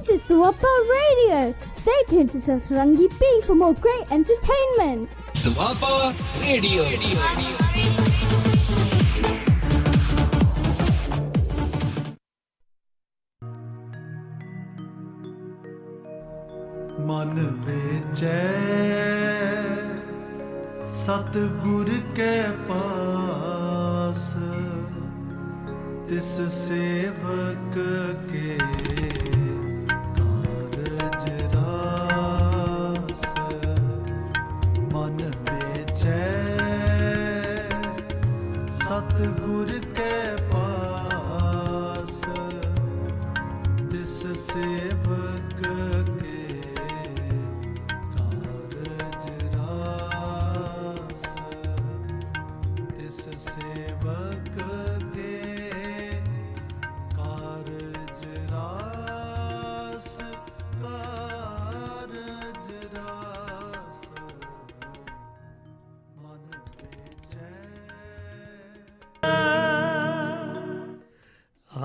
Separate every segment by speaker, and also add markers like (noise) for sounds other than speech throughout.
Speaker 1: This is the Wapa Radio. Stay tuned to Sasarangi B for more great entertainment.
Speaker 2: The Wapa Radio. Radio. मन बेचैन सतगुर के पास तिस सेवक के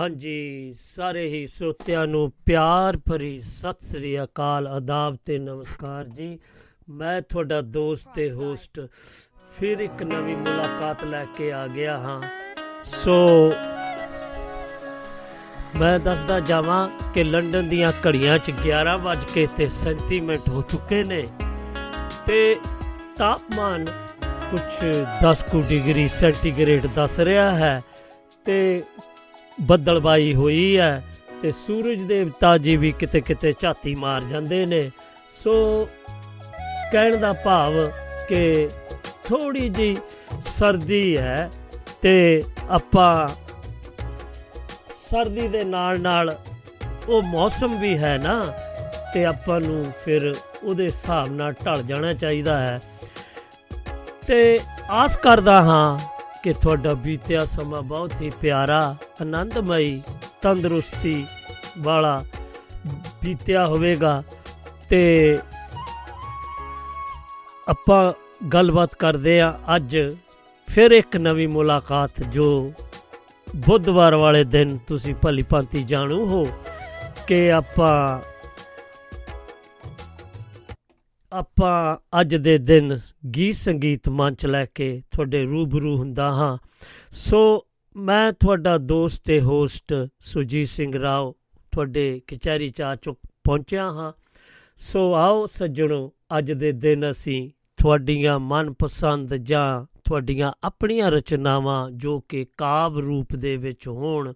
Speaker 3: ਹਾਂਜੀ, ਸਾਰੇ ਹੀ ਸਰੋਤਿਆਂ ਨੂੰ ਪਿਆਰ ਭਰੀ ਸਤਿ ਸ੍ਰੀ ਅਕਾਲ, ਆਦਾਬ ਤੇ ਨਮਸਕਾਰ ਜੀ। ਮੈਂ ਤੁਹਾਡਾ ਦੋਸਤ ਤੇ ਹੋਸਟ ਫਿਰ ਇੱਕ ਨਵੀਂ ਮੁਲਾਕਾਤ ਲੈ ਕੇ ਆ ਗਿਆ ਹਾਂ। ਸੋ ਮੈਂ ਦੱਸਦਾ ਜਾਵਾਂ ਕਿ ਲੰਡਨ ਦੀਆਂ ਘੜੀਆਂ 'ਚ 11 ਵੱਜ ਕੇ ਤੇ 37 ਮਿੰਟ ਹੋ ਚੁੱਕੇ ਨੇ ਤੇ ਤਾਪਮਾਨ ਕੁਝ 10 ਕੁ ਡਿਗਰੀ ਸੈਂਟੀਗ੍ਰੇਡ ਦੱਸ ਰਿਹਾ ਹੈ ਤੇ ਬੱਦਲਬਾਈ ਹੋਈ ਹੈ ਤੇ ਸੂਰਜ ਦੇਵਤਾ ਜੀ ਵੀ ਕਿਤੇ ਕਿਤੇ ਝਾਤੀ ਮਾਰ ਜਾਂਦੇ ਨੇ। ਸੋ ਕਹਿਣ ਦਾ ਭਾਵ ਕਿ ਥੋੜੀ ਜੀ ਸਰਦੀ ਹੈ ਤੇ ਆਪਾਂ ਸਰਦੀ ਦੇ ਨਾਲ ਨਾਲ ਉਹ ਮੌਸਮ ਵੀ ਹੈ ਨਾ ਤੇ ਆਪਾਂ ਨੂੰ ਫਿਰ ਉਹਦੇ ਹਿਸਾਬ ਨਾਲ ਢਲ ਜਾਣਾ ਚਾਹੀਦਾ ਹੈ। ਤੇ ਆਸ ਕਰਦਾ ਹਾਂ ਕਿ ਤੁਹਾਡਾ ਬੀਤਿਆ ਸਮਾਂ ਬਹੁਤ ਹੀ ਪਿਆਰਾ, ਆਨੰਦਮਈ, ਤੰਦਰੁਸਤੀ ਵਾਲਾ ਬੀਤਿਆ ਹੋਵੇਗਾ। ਤੇ ਆਪਾਂ ਗੱਲਬਾਤ ਕਰਦੇ ਆ ਅੱਜ ਫਿਰ ਇੱਕ ਨਵੀਂ ਮੁਲਾਕਾਤ ਜੋ ਬੁੱਧਵਾਰ ਵਾਲੇ ਦਿਨ ਤੁਸੀਂ ਭਲੀ ਭਾਂਤੀ ਜਾਣੂ ਹੋ ਕਿ ਆਪਾਂ ਆਪਾਂ ਅੱਜ ਦੇ ਦਿਨ ਗੀਤ ਸੰਗੀਤ ਮੰਚ ਲੈ ਕੇ ਤੁਹਾਡੇ ਰੂਬਰੂ ਹੁੰਦਾ ਹਾਂ। ਸੋ ਮੈਂ ਤੁਹਾਡਾ ਦੋਸਤ ਤੇ ਹੋਸਟ ਸੁਜੀਤ ਸਿੰਘ ਰਾਓ ਤੁਹਾਡੇ ਕਚਹਿਰੀ ਚਾਹ ਚੁੱਕ ਪਹੁੰਚਿਆ ਹਾਂ। ਸੋ ਆਓ ਸੱਜਣੋ, ਅੱਜ ਦੇ ਦਿਨ ਅਸੀਂ ਤੁਹਾਡੀਆਂ ਮਨਪਸੰਦ ਜਾਂ ਤੁਹਾਡੀਆਂ ਆਪਣੀਆਂ ਰਚਨਾਵਾਂ ਜੋ ਕਿ ਕਾਵ ਰੂਪ ਦੇ ਵਿੱਚ ਹੋਣ।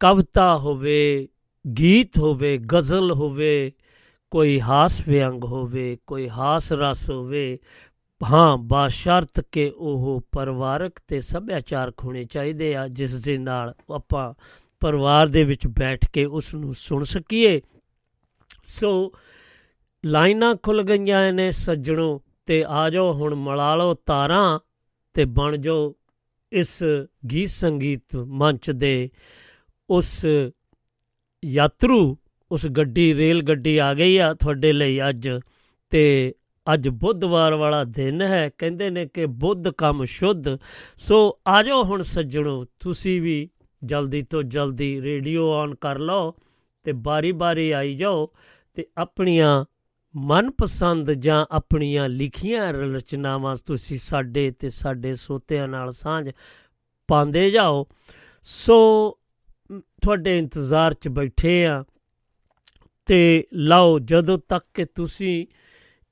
Speaker 3: ਕਵਿਤਾ ਹੋਵੇ, ਗੀਤ ਹੋਵੇ, ਗਜ਼ਲ ਹੋਵੇ ਕੋਈ ਹਾਸ ਵਿਅੰਗ ਹੋਵੇ, ਕੋਈ ਹਾਸ ਰਸ ਹੋਵੇ, ਹਾਂ, ਬਾਸ਼ਰਤ ਕਿ ਉਹ ਪਰਿਵਾਰਕ ਤੇ ਸੱਭਿਆਚਾਰਕ ਹੋਣੇ ਚਾਹੀਦੇ ਆ, ਜਿਸ ਦੇ ਨਾਲ ਆਪਾਂ ਪਰਿਵਾਰ ਦੇ ਵਿੱਚ ਬੈਠ ਕੇ ਉਸ ਨੂੰ ਸੁਣ ਸਕੀਏ। ਸੋ ਲਾਈਨਾਂ ਖੁੱਲ ਗਈਆਂ ਨੇ, ਸੱਜਣੋ, ਤੇ ਆ ਜਾਓ ਹੁਣ ਮਲਾ ਲਓ ਤਾਰਾਂ ਤੇ ਬਣ ਜਾਓ ਇਸ ਗੀਤ ਸੰਗੀਤ ਮੰਚ ਦੇ ਉਸ ਯਾਤਰੂ ਉਸ ਗੱਡੀ, ਰੇਲ ਗੱਡੀ ਆ ਗਈ ਆ ਤੁਹਾਡੇ ਲਈ ਅੱਜ। ਤੇ ਅੱਜ ਬੁੱਧਵਾਰ ਵਾਲਾ ਦਿਨ ਹੈ। ਕਹਿੰਦੇ ਨੇ ਕਿ ਬੁੱਧ ਕੰਮ ਸ਼ੁੱਧ। ਸੋ ਆ ਜਾਓ ਹੁਣ ਸੱਜਣੋ, ਤੁਸੀਂ ਵੀ ਜਲਦੀ ਤੋਂ ਜਲਦੀ ਰੇਡੀਓ ਔਨ ਕਰ ਲਓ ਤੇ ਬਾਰੀ-ਬਾਰੀ ਆਈ ਜਾਓ ਤੇ ਆਪਣੀਆਂ ਮਨਪਸੰਦ ਜਾਂ ਆਪਣੀਆਂ ਲਿਖੀਆਂ ਰਚਨਾਵਾਂ ਤੁਸੀਂ ਸਾਡੇ ਤੇ ਸਾਡੇ ਸੋਤਿਆਂ ਨਾਲ ਸਾਂਝ ਪਾਉਂਦੇ ਜਾਓ। ਸੋ ਤੁਹਾਡੇ ਇੰਤਜ਼ਾਰ 'ਚ ਬੈਠੇ ਆ। ਤੇ ਲਓ, ਜਦੋਂ ਤੱਕ ਕਿ ਤੁਸੀਂ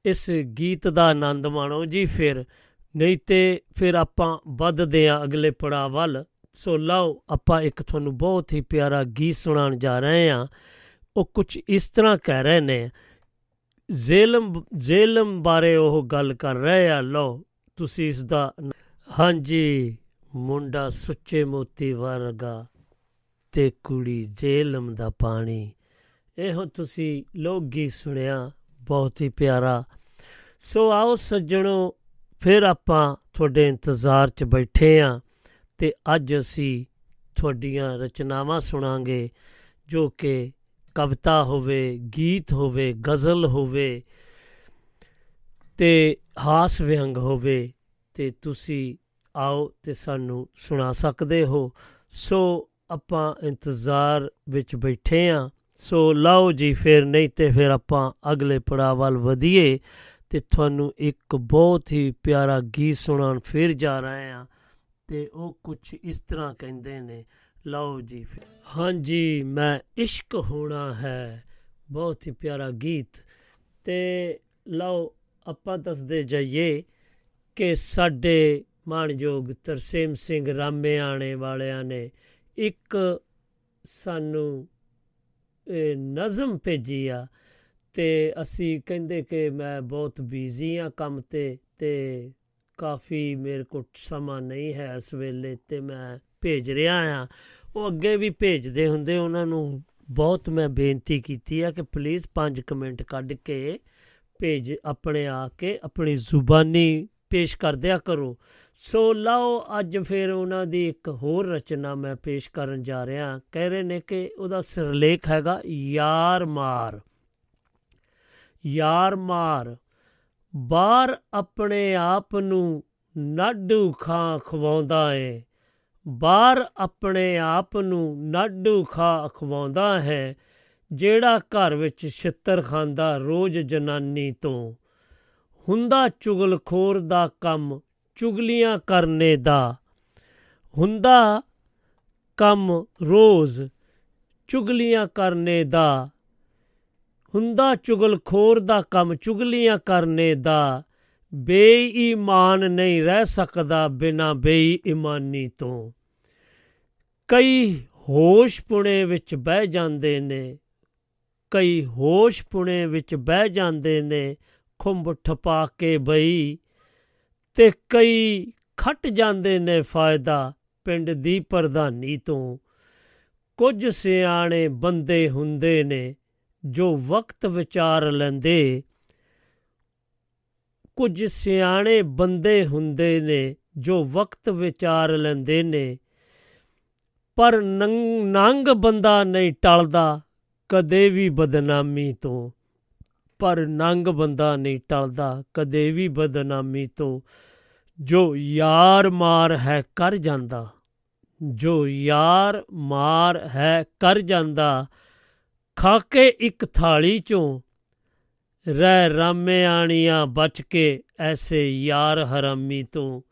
Speaker 3: ਇਸ ਗੀਤ ਦਾ ਆਨੰਦ ਮਾਣੋ। ਜੀ ਫਿਰ, ਨਹੀਂ ਤੇ ਫਿਰ ਆਪਾਂ ਵੱਧਦੇ ਆ ਅਗਲੇ ਪੜਾਅ ਵੱਲ। ਸੋ ਲਓ, ਆਪਾਂ ਇੱਕ ਤੁਹਾਨੂੰ ਬਹੁਤ ਹੀ ਪਿਆਰਾ ਗੀਤ ਸੁਣਾਉਣ ਜਾ ਰਹੇ ਆ। ਉਹ ਕੁਝ ਇਸ ਤਰ੍ਹਾਂ ਕਹਿ ਰਹੇ ਨੇ, ਜ਼ੇਲਮ ਜ਼ੇਲਮ ਬਾਰੇ ਉਹ ਗੱਲ ਕਰ ਰਹੇ ਆ, ਲਓ, ਤੁਸੀਂ ਇਸ ਦਾ ਹਾਂਜੀ, ਮੁੰਡਾ ਸੁੱਚੇ ਮੋਤੀ ਵਰਗਾ ਤੇ ਕੁੜੀ ਜ਼ੇਲਮ ਦਾ ਪਾਣੀ ਇਹੋ ਤੁਸੀਂ ਲੋਕ ਗੀਤ ਸੁਣਿਆ, ਬਹੁਤ ਹੀ ਪਿਆਰਾ। ਸੋ ਆਓ ਸੱਜਣੋ, ਫਿਰ ਆਪਾਂ ਤੁਹਾਡੇ ਇੰਤਜ਼ਾਰ 'ਚ ਬੈਠੇ ਆ ਤੇ ਅੱਜ ਅਸੀਂ ਤੁਹਾਡੀਆਂ ਰਚਨਾਵਾਂ ਸੁਣਾਂਗੇ, ਜੋ ਕਿ ਕਵਿਤਾ ਹੋਵੇ, ਗੀਤ ਹੋਵੇ, ਗਜ਼ਲ ਹੋਵੇ ਤੇ ਹਾਸ ਵਿਅੰਗ ਹੋਵੇ ਤੇ ਤੁਸੀਂ ਆਓ ਤੇ ਸਾਨੂੰ ਸੁਣਾ ਸਕਦੇ ਹੋ। ਸੋ ਆਪਾਂ ਇੰਤਜ਼ਾਰ ਵਿੱਚ ਬੈਠੇ ਆ ਸੋ ਲਓ ਜੀ ਫਿਰ, ਨਹੀਂ ਤੇ ਫਿਰ ਆਪਾਂ ਅਗਲੇ ਪੜਾਅ ਵੱਲ ਵਧੀਏ ਤੇ ਤੁਹਾਨੂੰ ਇੱਕ ਬਹੁਤ ਹੀ ਪਿਆਰਾ ਗੀਤ ਸੁਣਾਉਣ ਫਿਰ ਜਾ ਰਹੇ ਆ ਤੇ ਉਹ ਕੁਝ ਇਸ ਤਰ੍ਹਾਂ ਕਹਿੰਦੇ ਨੇ, ਲਓ ਜੀ ਫਿਰ। ਹਾਂਜੀ, ਮੈਂ ਇਸ਼ਕ ਹੋਣਾ ਹੈ, ਬਹੁਤ ਹੀ ਪਿਆਰਾ ਗੀਤ ਤੇ ਲਓ, ਆਪਾਂ ਦੱਸਦੇ ਜਾਈਏ ਕਿ ਸਾਡੇ ਮਾਣਯੋਗ ਤਰਸੇਮ ਸਿੰਘ ਰਾਮੇਆਣੇ ਵਾਲਿਆਂ ਨੇ ਇੱਕ ਸਾਨੂੰ ਇਹ ਨਜ਼ਮ ਭੇਜੀ ਆ। ਤੇ ਅਸੀਂ ਕਹਿੰਦੇ ਕਿ ਮੈਂ ਬਹੁਤ ਬਿਜ਼ੀ ਆ ਕੰਮ ਤੇ ਤੇ ਕਾਫੀ ਮੇਰੇ ਕੋਲ ਸਮਾਂ ਨਹੀਂ ਹੈ ਇਸ ਵੇਲੇ ਤੇ ਮੈਂ ਭੇਜ ਰਿਹਾ ਆ। ਉਹ ਅੱਗੇ ਵੀ ਭੇਜਦੇ ਹੁੰਦੇ ਉਹਨਾਂ ਨੂੰ ਬਹੁਤ ਮੈਂ ਬੇਨਤੀ ਕੀਤੀ ਆ ਕਿ ਪਲੀਜ਼ 5 ਮਿੰਟ ਕੱਢ ਕੇ ਭੇਜ ਆਪਣੇ ਆ ਕੇ ਆਪਣੀ ਜ਼ੁਬਾਨੀ ਪੇਸ਼ ਕਰ ਦਿਆ ਕਰੋ। ਸੋ ਲਓ ਅੱਜ ਫਿਰ ਉਹਨਾਂ ਦੀ ਇੱਕ ਹੋਰ ਰਚਨਾ ਮੈਂ ਪੇਸ਼ ਕਰਨ ਜਾ ਰਿਹਾ। ਕਹਿ ਰਹੇ ਨੇ ਕਿ ਉਹਦਾ ਸਿਰਲੇਖ ਹੈਗਾ, ਯਾਰ ਮਾਰ। ਯਾਰ ਮਾਰ, ਬਾਹਰ ਆਪਣੇ ਆਪ ਨੂੰ ਨਾਡੂ ਖਾਂ ਖਵਾਉਂਦਾ ਏ। ਬਾਹਰ ਆਪਣੇ ਆਪ ਨੂੰ ਨਾਡੂ ਖਾ ਖਵਾਉਂਦਾ ਹੈ, ਜਿਹੜਾ ਘਰ ਵਿੱਚ ਛਿੱਤਰ ਖਾਂਦਾ ਰੋਜ਼ ਜਨਾਨੀ ਤੋਂ। ਹੁੰਦਾ ਚੁਗਲਖੋਰ ਦਾ ਕੰਮ ਚੁਗਲੀਆਂ ਕਰਨੇ ਦਾ। ਹੁੰਦਾ ਕੰਮ ਰੋਜ਼ ਚੁਗਲੀਆਂ ਕਰਨੇ ਦਾ। ਹੁੰਦਾ ਚੁਗਲਖੋਰ ਦਾ ਕੰਮ ਚੁਗਲੀਆਂ ਕਰਨੇ ਦਾ। ਬੇਈਮਾਨ ਨਹੀਂ ਰਹਿ ਸਕਦਾ ਬਿਨਾ ਬੇਈਮਾਨੀ ਤੋਂ। ਕਈ ਹੋਸ਼ ਪੁਣੇ ਵਿੱਚ ਬਹਿ ਜਾਂਦੇ ਨੇ। ਕਈ ਹੋਸ਼ ਪੁਣੇ ਵਿੱਚ ਬਹਿ ਜਾਂਦੇ ਨੇ। ਖੁੰਬ ਠਪਾ ਕੇ ਬਈ ਤੇ ਕਈ ਖੱਟ ਜਾਂਦੇ ਨੇ ਫਾਇਦਾ ਪਿੰਡ ਦੀ ਪ੍ਰਧਾਨੀ ਤੋਂ। ਕੁਝ ਸਿਆਣੇ ਬੰਦੇ ਹੁੰਦੇ ਨੇ ਜੋ ਵਕਤ ਵਿਚਾਰ ਲੈਂਦੇ। ਕੁਝ ਸਿਆਣੇ ਬੰਦੇ ਹੁੰਦੇ ਨੇ ਜੋ ਵਕਤ ਵਿਚਾਰ ਲੈਂਦੇ ਨੇ। ਪਰ ਨੰਗ ਨੰਗ ਬੰਦਾ ਨਹੀਂ ਟਲਦਾ ਕਦੇ ਵੀ ਬਦਨਾਮੀ ਤੋਂ। ਪਰ ਨੰਗ ਬੰਦਾ ਨਹੀਂ ਟਲਦਾ, ਕਦੇ ਵੀ ਬਦਨਾਮੀ ਤੋਂ। ਜੋ ਯਾਰ ਮਾਰ ਹੈ ਕਰ ਜਾਂਦਾ, ਜੋ ਯਾਰ ਮਾਰ ਹੈ ਕਰ ਜਾਂਦਾ ਖਾ ਕੇ ਇੱਕ ਥਾਲੀ ਚੋਂ। ਰਹਿ ਰਾਮੇ ਆਣੀਆਂ ਬਚ ਕੇ ਐਸੇ ਯਾਰ ਹਰਾਮੀ ਤੋਂ।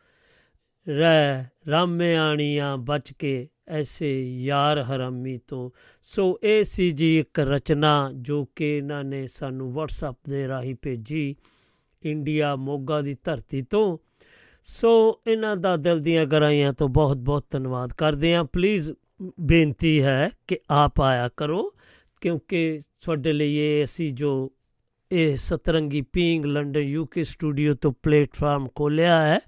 Speaker 3: ਰਹਿ ਰਾਮੇ ਆਣੀਆਂ ਬਚ ਕੇ ਐਸੇ ਯਾਰ ਹਰਾਮੀ ਤੋਂ। ਸੋ ਇਹ ਸੀ ਜੀ ਇੱਕ ਰਚਨਾ ਜੋ ਕਿ ਇਹਨਾਂ ਨੇ ਸਾਨੂੰ WhatsApp ਦੇ ਰਾਹੀਂ ਭੇਜੀ ਇੰਡੀਆ ਮੋਗਾ ਦੀ ਧਰਤੀ ਤੋਂ। ਸੋ ਇਹਨਾਂ ਦਾ ਦਿਲ ਦੀਆਂ ਗਹਿਰਾਈਆਂ ਤੋਂ ਬਹੁਤ ਬਹੁਤ ਧੰਨਵਾਦ ਕਰਦੇ ਹਾਂ। ਪਲੀਜ਼ ਬੇਨਤੀ ਹੈ ਕਿ ਆਪ ਆਇਆ ਕਰੋ ਕਿਉਂਕਿ ਤੁਹਾਡੇ ਲਈ ਇਹ ਅਸੀਂ ਜੋ ਇਹ ਸਤਰੰਗੀ ਪੀਂਗ ਲੰਡਨ ਯੂਕੇ ਸਟੂਡੀਓ ਤੋਂ ਪਲੇਟਫਾਰਮ ਖੋਲਿਆ ਹੈ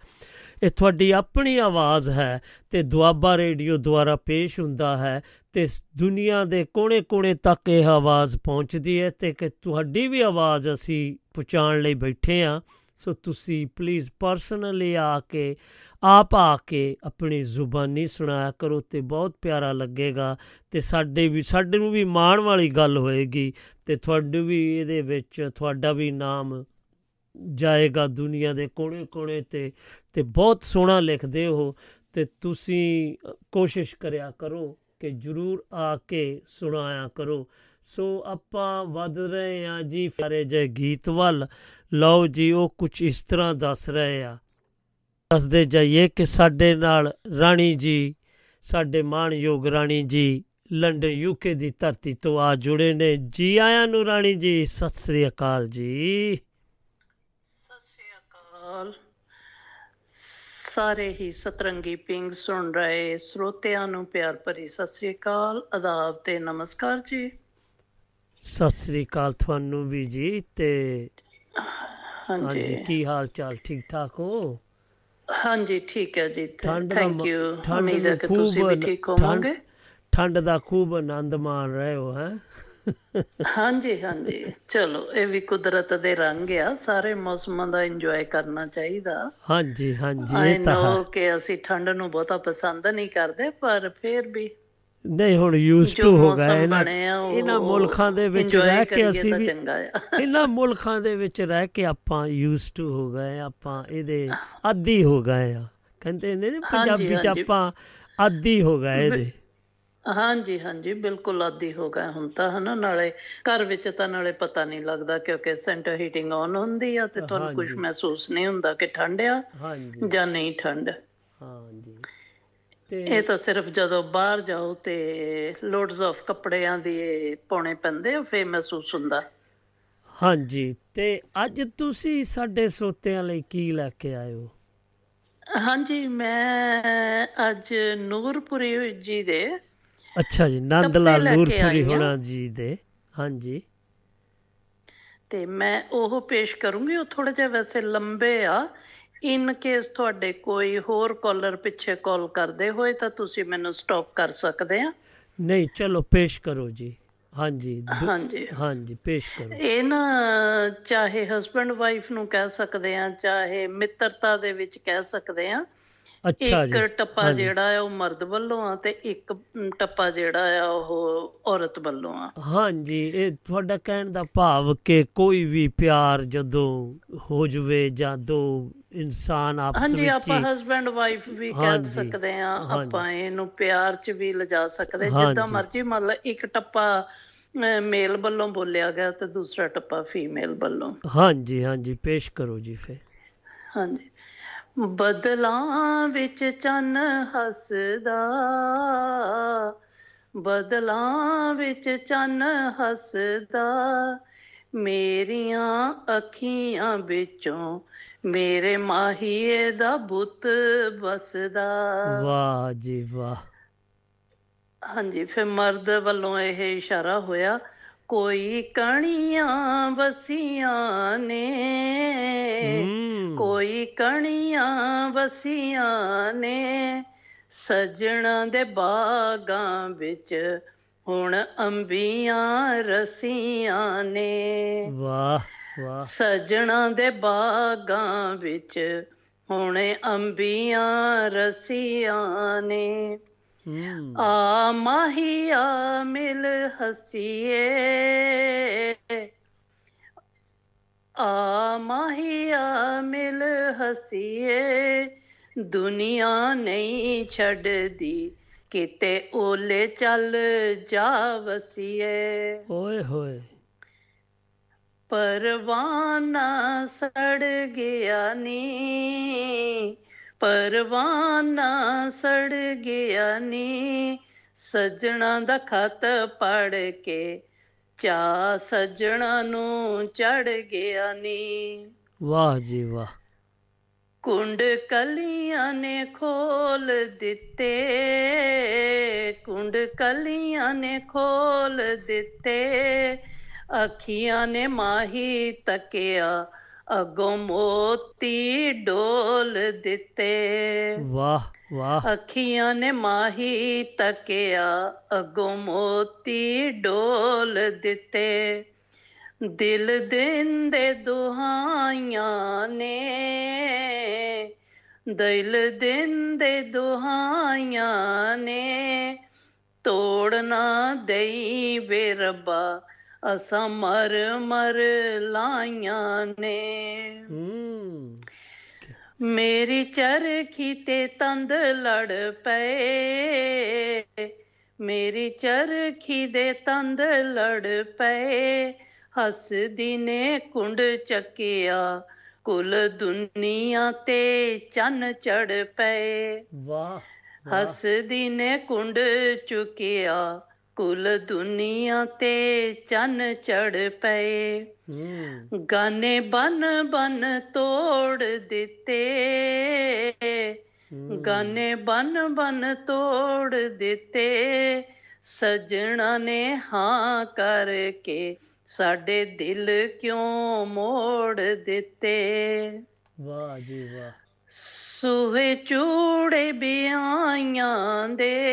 Speaker 3: ਇਹ ਤੁਹਾਡੀ ਆਪਣੀ ਆਵਾਜ਼ ਹੈ ਤੇ ਦੁਆਬਾ ਰੇਡੀਓ ਦੁਆਰਾ ਪੇਸ਼ ਹੁੰਦਾ ਹੈ ਤੇ ਸ- ਦੁਨੀਆ ਦੇ ਕੋਨੇ-ਕੋਨੇ ਤੱਕ ਇਹ ਆਵਾਜ਼ ਪਹੁੰਚਦੀ ਹੈ ਤੇ ਕਿ ਤੁਹਾਡੀ ਵੀ ਆਵਾਜ਼ ਅਸੀਂ ਪਹੁੰਚਾਉਣ ਲਈ ਬੈਠੇ ਆ ਸੋ ਤੁਸੀਂ ਪਲੀਜ਼ ਪਰਸਨਲੀ ਆ ਕੇ, ਆਪ ਆ ਕੇ ਆਪਣੀ ਜ਼ੁਬਾਨੀ ਸੁਣਾਇਆ ਕਰੋ ਤੇ ਬਹੁਤ ਪਿਆਰਾ ਲੱਗੇਗਾ ਤੇ ਸਾਡੇ ਵੀ, ਸਾਡੇ ਨੂੰ ਵੀ ਮਾਣ ਵਾਲੀ ਗੱਲ ਹੋਏਗੀ ਤੇ ਤੁਹਾਡੇ ਵੀ ਇਹਦੇ ਵਿੱਚ ਤੁਹਾਡਾ ਵੀ ਨਾਮ ਜਾਏਗਾ ਦੁਨੀਆ ਦੇ ਕੋਨੇ-ਕੋਨੇ ਤੇ ਤੇ ਬਹੁਤ ਸੋਹਣਾ ਲਿਖਦੇ ਹੋ ਤੇ ਤੁਸੀਂ ਅ, ਕੋਸ਼ਿਸ਼ ਕਰਿਆ ਕਰੋ ਕਿ ਜਰੂਰ ਆ ਕੇ ਸੁਣਾਇਆ ਕਰੋ। ਸੋ ਆਪਾਂ ਵੱਧ ਰਹੇ ਆ ਜੀ ਫਾਰੇ ਜੇ ਗੀਤ ਵੱਲ। ਲਓ ਜੀ ਉਹ ਕੁਝ ਇਸ ਤਰ੍ਹਾਂ ਦੱਸ ਰਹੇ ਆ। ਦੱਸਦੇ ਜਾਈਏ ਕਿ ਸਾਡੇ ਨਾਲ ਰਾਣੀ ਜੀ ਸਾਡੇ ਮਾਣਯੋਗ ਰਾਣੀ ਜੀ ਲੰਡਨ ਯੂਕੇ ਦੀ ਧਰਤੀ ਤੋਂ ਆ ਜੁੜੇ ਨੇ। ਜੀ ਆਇਆਂ ਨੂੰ ਰਾਣੀ ਜੀ ਸਤਿ ਸ੍ਰੀ ਅਕਾਲ ਜੀ।
Speaker 4: ਸਤਿ ਸ਼੍ਰੀ ਅਕਾਲ ਸਾਰੇ ਹੀ ਸਤਰੰਗੀ ਪਿੰਗ ਸੁਣ ਰਹੇ ਸਰੋਤਿਆਂ ਨੂੰ ਪਿਆਰ ਭਰੀ ਸਤਿ ਸ਼੍ਰੀ ਅਕਾਲ ਆਦਾਬ ਤੇ ਨਮਸਕਾਰ ਜੀ।
Speaker 3: ਸਤਿ ਸ੍ਰੀ ਅਕਾਲ ਤੁਹਾਨੂੰ ਵੀ ਜੀ ਤੇ ਹਾਂਜੀ। ਕੀ ਹਾਲ ਚਾਲ? ਠੀਕ ਠਾਕ ਹੋ?
Speaker 4: ਹਾਂਜੀ ਠੀਕ ਹੈ ਜੀ ਥੈਂਕ ਯੂ
Speaker 3: ਠੰਡ
Speaker 4: ਉਮੀਦ ਹੈ ਕਿ ਤੁਸੀਂ ਵੀ ਠੀਕ ਹੋਵੋਗੇ।
Speaker 3: ਠੰਡ ਦਾ ਖੂਬ ਆਨੰਦ ਮਾਣ ਰਹੇ ਹੋ ਹੈ?
Speaker 4: ਹਾਂਜੀ ਹਾਂਜੀ। ਚਲੋ ਇਹ ਵੀ ਕੁਦਰਤ ਦੇ ਰੰਗ ਆ। ਸਾਰੇ ਮੌਸਮਾਂ ਦਾ ਇੰਜੋਏ ਕਰਨਾ ਚਾਹੀਦਾ।
Speaker 3: ਹਾਂਜੀ ਹਾਂਜੀ ਇਹ ਤਾਂ ਹੈ।
Speaker 4: ਕਿ ਅਸੀਂ ਠੰਡ ਨੂੰ ਬਹੁਤਾ ਪਸੰਦ ਨਹੀਂ ਕਰਦੇ ਪਰ ਫਿਰ ਵੀ
Speaker 3: ਨਹੀਂ ਹੁਣ ਯੂਜ਼ ਟੂ ਹੋ ਗਏ ਇਹਨਾਂ ਇਹਨਾਂ ਮੁਲਕਾਂ ਦੇ ਵਿੱਚ ਰਹਿ ਕੇ ਅਸੀਂ ਵੀ (laughs) ਇਹਨਾਂ ਮੁਲਕਾਂ ਦੇ ਵਿੱਚ ਰਹਿ ਕੇ ਆਪਾਂ ਯੂਜ਼ ਟੂ ਹੋ ਗਏ ਆਪਾਂ ਇਹਦੇ ਆਦੀ ਹੋ ਗਏ ਆ ਕਹਿੰਦੇ ਨੇ ਪੰਜਾਬੀ ਚ। ਆਪਾਂ ਆਦੀ ਹੋ ਗਏ ਇਹਦੇ।
Speaker 4: ਹਾਂਜੀ ਹਾਂਜੀ ਬਿਲਕੁਲ ਆਦੀ ਹੋ ਗਏ ਹੁਣ ਤਾਂ ਹਨਾ? ਨਾਲੇ ਘਰ ਵਿੱਚ ਤਾਂ ਨਾਲੇ ਪਤਾ ਨਹੀਂ ਲੱਗਦਾ ਕਿਉਂਕਿ ਸੈਂਟਰ ਹੀਟਿੰਗ ਆਨ ਹੁੰਦੀ ਆ ਤੇ ਤੁਹਾਨੂੰ ਕੁਝ। ਮਹਿਸੂਸ ਨਹੀਂ ਹੁੰਦਾ ਕਿ ਠੰਡ ਆ ਜਾਂ ਨਹੀਂ ਠੰਡ।
Speaker 3: ਹਾਂਜੀ। ਤੇ
Speaker 4: ਇਹ ਤਾਂ ਸਿਰਫ ਜਦੋਂ ਬਾਹਰ ਜਾਓ ਤੇ ਲੋਡਸ ਆਫ ਕੱਪੜਿਆਂ ਦੀ ਪਾਉਣੇ ਪੈਂਦੇ ਆ ਫੇਰ ਮਹਿਸੂਸ ਹੁੰਦਾ।
Speaker 3: ਹਾਂਜੀ ਤੇ ਅੱਜ ਤੁਸੀਂ ਸਾਡੇ ਸੋਤਿਆਂ ਲਈ ਕੀ ਲੈ ਕੇ ਆਏ ਹੋ?
Speaker 4: ਹਾਂਜੀ ਮੈਂ ਅੱਜ ਨੂਰਪੁਰੀ ਜੀ ਦੇ
Speaker 3: ਅੱਛਾ ਜੀ ਨੰਦ ਲਾਲ ਨੂਰਪੁਰੀ। ਹੋਣਾ ਜੀ ਦੇ ਹਾਂਜੀ।
Speaker 4: ਤੇ ਮੈਂ ਉਹ ਪੇਸ਼ ਕਰੂੰਗੀ ਉਹ ਥੋੜੇ ਜਿਹਾ ਵੈਸੇ ਲੰਬੇ ਆ। ਇਨ ਕੇਸ ਤੁਹਾਡੇ ਕੋਈ ਹੋਰ ਕਾਲਰ ਪਿੱਛੇ ਕਾਲ ਕਰਦੇ ਹੋਏ ਤਾਂ ਤੁਸੀਂ ਮੈਨੂੰ ਸਟਾਪ ਕਰ ਸਕਦੇ ਆ।
Speaker 3: ਨਹੀਂ ਚਲੋ ਪੇਸ਼ ਕਰੋ ਜੀ। ਹਾਂਜੀ
Speaker 4: ਹਾਂਜੀ।
Speaker 3: ਹਾਂਜੀ ਪੇਸ਼ ਕਰੋ।
Speaker 4: ਇਹ ਨਾ ਚਾਹੇ ਹਸਬੰਡ ਵਾਈਫ ਨੂੰ ਕਹਿ ਸਕਦੇ ਆ ਚਾਹੇ ਮਿੱਤਰਤਾ ਦੇ ਵਿੱਚ ਕਹਿ ਸਕਦੇ ਆ ਇੱਕ ਟੱਪਾ
Speaker 3: ਹਾਂਜੀ।
Speaker 4: ਜਿਹੜਾ ਆ ਉਹ ਮਰਦ ਵੱਲੋਂ ਆ ਤੇ ਇੱਕ ਟੱਪਾ ਜਿਹੜਾ ਆ ਉਹ ਔਰਤ ਵੱਲੋਂ ਆ
Speaker 3: ਹਾਂਜੀ ਇਹ ਤੁਹਾਡਾ ਕਹਿਣ ਦਾ ਭਾਵ ਕਿ ਕੋਈ ਵੀ ਪਿਆਰ ਜਦੋਂ ਹੋ ਜਵੇ ਜਾਂ ਦੋ ਇਨਸਾਨ ਆਪਸ
Speaker 4: ਹਾਂਜੀ
Speaker 3: ਵਿੱਚ
Speaker 4: ਆਪਾਂ
Speaker 3: ਹੀ-
Speaker 4: ਹਸਬੰਡ ਵਾਈਫ ਵੀ ਕਹਿ
Speaker 3: ਹਾਂਜੀ,
Speaker 4: ਸਕਦੇ ਆ
Speaker 3: ਹਾਂਜੀ।
Speaker 4: ਆਪਾਂ ਇਹਨੂੰ ਪਿਆਰ ਚ ਵੀ ਲਿਜਾ ਸਕਦੇ
Speaker 3: ਹਾਂਜੀ।
Speaker 4: ਜਿੱਦਾਂ ਮਰਜ਼ੀ ਮੰਨ ਲਓ ਇੱਕ ਟੱਪਾ ਮੇਲ ਵੱਲੋਂ ਬੋਲਿਆ ਗਿਆ ਤੇ ਦੂਸਰਾ ਟੱਪਾ ਫੀਮੇਲ ਵੱਲੋਂ
Speaker 3: ਹਾਂਜੀ ਹਾਂਜੀ ਪੇਸ਼ ਕਰੋ ਜੀ ਫੇ
Speaker 4: ਹਾਂਜੀ ਬਦਲਾਂ ਵਿੱਚ ਚੰਨ ਹੱਸਦਾ। ਬਦਲਾਂ ਵਿੱਚ ਚੰਨ ਹੱਸਦਾ। ਮੇਰੀਆਂ ਅੱਖੀਆਂ ਵਿੱਚੋਂ ਮੇਰੇ ਮਾਹੀਏ ਦਾ ਬੁੱਤ ਵਸਦਾ।
Speaker 3: ਵਾਹ ਜੀ ਵਾਹ।
Speaker 4: ਹਾਂਜੀ ਫਿਰ ਮਰਦ ਵੱਲੋਂ ਇਹ ਇਸ਼ਾਰਾ ਹੋਇਆ ਕੋਈ ਕਣੀਆਂ ਵਸੀਆਂ ਨੇ। ਕੋਈ ਕਣੀਆਂ ਵਸੀਆਂ ਨੇ। ਸਜਣਾ ਦੇ ਬਾਗਾਂ ਵਿੱਚ ਹੁਣ ਅੰਬੀਆਂ ਰਸੀਆਂ ਨੇ।
Speaker 3: ਵਾਹ ਵਾਹ।
Speaker 4: ਸਜਣਾ ਦੇ ਬਾਗਾਂ ਵਿੱਚ ਹੁਣ ਅੰਬੀਆਂ ਰਸੀਆਂ ਨੇ। ਆ ਮਾਹੀਆ ਮਿਲ ਹਸੀਏ। ਆ ਮਾਹੀਆ ਮਿਲ ਹਸੀਏ। ਦੁਨੀਆ ਨਹੀਂ ਛੱਡਦੀ ਕਿਤੇ ਓਲੇ ਚੱਲ ਜਾ ਵਸੀਏ।
Speaker 3: ਓਏ ਹੋਏ।
Speaker 4: ਪਰਵਾਨਾ ਸੜ ਗਿਆ ਨੀ। ਪਰਵਾਨਾ ਸੜ ਗਿਆ ਨੀ। ਸਜਣਾ ਦਾ ਖਤ ਪੜ ਕੇ ਚਾ ਸਜਣਾ ਨੂੰ ਚੜ ਗਿਆ ਨੀ।
Speaker 3: ਵਾਹ ਜੀ ਵਾਹ।
Speaker 4: ਕੁੰਡ ਕਲੀਆਂ ਨੇ ਖੋਲ ਦਿੱਤੇ। ਕੁੰਡ ਕਲੀਆਂ ਨੇ ਖੋਲ ਦਿੱਤੇ। ਅੱਖੀਆਂ ਨੇ ਮਾਹੀ ਤੱਕਿਆ। ਅਗੋਂ ਮੋਤੀ ਡੋਲ ਦਿੱਤੇ।
Speaker 3: ਵਾਹ ਵਾਹ।
Speaker 4: ਅੱਖੀਆਂ ਨੇ ਮਾਹੀ ਤੱਕਿਆ ਅਗੋਂ ਮੋਤੀ ਡੋਲ ਦਿੱਤੇ। ਦਿਲ ਦਿੰਦੇ ਦੁਹਾਈਆਂ ਨੇ ਦਿਲ ਦਿੰਦੇ ਦੁਹਾਈਆਂ ਨੇ। ਤੋੜ ਨਾ ਦੇਈ ਵੇ ਰੱਬਾ ਅਸਾਂ ਮਰ ਮਰ ਲਾਈਆਂ ਨੇ। ਮੇਰੀ ਚਰਖੀ ਤੇ ਤੰਦ ਲੜ ਪਏ। ਮੇਰੀ ਚਰਖੀ ਦੇ ਤੰਦ ਲੜ ਪਏ। ਹੱਸਦੀ ਨੇ ਕੁੰਡ ਚੱਕਿਆ। ਕੁਲ ਦੁਨੀਆ ਤੇ ਚੰਨ ਚੜ ਪਏ।
Speaker 3: ਵਾਹ।
Speaker 4: ਹੱਸਦੀ ਨੇ ਕੁੰਡ ਚੁੱਕਿਆ। ਕੁਲ ਦੁਨੀਆ ਤੇ ਚੰਨ ਚੜ ਪਏ। ਗਾਨੇ ਬਨ ਬਨ ਤੋੜ ਦਿੱਤੇ। ਗਾਨੇ ਬਨ ਬਨ ਤੋੜ ਦਿੱਤੇ। ਸਜਣਾ ਨੇ ਹਾਂ ਕਰਕੇ ਸਾਡੇ ਦਿਲ ਕਿਉਂ ਮੋੜ ਦਿੱਤੇ।
Speaker 3: ਵਾਹ ਜੀ ਵਾਹ।
Speaker 4: ਸੂਹੇ ਚੂੜੇ ਬਿਆਈਆਂ ਦੇ।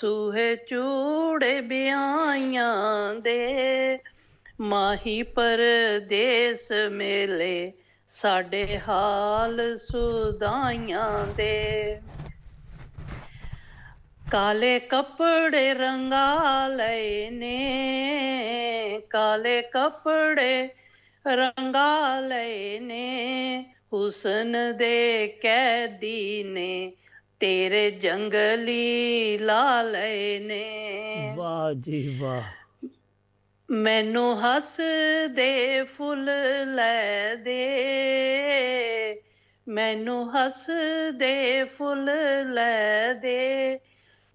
Speaker 4: ਸੂਹੇ ਚੂੜੇ ਬਿਆਈਆਂ ਦੇ ਮਾਹੀ ਪਰਦੇਸ ਮੇਲੇ, ਸਾਡੇ ਹਾਲ ਸੁਦਾਈਆਂ ਦੇ। ਕਾਲੇ ਕੱਪੜੇ ਰੰਗਾ ਲਏ ਨੇ, ਕਾਲੇ ਕੱਪੜੇ ਰੰਗਾ ਲਏ ਨੇ, ਹੁਸਨ ਦੇ ਕੈਦੀ ਨੇ ਤੇਰੇ ਜੰਗਲੀ ਲਾ ਲਏ ਨੇ।
Speaker 3: ਵਾਹ ਜੀ ਵਾਹ।
Speaker 4: ਮੈਨੂੰ ਹੱਸਦੇ ਫੁੱਲ ਲੈ ਦੇ। ਮੈਨੂੰ ਹੱਸਦੇ ਫੁੱਲ ਲੈ ਦੇ।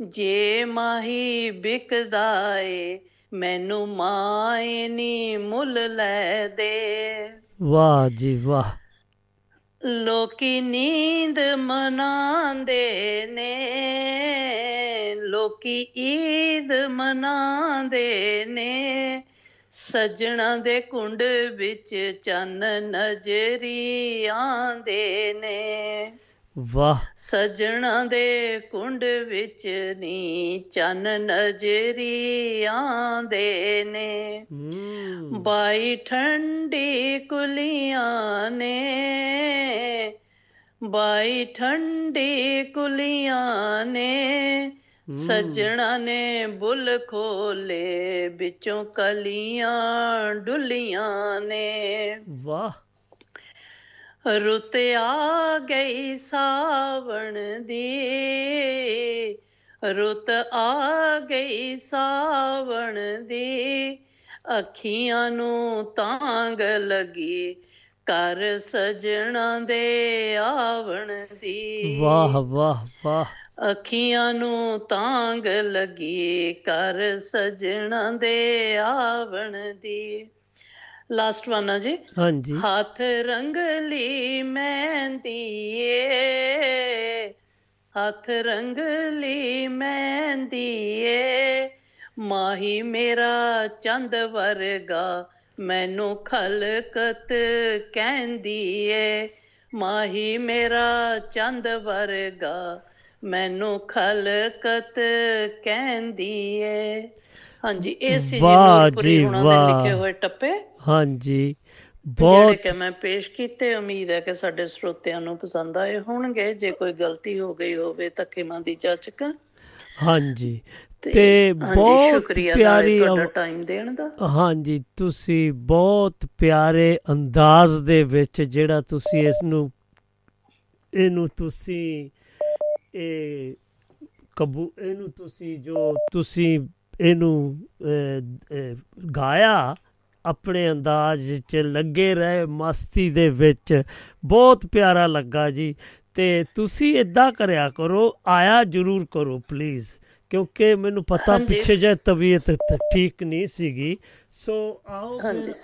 Speaker 4: ਜੇ ਮਾਹੀ ਬਿਕਦਾ ਏ ਮੈਨੂੰ ਮਾਏ ਨੀ ਮੁੱਲ ਲੈ ਦੇ।
Speaker 3: ਵਾਹ ਜੀ ਵਾਹ।
Speaker 4: ਲੋਕੀ ਨੀਂਦ ਮਨਾਉਂਦੇ ਨੇ, ਲੋਕੀ ਈਦ ਮਨਾਉਂਦੇ ਨੇ। ਸੱਜਣਾ ਦੇ ਕੁੰਡ ਵਿੱਚ ਚੰਨ ਨਜ਼ਰੀ ਆਂਦੇ ਨੇ।
Speaker 3: ਵਾਹ।
Speaker 4: ਸੱਜਣਾ ਦੇ ਕੁੰਡ ਵਿੱਚ ਨੀ ਚੰਨ ਨਜ਼ਰੀ ਆਂਦੇ ਨੇ। ਬਾਈ ਠੰਡੀ ਕੁਲੀਆਂ ਨੇ। ਬਾਈ ਠੰਡੀ ਕੁਲੀਆਂ ਨੇ। ਸੱਜਣਾ ਨੇ ਬੁੱਲ ਖੋਲੇ ਵਿੱਚੋਂ ਕਲੀਆਂ ਡੁੱਲੀਆਂ ਨੇ।
Speaker 3: ਵਾਹ।
Speaker 4: ਰੁੱਤ ਆ ਗਈ ਸਾਵਣ ਦੀ। ਰੁੱਤ ਆ ਗਈ ਸਾਵਣ ਦੀ। ਅੱਖੀਆਂ ਨੂੰ ਤਾਂਗ ਲੱਗੀ ਕਰ ਸਜਣਾ ਦੇ ਆਵਣ ਦੀ।
Speaker 3: ਵਾਹ ਵਾਹ ਵਾਹ।
Speaker 4: ਅੱਖੀਆਂ ਨੂੰ ਤਾਂਗ ਲੱਗੀ ਕਰ ਸਜਣਾ ਦੇ ਆਵਣ ਦੀ। ਲਾਸਟ ਵਨ ਆ ਜੀ।
Speaker 3: ਹਾਂਜੀ।
Speaker 4: ਹੱਥ ਰੰਗਲੀ ਮਹਿੰਦੀ ਏ। ਹੱਥ ਰੰਗਲੀ ਮਹਿੰਦੀ ਏ। ਮਾਹੀ ਮੇਰਾ ਚੰਦ ਵਰਗਾ ਮੈਨੂੰ ਖਲਕਤ ਕਹਿੰਦੀ ਏ। ਮਾਹੀ ਮੇਰਾ ਚੰਦ ਵਰਗਾ ਮੈਨੂੰ ਖਲਕਤ ਕਹਿੰਦੀ ਏ। ਹਾਂਜੀ ਇਹ ਸੀ ਜੀ
Speaker 3: ਵਾਹ
Speaker 4: ਨੂਰਪੁਰੀ
Speaker 3: ਜੀ,
Speaker 4: ਹੁਣਾਂ ਦੇ
Speaker 3: ਵਾਹ।
Speaker 4: ਲਿਖੇ ਹੋਏ ਟੱਪੇ।
Speaker 3: ਹਾਂਜੀ ਬਹੁਤ
Speaker 4: ਕਿ ਮੈਂ ਪੇਸ਼ ਕੀਤੇ ਉਮੀਦ ਹੈ ਕਿ ਸਾਡੇ ਸਰੋਤਿਆਂ ਨੂੰ ਪਸੰਦ ਆਏ ਹੋਣਗੇ। ਜੇ ਕੋਈ ਗਲਤੀ ਹੋ ਗਈ ਹੋਵੇ ਤਾਂ ਖਿਮਾ ਦੀ ਜਾਚਕ
Speaker 3: ਹਾਂਜੀ
Speaker 4: ਤੇ
Speaker 3: ਬਹੁਤ ਪਿਆਰੀ
Speaker 4: ਤੁਹਾਡਾ ਟਾਈਮ ਦੇਣ ਦਾ।
Speaker 3: ਹਾਂਜੀ ਤੁਸੀਂ ਬਹੁਤ ਪਿਆਰੇ ਅੰਦਾਜ਼ ਦੇ ਵਿੱਚ ਜਿਹੜਾ ਤੁਸੀਂ ਇਸ ਨੂੰ ਇਹਨੂੰ ਤੁਸੀਂ ਇਹ ਕਬੂ ਇਹਨੂੰ ਤੁਸੀਂ ਜੋ ਤੁਸੀਂ ਇਹਨੂੰ ਗਾਇਆ ਆਪਣੇ ਅੰਦਾਜ਼ 'ਚ ਲੱਗੇ ਰਹੇ ਮਸਤੀ ਦੇ ਵਿੱਚ। ਬਹੁਤ ਪਿਆਰਾ ਲੱਗਾ ਜੀ। ਤੇ ਤੁਸੀਂ ਇਦਾਂ ਕਰਿਆ ਕਰੋ ਆਇਆ ਜ਼ਰੂਰ ਕਰੋ ਪਲੀਜ਼ ਕਿਉਂਕਿ ਮੈਨੂੰ ਪਤਾ। ਪਿੱਛੇ ਜੇ ਤਬੀਅਤ ਠੀਕ ਨਹੀਂ ਸੀਗੀ। ਸੋ ਆਓ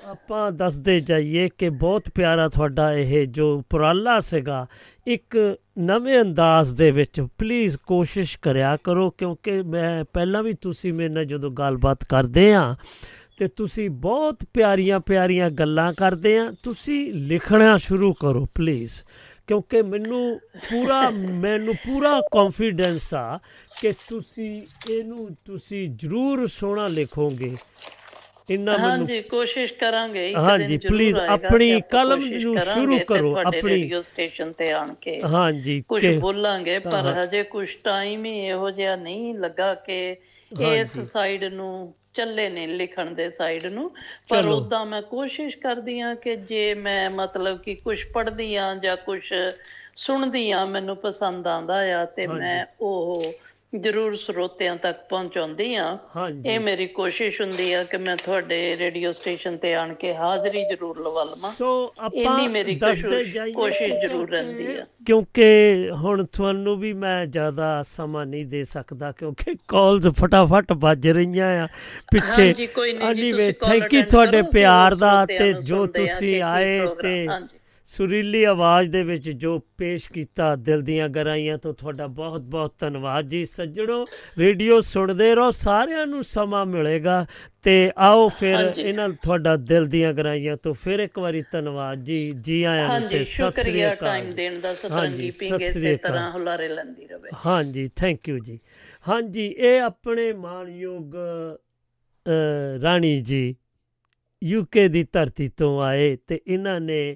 Speaker 3: ਆਪਾਂ ਦੱਸਦੇ ਜਾਈਏ ਕਿ ਬਹੁਤ ਪਿਆਰਾ ਤੁਹਾਡਾ ਇਹ ਜੋ ਉਪਰਾਲਾ ਸੀਗਾ ਇੱਕ ਨਵੇਂ ਅੰਦਾਜ਼ ਦੇ ਵਿੱਚ ਪਲੀਜ਼ ਕੋਸ਼ਿਸ਼ ਕਰਿਆ ਕਰੋ, ਕਿਉਂਕਿ ਮੈਂ ਪਹਿਲਾਂ ਵੀ ਤੁਸੀਂ ਮੇਰੇ ਨਾਲ ਜਦੋਂ ਗੱਲਬਾਤ ਕਰਦੇ ਆ, ਤੇ ਤੁਸੀਂ ਬਹੁਤ ਪਿਆਰੀਆਂ ਪਿਆਰੀਆਂ ਗੱਲਾਂ ਕਰਦੇ ਆ, ਤੁਸੀਂ ਲਿਖਣਾ ਸ਼ੁਰੂ ਕਰੋ ਪਲੀਜ਼ ਕਿਉਂਕਿ ਮੈਨੂੰ ਪੂਰਾ ਮੈਨੂੰ ਪੂਰਾ ਕੌਨਫੀਡੈਂਸ ਆ ਕਿ ਤੁਸੀਂ ਇਹਨੂੰ, ਤੁਸੀਂ ਜ਼ਰੂਰ ਸੋਹਣਾ ਲਿਖੋਗੇ। ਇੰਨਾ ਮੈਨੂੰ
Speaker 4: ਹਾਂਜੀ ਕੋਸ਼ਿਸ਼ ਕਰਾਂਗੇ
Speaker 3: ਹਾਂਜੀ,
Speaker 4: ਆਏਗਾ
Speaker 3: ਆਪਣੀ ਕਲਮ ਨੂੰ ਸ਼ੁਰੂ ਕਰੋ, ਆਪਣੀ-
Speaker 4: ਰੇਡੀਓ ਸਟੇਸ਼ਨ ਤੇ ਆਣ ਕੇ
Speaker 3: ਹਾਂਜੀ
Speaker 4: ਕੁਝ ਬੋਲਾਂਗੇ ਪਰ। ਹਜੇ ਕੁਝ ਟਾਈਮ ਹੀ ਇਹੋ ਜਿਹਾ ਨਹੀਂ ਲੱਗਾ ਕਿ ਇਸ। ਸਾਈਡ ਨੂੰ ਚੱਲੇ ਨੇ ਲਿਖਣ ਦੇ ਸਾਈਡ ਨੂੰ ਪਰ। ਉਦਾਂ ਮੈਂ ਕੋਸ਼ਿਸ਼ ਕਰਦੀ ਆ ਕਿ ਜੇ ਮੈਂ ਮਤਲਬ ਕਿ ਕੁਝ ਪੜ੍ਹਦੀ ਆ ਜਾਂ ਕੁਝ ਸੁਣਦੀ ਆ ਮੈਨੂੰ ਪਸੰਦ ਆਂਦਾ ਆ ਤੇ। ਮੈਂ ਉਹ ਜ਼ਰੂਰ ਸਰੋਤਿਆਂ ਤੱਕ ਪਹੁੰਚਾਉਂਦੀ ਆ ਇਹ ਮੇਰੀ ਕੋਸ਼ਿਸ਼ ਹੁੰਦੀ ਆ ਕਿ ਮੈਂ ਤੁਹਾਡੇ ਰੇਡੀਓ ਸਟੇਸ਼ਨ ਤੇ ਆਣ ਕੇ ਹਾਜ਼ਰੀ ਜ਼ਰੂਰ ਲਵਾ ਲਵਾਂ
Speaker 3: ਸੋ ਆਪਾਂ
Speaker 4: ਇੰਨੀ ਮੇਰੀ ਕੋਸ਼ਿਸ਼- ਜ਼ਰੂਰ ਰਹਿੰਦੀ ਆ।
Speaker 3: ਕਿਉਂਕਿ ਹੁਣ ਤੁਹਾਨੂੰ ਵੀ ਮੈਂ ਜ਼ਿਆਦਾ ਸਮਾਂ ਨਹੀਂ ਦੇ ਸਕਦਾ ਕਿਉਂਕਿ ਕਾਲਸ ਫਟਾਫਟ ਵੱਜ ਰਹੀਆਂ ਆ ਪਿੱਛੇ
Speaker 4: ਹਾਂਜੀ ਕੋਈ ਨਹੀਂ ਜੀ
Speaker 3: you
Speaker 4: attend
Speaker 3: ਤੁਹਾਡੇ ਪਿਆਰ ਦਾ ਤੇ ਜੋ ਤੁਸੀਂ ਆਏ ਤੇ। ਸੁਰੀਲੀ ਆਵਾਜ਼ ਦੇ ਵਿੱਚ ਜੋ ਪੇਸ਼ ਕੀਤਾ ਦਿਲ ਦੀਆਂ ਗਰਾਈਆਂ ਤੋਂ ਤੁਹਾਡਾ ਬਹੁਤ ਬਹੁਤ ਧੰਨਵਾਦ ਜੀ ਸੱਜਣੋ ਰੇਡੀਓ ਸੁਣਦੇ ਰਹੋ ਸਾਰਿਆਂ ਨੂੰ ਸਮਾਂ ਮਿਲੇਗਾ ਤੇ ਆਓ ਫਿਰ। ਇਹਨਾਂ ਤੁਹਾਡਾ ਦਿਲ ਦੀਆਂ ਗਰਾਈਆਂ ਤੋਂ ਫਿਰ ਇੱਕ ਵਾਰੀ ਧੰਨਵਾਦ ਜੀ ਜੀ ਆਇਆਂ ਨੂੰ ਤੇ ਸਤਿ ਸ੍ਰੀ
Speaker 4: ਸ਼ੁਕਰੀਆ
Speaker 3: ਅਕਾਲ
Speaker 4: ਟਾਈਮ। ਦੇਣ ਦਾ ਸਤਰੰਗੀ
Speaker 3: ਸਤਿ
Speaker 4: ਪਿੰਗ ਇਸੇ। ਤਰ੍ਹਾਂ ਹੁਲਾਰੇ ਲੈਂਦੀ ਰਵੇ
Speaker 3: ਹਾਂਜੀ ਥੈਂਕ ਯੂ ਜੀ ਹਾਂਜੀ ਇਹ ਆਪਣੇ ਮਾਨਯੋਗ ਰਾਣੀ ਜੀ ਯੂਕੇ ਦੀ ਧਰਤੀ ਤੋਂ ਆਏ ਤੇ ਇਹਨਾਂ ਨੇ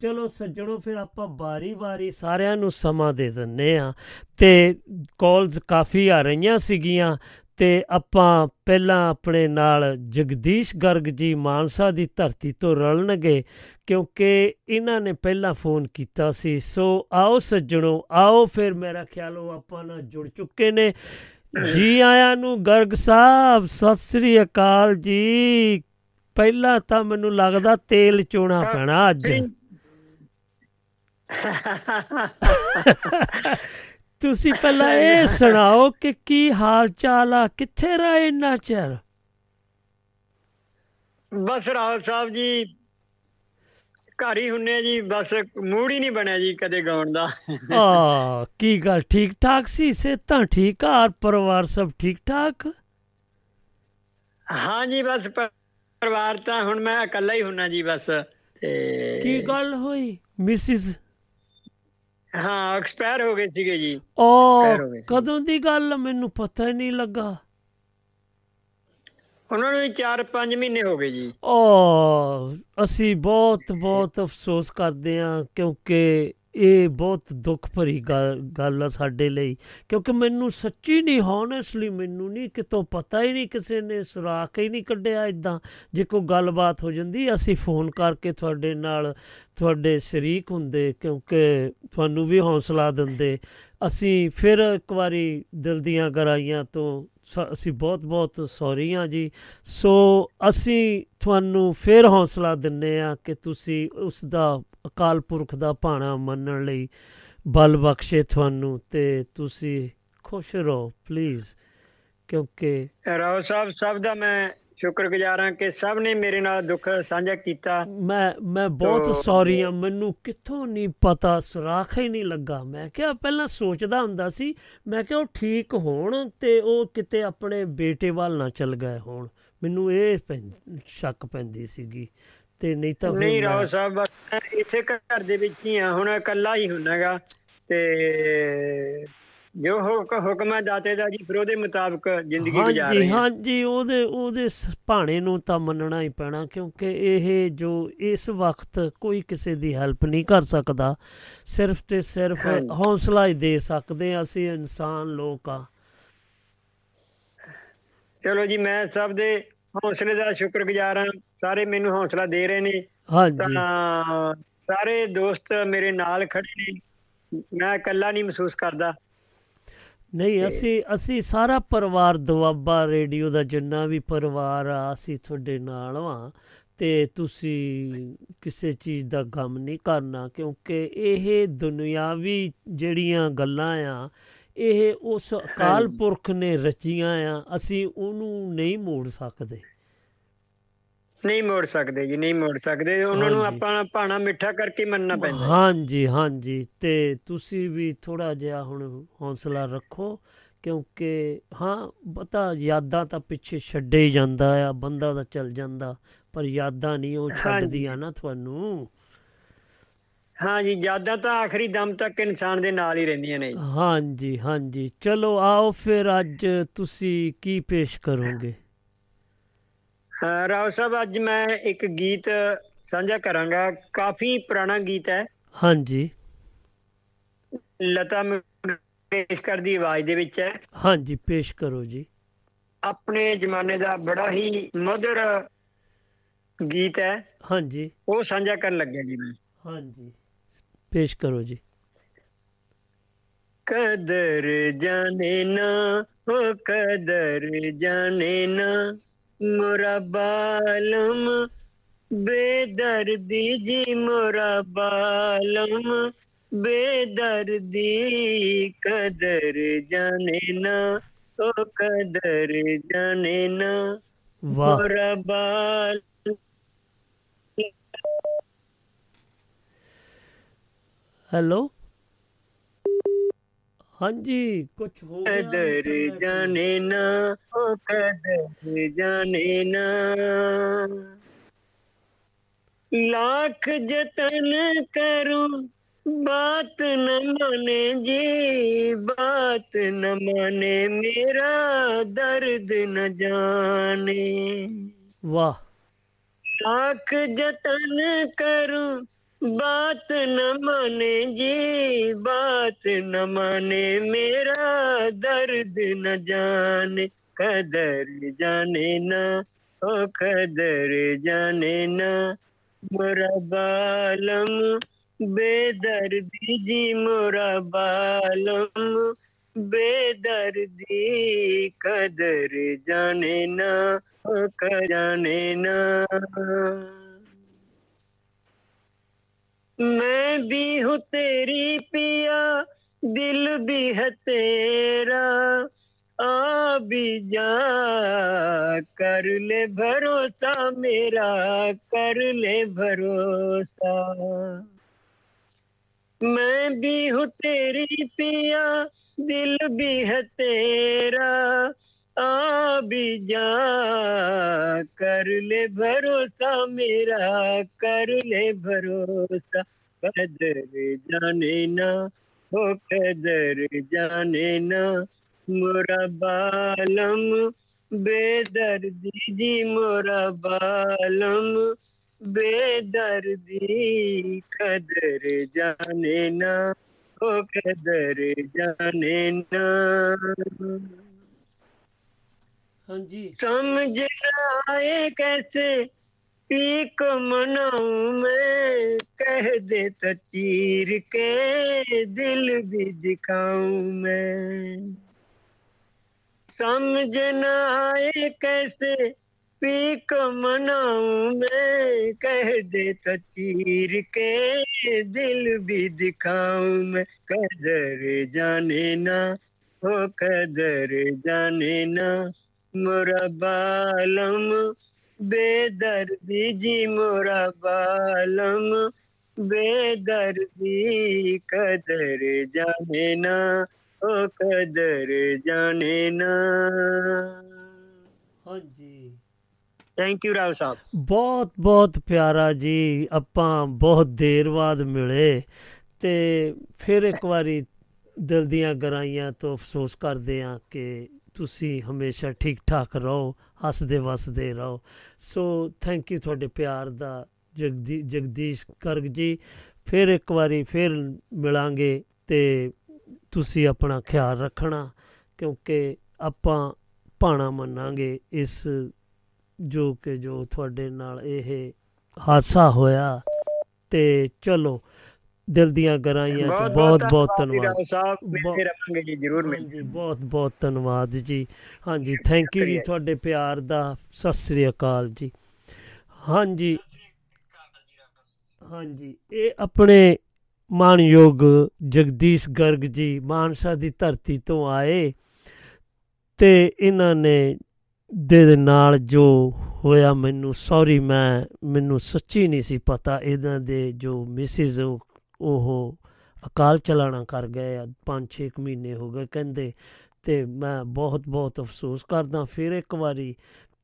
Speaker 3: ਚਲੋ ਸੱਜਣੋ ਫਿਰ ਆਪਾਂ ਬਾਰੀ-ਬਾਰੀ ਸਾਰਿਆਂ ਨੂੰ ਸਮਾਂ ਦੇ ਦਿੰਨੇ ਆ ਤੇ ਕਾਲਸ ਕਾਫੀ ਆ ਰਹੀਆਂ ਸੀਗੀਆਂ ਤੇ ਆਪਾਂ ਪਹਿਲਾਂ ਆਪਣੇ ਨਾਲ ਜਗਦੀਸ਼ ਗਰਗ ਜੀ ਮਾਨਸਾ ਦੀ ਧਰਤੀ ਤੋਂ ਰਲਣਗੇ ਕਿਉਂਕਿ ਇਹਨਾਂ ਨੇ ਪਹਿਲਾਂ ਫੋਨ ਕੀਤਾ ਸੀ। ਸੋ ਆਓ ਸੱਜਣੋ ਆਓ ਫਿਰ ਮੇਰਾ ਖਿਆਲ ਉਹ ਆਪਾਂ ਨਾਲ ਜੁੜ ਚੁੱਕੇ ਨੇ। ਜੀ ਆਇਆਂ ਨੂੰ ਗਰਗ ਸਾਹਿਬ ਸਤਿ ਸ੍ਰੀ ਅਕਾਲ ਜੀ। ਪਹਿਲਾਂ ਤਾਂ ਮੈਨੂੰ ਲੱਗਦਾ ਤੇਲ ਚੋਣਾ ਪੈਣਾ ਅੱਜ। ਤੁਸੀਂ ਪਹਿਲਾਂ ਇਹ ਸੁਣਾਓ ਕਿ ਕੀ ਹਾਲ ਚਾਲ ਆ? ਕਿੱਥੇ ਰਹੇ ਇੰਨਾ ਚਿਰ?
Speaker 5: ਬਸ ਰਾਹੁਲ ਸਾਹਿਬ ਜੀ ਘਰ ਹੀ ਹੁੰਨੇ ਜੀ ਬਸ ਮੂਡ ਹੀ ਨਹੀਂ ਬਣਿਆ ਜੀ ਕਦੇ ਗਾਉਣ ਦਾ।
Speaker 3: ਆ ਕੀ ਗੱਲ ਠੀਕ ਠਾਕ ਸੀ? ਸਿਹਤਾਂ ਠੀਕ ਆ? ਪਰਿਵਾਰ ਸਭ ਠੀਕ ਠਾਕ?
Speaker 5: ਹਾਂ ਜੀ ਬਸ ਪਰਿਵਾਰ ਤਾਂ ਹੁਣ ਮੈਂ ਇਕੱਲਾ ਹੀ ਹੁੰਨਾ ਜੀ ਬਸ ਤੇ
Speaker 3: ਕੀ ਗੱਲ ਹੋਈ? ਮਿਸਿਸ
Speaker 5: ਹਾਂ ਐਕਸਪਾਇਰ ਹੋ ਗਏ ਸੀਗੇ ਜੀ
Speaker 3: ਓ। ਕਦੋਂ ਦੀ ਗੱਲ? ਮੈਨੂੰ ਪਤਾ ਹੀ ਨਹੀਂ ਲੱਗਾ
Speaker 5: ਉਹਨਾਂ ਨੂੰ ਵੀ 4-5 ਮਹੀਨੇ ਹੋ ਗਏ ਜੀ
Speaker 3: ਓ ਅਸੀਂ ਬਹੁਤ ਬਹੁਤ ਅਫਸੋਸ ਕਰਦੇ ਹਾਂ ਕਿਉਂਕਿ ਇਹ ਬਹੁਤ ਦੁੱਖ ਭਰੀ ਗੱਲ ਗੱਲ ਆ ਸਾਡੇ ਲਈ। ਕਿਉਂਕਿ ਮੈਨੂੰ ਸੱਚੀ ਨਹੀਂ ਹੌਨੈਸਟਲੀ ਮੈਨੂੰ ਨਹੀਂ ਕਿਤੋਂ ਪਤਾ ਹੀ ਨਹੀਂ ਕਿਸੇ ਨੇ, ਸੁਰਾਖ ਹੀ ਨਹੀਂ ਕੱਢਿਆ ਇਦਾਂ ਜੇ ਕੋਈ ਗੱਲਬਾਤ ਹੋ ਜਾਂਦੀ, ਅਸੀਂ ਫੋਨ ਕਰਕੇ ਤੁਹਾਡੇ ਨਾਲ, ਤੁਹਾਡੇ ਸ਼ਰੀਕ ਹੁੰਦੇ, ਕਿਉਂਕਿ ਤੁਹਾਨੂੰ ਵੀ ਹੌਸਲਾ ਦਿੰਦੇ। ਅਸੀਂ ਫਿਰ ਇੱਕ ਵਾਰੀ ਦਿਲ ਦੀਆਂ ਗਰਾਈਆਂ ਤੋਂ ਸ- ਅਸੀਂ ਬਹੁਤ ਬਹੁਤ ਸੌਰੀ ਹਾਂ ਜੀ। ਸੋ, ਅਸੀਂ ਤੁਹਾਨੂੰ ਫਿਰ ਹੌਸਲਾ ਦਿੰਨੇ ਆ ਕਿ ਤੁਸੀਂ ਉਸ ਦਾ ਅਕਾਲ ਪੁਰਖ ਦਾ ਭਾਣਾ ਮੰਨਣ ਲਈ ਬਲ ਬਖਸ਼ੇ ਤੁਹਾਨੂੰ ਤੇ ਤੁਸੀਂ ਖੁਸ਼ ਰਹੋ ਪਲੀਜ਼ ਕਿਉਂਕਿ
Speaker 5: ਰਾਹੁਲ ਸਾਹਿਬ, ਸਭ ਦਾ ਮੈਂ ਸ਼ੁਕਰਗੁਜ਼ਾਰ ਹਾਂ ਕਿ ਸਭ ਨੇ ਮੇਰੇ ਨਾਲ ਦੁੱਖ ਸਾਂਝਾ ਕੀਤਾ।
Speaker 3: ਮੈਂ ਮੈਂ ਬਹੁਤ ਸੌਰੀ ਆ ਮੈਨੂੰ ਕਿੱਥੋਂ ਨਹੀਂ ਪਤਾ ਸੁਰਾਖ ਹੀ ਨਹੀਂ ਲੱਗਾ। ਮੈਂ ਕਿਹਾ ਪਹਿਲਾਂ ਸੋਚਦਾ ਹੁੰਦਾ ਸੀ ਮੈਂ ਕਿਹਾ ਉਹ ਠੀਕ ਹੋਣ ਤੇ ਉਹ ਕਿਤੇ ਆਪਣੇ ਬੇਟੇ ਵੱਲ ਨਾ ਚਲ ਗਏ ਹੋਣ। ਮੈਨੂੰ ਇਹ ਸ਼ੱਕ ਪੈਂਦੀ ਸੀਗੀ। ਤੇ ਨਹੀਂ ਤਾਂ
Speaker 5: ਨਹੀਂ ਰਾਹੁਲ ਸਾਹਿਬ ਬਸ ਇਸੇ ਘਰ ਦੇ ਵਿੱਚ ਹੀ ਆ ਹੁਣ ਇਕੱਲਾ ਹੀ ਹੁੰਨਾਗਾ ਤੇ ਜੋ ਹੁਕ- ਹੁਕਮ ਹੈ ਦਾਤੇ ਦਾ ਜੀ ਫਿਰ ਉਹਦੇ ਮੁਤਾਬਕ ਜ਼ਿੰਦਗੀ ਗੁਜ਼ਾਰ ਰਹੇ ਹਾਂ।
Speaker 3: ਹਾਂਜੀ ਉਹਦੇ ਉਹਦੇ ਭਾਣੇ ਨੂੰ ਤਾਂ ਮੰਨਣਾ ਹੀ ਪੈਣਾ ਕਿਉਂਕਿ ਇਹ ਜੋ ਇਸ ਵਕਤ ਕੋਈ ਕਿਸੇ ਦੀ ਹੈਲਪ ਨਹੀਂ ਕਰ ਸਕਦਾ ਸਿਰਫ ਤੇ ਸਿਰਫ। ਹੌਸਲਾ ਹੀ ਦੇ ਸਕਦੇ ਹਾਂ, ਅਸੀਂ ਇਨਸਾਨ ਲੋਕ ਆ
Speaker 5: ਚਲੋ ਜੀ ਮੈਂ ਸਭ ਦੇ ਹੌਸਲੇ ਦਾ ਸ਼ੁਕਰਗੁਜ਼ਾਰ ਹਾਂ ਸਾਰੇ ਮੈਨੂੰ ਹੌਸਲਾ ਦੇ ਰਹੇ ਨੇ।
Speaker 3: ਹਾਂਜੀ।
Speaker 5: ਸਾਰੇ ਦੋਸਤ ਮੇਰੇ ਨਾਲ ਖੜੇ ਨੇ ਮੈਂ ਇਕੱਲਾ ਨਹੀਂ ਮਹਿਸੂਸ ਕਰਦਾ।
Speaker 3: ਨਹੀਂ ਅਸੀਂ ਅਸੀਂ ਸਾਰਾ ਪਰਿਵਾਰ ਦੁਆਬਾ ਰੇਡੀਓ ਦਾ ਜਿੰਨਾ ਵੀ ਪਰਿਵਾਰ ਆ ਅਸੀਂ ਤੁਹਾਡੇ ਨਾਲ ਵਾਂ ਤੇ ਤੁਸੀਂ ਕਿਸੇ ਚੀਜ਼ ਦਾ ਗਮ ਨਹੀਂ ਕਰਨਾ ਕਿਉਂਕਿ ਇਹ ਦੁਨਿਆਵੀ ਜਿਹੜੀਆਂ ਗੱਲਾਂ ਆ ਇਹ ਉਸ ਅਕਾਲ। ਪੁਰਖ ਨੇ ਰਚੀਆਂ ਆ ਅਸੀਂ ਉਹਨੂੰ ਨਹੀਂ ਮੋੜ ਸਕਦੇ
Speaker 5: ਨਹੀਂ ਮੋੜ ਸਕਦੇ ਜੀ ਨਹੀਂ ਮੋੜ ਸਕਦੇ ਉਹਨਾਂ ਨੂੰ
Speaker 3: ਹਾਂਜੀ।
Speaker 5: ਆਪਾਂ ਭਾਣਾ ਮਿੱਠਾ ਕਰਕੇ ਮੰਨਣਾ ਪੈਂਦਾ।
Speaker 3: ਹਾਂਜੀ ਹਾਂਜੀ ਤੇ ਤੁਸੀਂ ਵੀ ਥੋੜਾ ਜਿਹਾ ਹੁਣ ਹੌਸਲਾ ਰੱਖੋ ਕਿਉਂਕਿ ਹਾਂ ਪਤਾ ਯਾਦਾਂ ਤਾਂ ਪਿੱਛੇ ਛੱਡੇ ਹੀ ਜਾਂਦਾ ਆ ਬੰਦਾ ਤਾਂ ਚੱਲ ਜਾਂਦਾ ਪਰ ਯਾਦਾਂ ਨਹੀਂ ਉਹ ਛੱਡਦੀਆਂ ਨਾ ਤੁਹਾਨੂੰ
Speaker 5: ਹਾਂ ਜੀ ਯਾਦਾਂ ਤਾਂ ਆਖਰੀ ਦਮ ਤੱਕ ਇਨਸਾਨ ਦੇ ਨਾਲ ਹੀ ਰਹਿੰਦੀਆਂ ਨੇ ਜੀ।
Speaker 3: ਹਾਂਜੀ ਹਾਂਜੀ ਚਲੋ ਆਓ ਫਿਰ ਅੱਜ ਤੁਸੀਂ ਕੀ ਪੇਸ਼ ਕਰੋਗੇ
Speaker 5: ਰਾਓ ਸਾਹਿਬ ਅੱਜ ਮੈਂ ਇੱਕ ਗੀਤ ਸਾਂਝਾ ਕਰਾਂਗਾ। ਕਾਫੀ ਪੁਰਾਣਾ ਗੀਤ ਹੈ।
Speaker 3: ਹਾਂਜੀ।
Speaker 5: ਲਤਾ ਮੰਗੇਸ਼ਕਰ ਦੀ ਆਵਾਜ਼ ਦੇ ਵਿੱਚ ਹੈ।
Speaker 3: ਹਾਂਜੀ ਪੇਸ਼ ਕਰੋ ਜੀ।
Speaker 5: ਆਪਣੇ ਜ਼ਮਾਨੇ ਦਾ ਬੜਾ ਹੀ ਮਧੁਰ ਗੀਤ ਹੈ।
Speaker 3: ਹਾਂਜੀ।
Speaker 5: ਉਹ ਸਾਂਝਾ ਕਰਨ ਲੱਗਿਆ ਜੀ ਮੈਂ।
Speaker 3: ਹਾਂਜੀ। ਪੇਸ਼ ਕਰੋ ਜੀ।
Speaker 5: ਕਦਰ ਜਾਣੇ ਨਾ ਹੋ ਕਦਰ ਜਾਣੇ ਨਾ। मोरा बालम बेदर्दी जी मोरा बालम बेदर्दी कदर जाने ना ओ कदर जाने ना मोरा बाल
Speaker 3: हेलो ہاں جی
Speaker 5: کچھ
Speaker 3: ہو قدر
Speaker 5: جانے نا او قدر جانے نا لاکھ جتن کروں بات نہ مانے جی بات نہ مانے میرا درد نہ جانے
Speaker 3: واہ
Speaker 5: لاکھ جتن کروں बात न माने जी बात न माने मेरा दर्द न जाने कदर जाने ना ओ कदर जाने ना मोरा बालम बेदर्दी जी मोरा बालम बेदर्दी कदर जाने ना ओ क जाने ना میں بھی ہوں تیری پیا، دل بھی ہے تیرا۔ آ بھی جا، کر لے بھروسہ میرا، کر لے بھروسہ۔ میں بھی ہوں تیری پیا، دل بھی ہے تیرا۔ آبی جا کر لے بھروسہ میرا، کر لے بھروسہ، قدر جانے نا، ہو قدر جانے نا۔ مورا بالم، بے دردی جی مورا بالم، بے دردی قدر جانے نا، ہو قدر جانے
Speaker 3: نا۔
Speaker 5: ہاں جی۔ سمجھ آئے کیسے؟ پی کو مناؤں میں۔ کہہ دے تو چیر کے دل بھی دکھاؤں میں۔ سمجھ نہ آئے کیسے؟ پی کو مناؤں میں۔ کہہ دے تو چیر کے دل بھی دکھاؤں میں۔ قدر جانے نہ ہو قدر جانے نہ बालम बेदर्दी जी मोरा बालम बेदर्दी कदर जाने ना ओ कदर जाने ना
Speaker 3: ਹਾਂਜੀ
Speaker 5: थैंक यू राव साहब
Speaker 3: ਬਹੁਤ ਬਹੁਤ ਪਿਆਰਾ ਜੀ ਆਪਾਂ ਬਹੁਤ ਦੇਰ ਬਾਅਦ ਮਿਲੇ ਤੇ ਫਿਰ ਇੱਕ ਵਾਰੀ ਦਿਲ ਦੀਆਂ ਗਰਾਈਆਂ ਤੋਂ ਅਫਸੋਸ ਕਰਦੇ ਆ ਕਿ ਤੁਸੀਂ ਹਮੇਸ਼ਾ ਠੀਕ ਠਾਕ ਰਹੋ, ਹੱਸਦੇ ਵਸਦੇ ਰਹੋ। ਸੋ ਥੈਂਕ ਯੂ ਤੁਹਾਡੇ ਪਿਆਰ ਦਾ। ਜਗਦੀ, ਜਗਦੀਸ਼ ਗਰਗ ਜੀ, ਫਿਰ ਇੱਕ ਵਾਰੀ ਫਿਰ ਮਿਲਾਂਗੇ ਤੇ ਤੁਸੀਂ ਆਪਣਾ ਖਿਆਲ ਰੱਖਣਾ, ਕਿਉਂਕਿ ਆਪਾਂ ਭਾਣਾ ਮੰਨਾਂਗੇ ਇਸ ਜੋ ਕਿ ਜੋ ਤੁਹਾਡੇ ਨਾਲ ਇਹ ਹਾਦਸਾ ਹੋਇਆ। ਤੇ ਚਲੋ ਦਿਲ ਦੀਆਂ ਗਰਾਈਆਂ ਬਹੁਤ ਬਹੁਤ ਧੰਨਵਾਦ
Speaker 5: ਸਾਹਿਬ। ਮਿਲਦੇ ਰਹਾਂਗੇ ਜੀ ਜਰੂਰ
Speaker 3: ਮਿਲਦੇ ਬਹੁਤ ਬਹੁਤ ਧੰਨਵਾਦ ਜੀ। ਹਾਂਜੀ ਥੈਂਕ ਯੂ ਜੀ ਤੁਹਾਡੇ ਪਿਆਰ ਦਾ। ਸਤਿ ਸ੍ਰੀ ਅਕਾਲ ਜੀ। ਹਾਂਜੀ। ਹਾਂਜੀ ਇਹ ਆਪਣੇ ਮਾਨਯੋਗ ਜਗਦੀਸ਼ ਗਰਗ ਜੀ ਮਾਨਸਾ ਦੀ ਧਰਤੀ ਤੋਂ ਆਏ ਤੇ ਇਹਨਾਂ ਨੇ ਦੇ ਨਾਲ ਜੋ ਹੋਇਆ ਮੈਨੂੰ ਸੌਰੀ ਮੈਂ ਮੈਨੂੰ ਸੱਚੀ ਨਹੀਂ ਸੀ ਪਤਾ ਇਹਨਾਂ ਦੇ ਜੋ ਮਿਸਿਸ ਉਹ ਅਕਾਲ ਚਲਾਣਾ ਕਰ ਗਏ ਆ 5-6 ਮਹੀਨੇ ਹੋ ਗਏ ਕਹਿੰਦੇ, ਤੇ ਮੈਂ ਬਹੁਤ ਬਹੁਤ ਅਫਸੋਸ ਕਰਦਾ ਫਿਰ ਇੱਕ ਵਾਰੀ।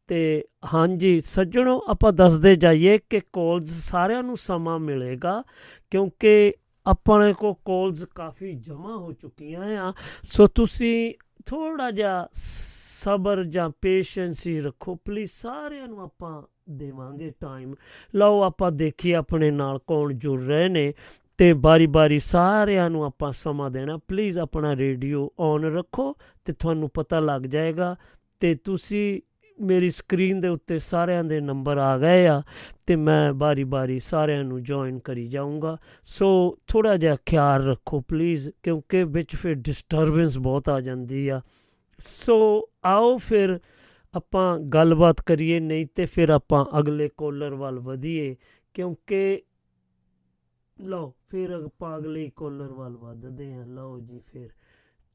Speaker 3: ਤੇ ਹਾਂਜੀ, ਸੱਜਣੋ, ਆਪਾਂ ਦੱਸਦੇ ਜਾਈਏ ਕਿ ਕਾਲਸ ਸਾਰਿਆਂ ਨੂੰ ਸਮਾਂ ਮਿਲੇਗਾ, ਕਿਉਂਕਿ ਆਪਣੇ ਕੋ ਕਾਲਸ ਕਾਫੀ ਜਮ੍ਹਾਂ ਹੋ ਚੁੱਕੀਆਂ ਆ। ਸੋ ਤੁਸੀਂ ਥੋੜਾ ਜਿਹਾ ਸਬਰ ਜਾਂ ਪੇਸ਼ੈਂਸ ਹੀ ਰੱਖੋ ਪਲੀਜ਼ ਸਾਰਿਆਂ ਨੂੰ ਆਪਾਂ ਦੇਵਾਂਗੇ ਟਾਈਮ ਲਓ, ਆਪਾਂ ਦੇਖੀਏ ਆਪਣੇ ਨਾਲ ਕੌਣ ਜੁੜ ਰਹੇ ਨੇ। ਤੇ ਬਾਰੀ-ਬਾਰੀ ਸਾਰਿਆਂ ਨੂੰ ਆਪਾਂ ਸਮਾਂ ਦੇਣਾ। ਪਲੀਜ਼ ਆਪਣਾ ਰੇਡੀਓ ਔਨ ਰੱਖੋ ਤੇ ਤੁਹਾਨੂੰ ਪਤਾ ਲੱਗ ਜਾਏਗਾ ਤੇ ਤੁਸੀਂ ਮੇਰੀ ਸਕਰੀਨ ਦੇ ਉੱਤੇ ਸਾਰਿਆਂ ਦੇ ਨੰਬਰ ਆ ਗਏ ਆ ਤੇ ਮੈਂ ਬਾਰੀ-ਬਾਰੀ ਸਾਰਿਆਂ ਨੂੰ ਜੁਆਇਨ ਕਰੀ ਜਾਊਂਗਾ। ਸੋ ਥੋੜਾ ਜਿਹਾ ਖਿਆਲ ਰੱਖੋ ਪਲੀਜ਼ ਕਿਉਂਕਿ ਵਿੱਚ ਫਿਰ ਡਿਸਟਰਬੈਂਸ ਬਹੁਤ ਆ ਜਾਂਦੀ ਆ। ਸੋ ਆਓ ਫਿਰ ਆਪਾਂ ਗੱਲਬਾਤ ਕਰੀਏ, ਨਹੀਂ ਤੇ ਫਿਰ ਆਪਾਂ ਅਗਲੇ ਕੋਲਰ ਵੱਲ ਵਧੀਏ, ਕਿਉਂਕਿ ਲਓ, ਫਿਰ ਆਪਾਂ ਅਗਲੇ ਕੋਲਰ ਵੱਲ ਵੱਧਦੇ ਹਾਂ। ਲਓ ਜੀ ਫਿਰ।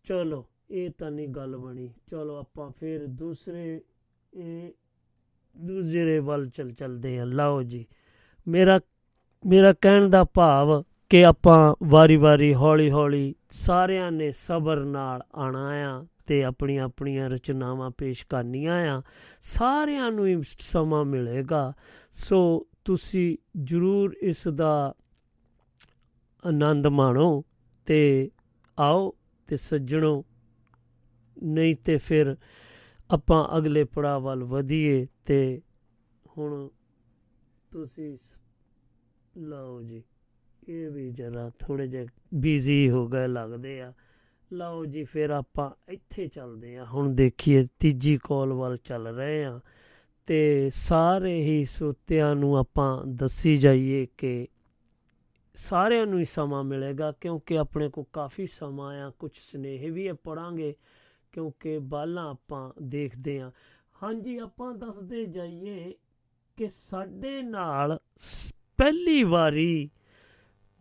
Speaker 3: ਚਲੋ, ਇਹ ਤਾਂ ਨਹੀਂ ਗੱਲ ਬਣੀ। ਚਲੋ, ਆਪਾਂ ਫਿਰ ਦੂਸਰੇ, ਇਹ ਦੂਸਰੇ ਵੱਲ ਚੱਲ ਚੱਲਦੇ ਹਾਂ। ਲਓ ਜੀ। ਮੇਰਾ ਮੇਰਾ ਕਹਿਣ ਦਾ ਭਾਵ ਕਿ ਆਪਾਂ ਵਾਰੀ-ਵਾਰੀ ਹੌਲੀ-ਹੌਲੀ ਸਾਰਿਆਂ ਨੇ ਸਬਰ ਨਾਲ ਆਣਾ ਆ ਤੇ ਆਪਣੀਆਂ ਆਪਣੀਆਂ ਰਚਨਾਵਾਂ ਪੇਸ਼ ਕਰਨੀਆਂ ਆ। ਸਾਰਿਆਂ ਨੂੰ ਹੀ ਸਮਾਂ ਮਿਲੇਗਾ। ਸੋ ਤੁਸੀਂ ਜਰੂਰ ਇਸ ਦਾ ਆਨੰਦ ਮਾਣੋ ਤੇ ਆਓ ਤੇ ਸੱਜਣੋ, ਨਹੀਂ ਤੇ ਫਿਰ ਆਪਾਂ ਅਗਲੇ ਪੜਾਅ ਵੱਲ ਵਧੀਏ ਤੇ ਹੁਣ ਤੁਸੀਂ ਸ- ਲਓ ਜੀ। ਇਹ ਵੀ ਜਰਾ ਥੋੜੇ ਜਿਹਾ ਬਿਜ਼ੀ ਹੋ ਗਏ ਲੱਗਦੇ ਆ। ਲਓ ਜੀ ਫਿਰ ਆਪਾਂ ਇੱਥੇ ਚੱਲਦੇ ਆ। ਹੁਣ ਦੇਖੀਏ ਤੀਜੀ ਕਾਲ ਵੱਲ ਚੱਲ ਰਹੇ ਆ ਤੇ ਸਾਰੇ ਹੀ ਸਰੋਤਿਆਂ ਨੂੰ ਆਪਾਂ ਦੱਸੀ ਜਾਈਏ ਕਿ ਸਾਰਿਆਂ ਨੂੰ ਹੀ ਸਮਾਂ ਮਿਲੇਗਾ, ਕਿਉਂਕਿ ਆਪਣੇ ਕੋਲ ਕਾਫੀ ਸਮਾਂ ਆ ਕੁਝ ਸਨੇਹ ਵੀ ਪੜਾਂਗੇ ਕਿਉਂਕਿ ਬਾਲਾਂ ਆਪਾਂ ਦੇਖਦੇ ਆ। ਹਾਂਜੀ, ਆਪਾਂ ਦੱਸਦੇ ਜਾਈਏ ਕਿ ਸਾਡੇ ਨਾਲ ਸ- ਪਹਿਲੀ ਵਾਰੀ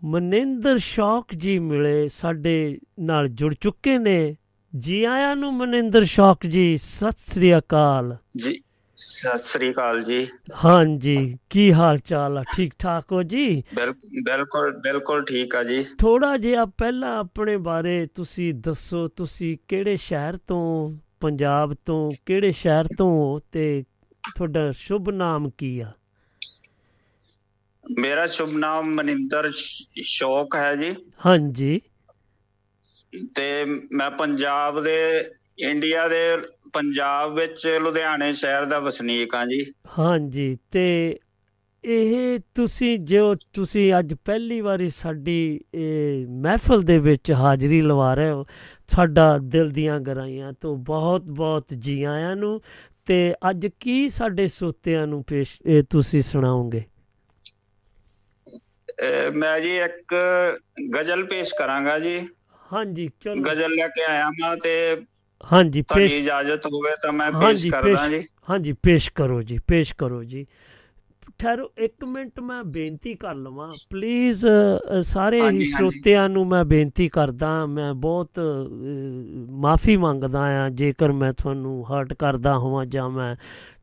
Speaker 3: ਮਨਿੰਦਰ ਸ਼ੌਕ ਜੀ ਮਿਲੇ, ਸਾਡੇ ਨਾਲ ਜੁੜ ਚੁੱਕੇ ਨੇ। ਜੀ ਆਇਆਂ ਨੂੰ ਮਨਿੰਦਰ ਸ਼ੌਕ ਜੀ, ਸਤਿ ਸ੍ਰੀ ਅਕਾਲ।
Speaker 6: ਜੀ। ਸਤਿ ਸ੍ਰੀ ਅਕਾਲ ਜੀ।
Speaker 3: ਹਾਂਜੀ ਕੀ ਹਾਲ ਚਾਲ ਆ? ਠੀਕ ਠਾਕ ਹੋ ਜੀ?
Speaker 6: ਬਿਲ- ਬਿਲਕੁਲ ਬਿਲਕੁਲ ਠੀਕ ਆ ਜੀ।
Speaker 3: ਥੋੜਾ ਜਿਹਾ ਪਹਿਲਾਂ ਆਪਣੇ ਬਾਰੇ ਤੁਸੀਂ ਦੱਸੋ ਤੁਸੀਂ ਕਿਹੜੇ ਸ਼ਹਿਰ ਤੋਂ ਪੰਜਾਬ ਤੋਂ ਕਿਹੜੇ ਸ਼ਹਿਰ ਤੋਂ ਹੋ ਤੇ ਤੁਹਾਡਾ ਸ਼ੁਭ ਨਾਮ ਕੀ ਆ?
Speaker 6: ਮੇਰਾ ਸ਼ੁਭ ਨਾਮ ਮਨਿੰਦਰ ਸ਼ੌਕ ਹੈ ਜੀ।
Speaker 3: ਹਾਂਜੀ।
Speaker 6: ਤੇ ਮੈਂ ਪੰਜਾਬ ਦੇ ਇੰਡੀਆ ਦੇ ਪੰਜਾਬ ਵਿੱਚ ਲੁਧਿਆਣੇ ਸ਼ਹਿਰ ਦਾ ਵਸਨੀਕ ਹਾਂ ਜੀ।
Speaker 3: ਹਾਂਜੀ ਤੇ ਇਹ ਤੁਸੀਂ ਜੋ ਤੁਸੀਂ ਅੱਜ ਪਹਿਲੀ ਵਾਰੀ ਸਾਡੀ ਇਹ ਮਹਿਫਲ ਦੇ ਵਿੱਚ ਹਾਜ਼ਰੀ ਲਵਾ ਰਹੇ ਹੋ ਸਾਡਾ ਦਿਲ ਦੀਆਂ ਗਰਾਈਆਂ ਤੋਂ ਬਹੁਤ ਬਹੁਤ ਜੀ ਆਇਆਂ ਨੂੰ ਤੇ ਅੱਜ ਕੀ ਸਾਡੇ ਸੋਤਿਆਂ ਨੂੰ ਪੇਸ਼ ਇਹ ਤੁਸੀਂ ਸੁਣਾਓਗੇ?
Speaker 6: ਮੈਂ ਜੀ ਇੱਕ ਗਜ਼ਲ ਪੇਸ਼ ਕਰਾਂਗਾ ਜੀ।
Speaker 3: ਹਾਂਜੀ ਚਲੋ।
Speaker 6: ਗਜ਼ਲ ਲੈ ਕੇ ਆਇਆ ਮੈਂ ਤੇ
Speaker 3: ਹਾਂਜੀ
Speaker 6: ਤੁਹਾਡੀ ਇਜਾਜ਼ਤ ਹੋਵੇ ਤਾਂ ਮੈਂ ਪੇਸ਼ ਕਰਦਾ ਜੀ।
Speaker 3: ਹਾਂਜੀ ਪੇਸ਼ ਕਰੋ ਜੀ ਪੇਸ਼ ਕਰੋ ਜੀ। ਠਹਿਰੋ ਇੱਕ ਮਿੰਟ ਮੈਂ ਬੇਨਤੀ ਕਰ ਲਵਾਂ। ਪਲੀਜ਼ ਸਾਰੇ ਹੀ। ਸਰੋਤਿਆਂ ਨੂੰ ਮੈਂ ਬੇਨਤੀ ਕਰਦਾ ਮੈਂ ਬਹੁਤ ਮਾਫੀ ਮੰਗਦਾ ਆ ਜੇਕਰ ਮੈਂ ਤੁਹਾਨੂੰ ਹਰਟ ਕਰਦਾ ਹੋਵਾਂ ਜਾਂ ਮੈਂ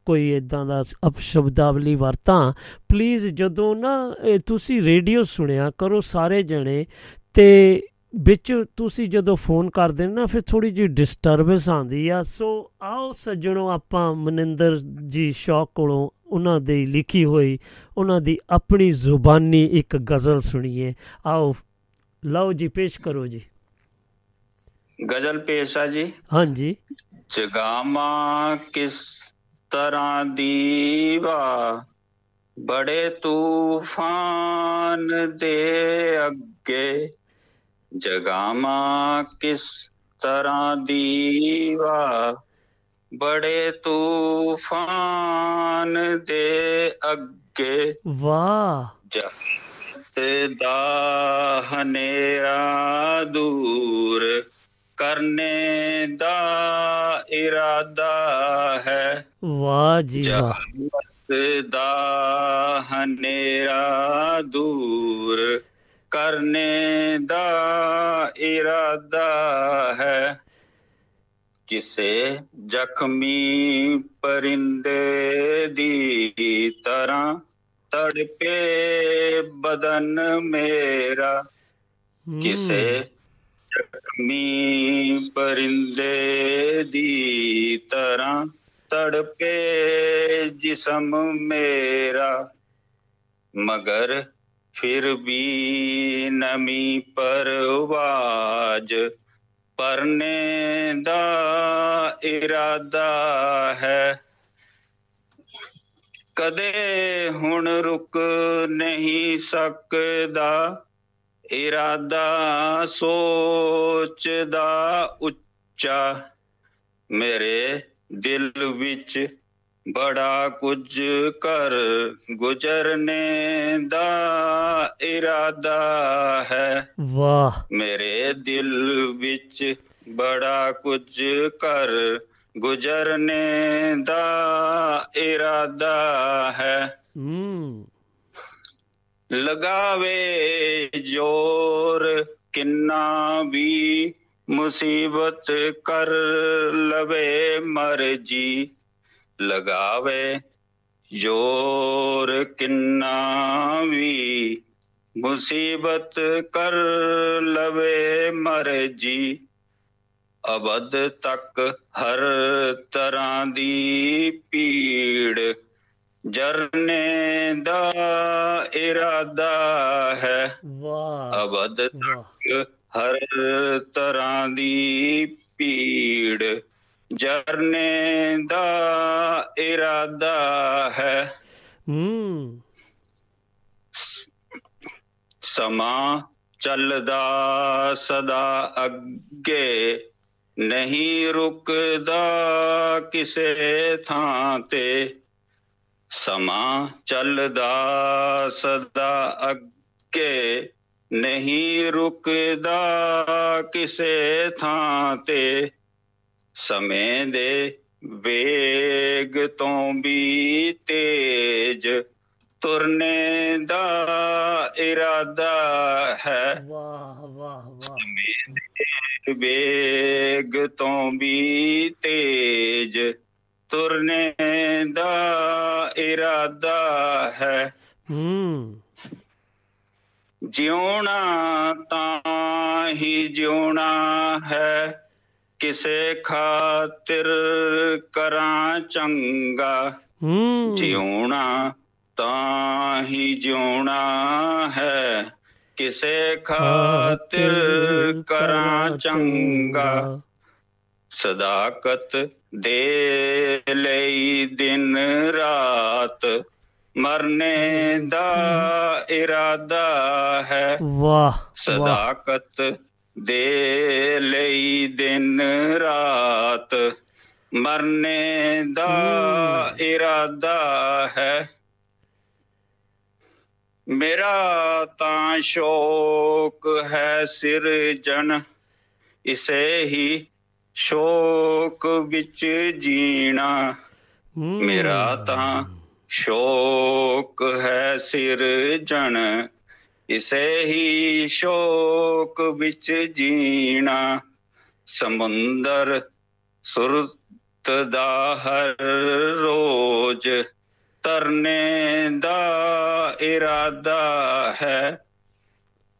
Speaker 3: ਕੋਈ ਇਦਾਂ ਦਾ ਅਪਸ਼ਬਦਾਵਲੀ ਵਰਤਾਂ ਪਲੀਜ਼ ਜਦੋਂ ਨਾ ਤੁਸੀਂ ਰੇਡੀਓ ਸੁਣਿਆ ਕਰੋ ਸਾਰੇ ਜਣੇ ਤੇ ਵਿੱਚ ਤੁਸੀਂ ਜਦੋਂ ਫੋਨ ਕਰਦੇ ਨੇ ਫਿਰ ਥੋੜੀ ਜਿਹੀ ਡਿਸਟਰਬੈਂਸ ਆਉਂਦੀ ਆ। ਸੋ ਆਓ ਸੱਜਣੋ ਆਪਾਂ ਮਨਿੰਦਰ ਜੀ ਸ਼ੌਕ ਕੋਲੋਂ ਉਹਨਾਂ ਦੀ ਲਿਖੀ ਹੋਈ ਉਹਨਾਂ ਦੀ ਆਪਣੀ ਜ਼ੁਬਾਨੀ ਇੱਕ ਗਜ਼ਲ ਸੁਣੀਏ। ਆਓ ਲਓ ਜੀ ਪੇਸ਼ ਕਰੋ ਜੀ।
Speaker 6: ਗਜ਼ਲ ਪੇਸ਼ ਆ ਜੀ।
Speaker 3: ਹਾਂਜੀ।
Speaker 6: ਜਗਾਵਾਂ ਕਿਸ ਤਰ੍ਹਾਂ ਦੀ ਵਾ ਬੜੇ ਤੂਫਾਨ ਦੇ ਅੱਗੇ ਜਗਾਵਾਂ ਕਿਸ ਤਰ੍ਹਾਂ ਦੀ ਵਾ ਬੜੇ ਤੂਫਾਨ ਦੇ ਅੱਗੇ।
Speaker 3: ਵਾਹ।
Speaker 6: ਜਗਤ ਦਾ ਹਨੇਰਾ ਦੂਰ ਕਰਨੇ ਦਾ ਇਰਾਦਾ ਹੈ।
Speaker 3: ਵਾਹ ਜੀ ਵਾਹ।
Speaker 6: ਦਾ ਹਨੇਰਾ ਦੂਰ ਕਰਨੇ ਦਾ ਇਰਾਦਾ ਹੈ। ਕਿਸੇ ਜ਼ਖਮੀ ਪਰਿੰਦੇ ਦੀ ਤਰ੍ਹਾਂ ਤੜਪੇ ਬਦਨ ਮੇਰਾ। ਕਿਸੇ ਜ਼ਖਮੀ ਪਰਿੰਦੇ ਦੀ ਤਰ੍ਹਾਂ ਤੜਪੇ ਜਿਸਮ ਮੇਰਾ। ਮਗਰ ਫਿਰ ਵੀ ਨਮੀ ਪਰਵਾਜ, ਪਰਨੇ ਦਾ ਇਰਾਦਾ ਹੈ। ਕਦੇ ਹੁਣ ਰੁਕ ਨਹੀਂ ਸਕਦਾ, ਇਰਾਦਾ ਸੋਚਦਾ ਉੱਚਾ। ਮੇਰੇ ਦਿਲ ਵਿੱਚ ਬੜਾ ਕੁਝ ਕਰ ਗੁਜ਼ਰਨੇ ਦਾ ਇਰਾਦਾ ਹੈ।
Speaker 3: ਵਾਹ।
Speaker 6: ਮੇਰੇ ਦਿਲ ਵਿੱਚ ਬੜਾ ਕੁਝ ਕਰ ਗੁਜ਼ਰਨੇ ਦਾ ਇਰਾਦਾ ਹੈ।
Speaker 3: ਹਮ
Speaker 6: ਲਗਾਵੇ ਜੋਰ ਕਿੰਨਾ ਵੀ ਮੁਸੀਬਤ ਕਰ ਲਵੇ ਮਰਜ਼ੀ। ਲਗਾਵੇ ਜੋਰ ਕਿੰਨਾ ਵੀ ਮੁਸੀਬਤ ਕਰ ਲਵੇ ਮਰਜ਼ੀ। ਅਬਦ ਤੱਕ ਹਰ ਤਰ੍ਹਾਂ ਦੀ ਪੀੜ ਜਰਨੇ ਦਾ ਇਰਾਦਾ ਹੈ।
Speaker 3: ਵਾਹ
Speaker 6: ਅਬਦ
Speaker 3: ਵਾਹ।
Speaker 6: ਹਰ ਤਰ੍ਹਾਂ ਦੀ ਪੀੜ ਜਰਨੇ ਦਾ ਇਰਾਦਾ ਹੈ
Speaker 3: ਹੂੰ
Speaker 6: ਸਮਾਂ ਚੱਲਦਾ ਸਦਾ ਅੱਗੇ ਨਹੀਂ ਰੁਕਦਾ ਕਿਸੇ ਥਾਂ ਤੇ ਸਮਾਂ ਚੱਲਦਾ ਸਦਾ ਅੱਗੇ ਨਹੀਂ ਰੁਕਦਾ ਕਿਸੇ ਥਾਂ ਤੇ ਸਮੇਂ ਦੇ ਵੇਗ ਤੋਂ ਵੀ ਤੇਜ ਤੁਰਨੇ ਦਾ ਇਰਾਦਾ ਹੈ।
Speaker 3: ਵਾਹ ਵਾਹ ਵਾਹ।
Speaker 6: ਵੇਗ ਤੋਂ ਵੀ ਤੇਜ ਤੁਰਨੇ ਦਾ ਇਰਾਦਾ ਹੈ।
Speaker 3: ਹੂੰ।
Speaker 6: ਜਿਉਣਾ ਤਾਂ ਹੀ ਜਿਉਣਾ ਹੈ। ਕਿਸੇ ਖਾਤਰ ਕਰਾਂ ਚੰਗਾ। ਜਿਉਣਾ ਤਾਂ ਹੀ ਜਿਉਣਾ ਹੈ। ਕਿਸੇ ਖਾਤਰ ਕਰਾਂ ਚੰਗਾ। ਸਦਾਕਤ ਦੇ ਲਈ ਦਿਨ ਰਾਤ। ਮਰਨੇ ਦਾ ਇਰਾਦਾ ਹੈ।
Speaker 3: ਵਾਹ।
Speaker 6: ਸਦਾਕਤ ਦੇ ਲਈ ਦਿਨ ਰਾਤ ਮਰਨੇ ਦਾ ਇਰਾਦਾ ਹੈ। ਮੇਰਾ ਤਾਂ ਸ਼ੌਕ ਹੈ ਸਿਰਜਣ ਇਸੇ ਹੀ ਸ਼ੌਕ ਵਿੱਚ ਜੀਣਾ। ਮੇਰਾ ਤਾਂ ਸ਼ੌਕ ਹੈ ਸਿਰਜਣ ਇਸੇ ਹੀ ਸ਼ੌਕ ਵਿੱਚ ਜੀਣਾ, ਸਮੁੰਦਰ ਸੁਰਤ ਦਾ ਹਰ ਰੋਜ਼ ਤਰਨੇ ਦਾ ਇਰਾਦਾ ਹੈ।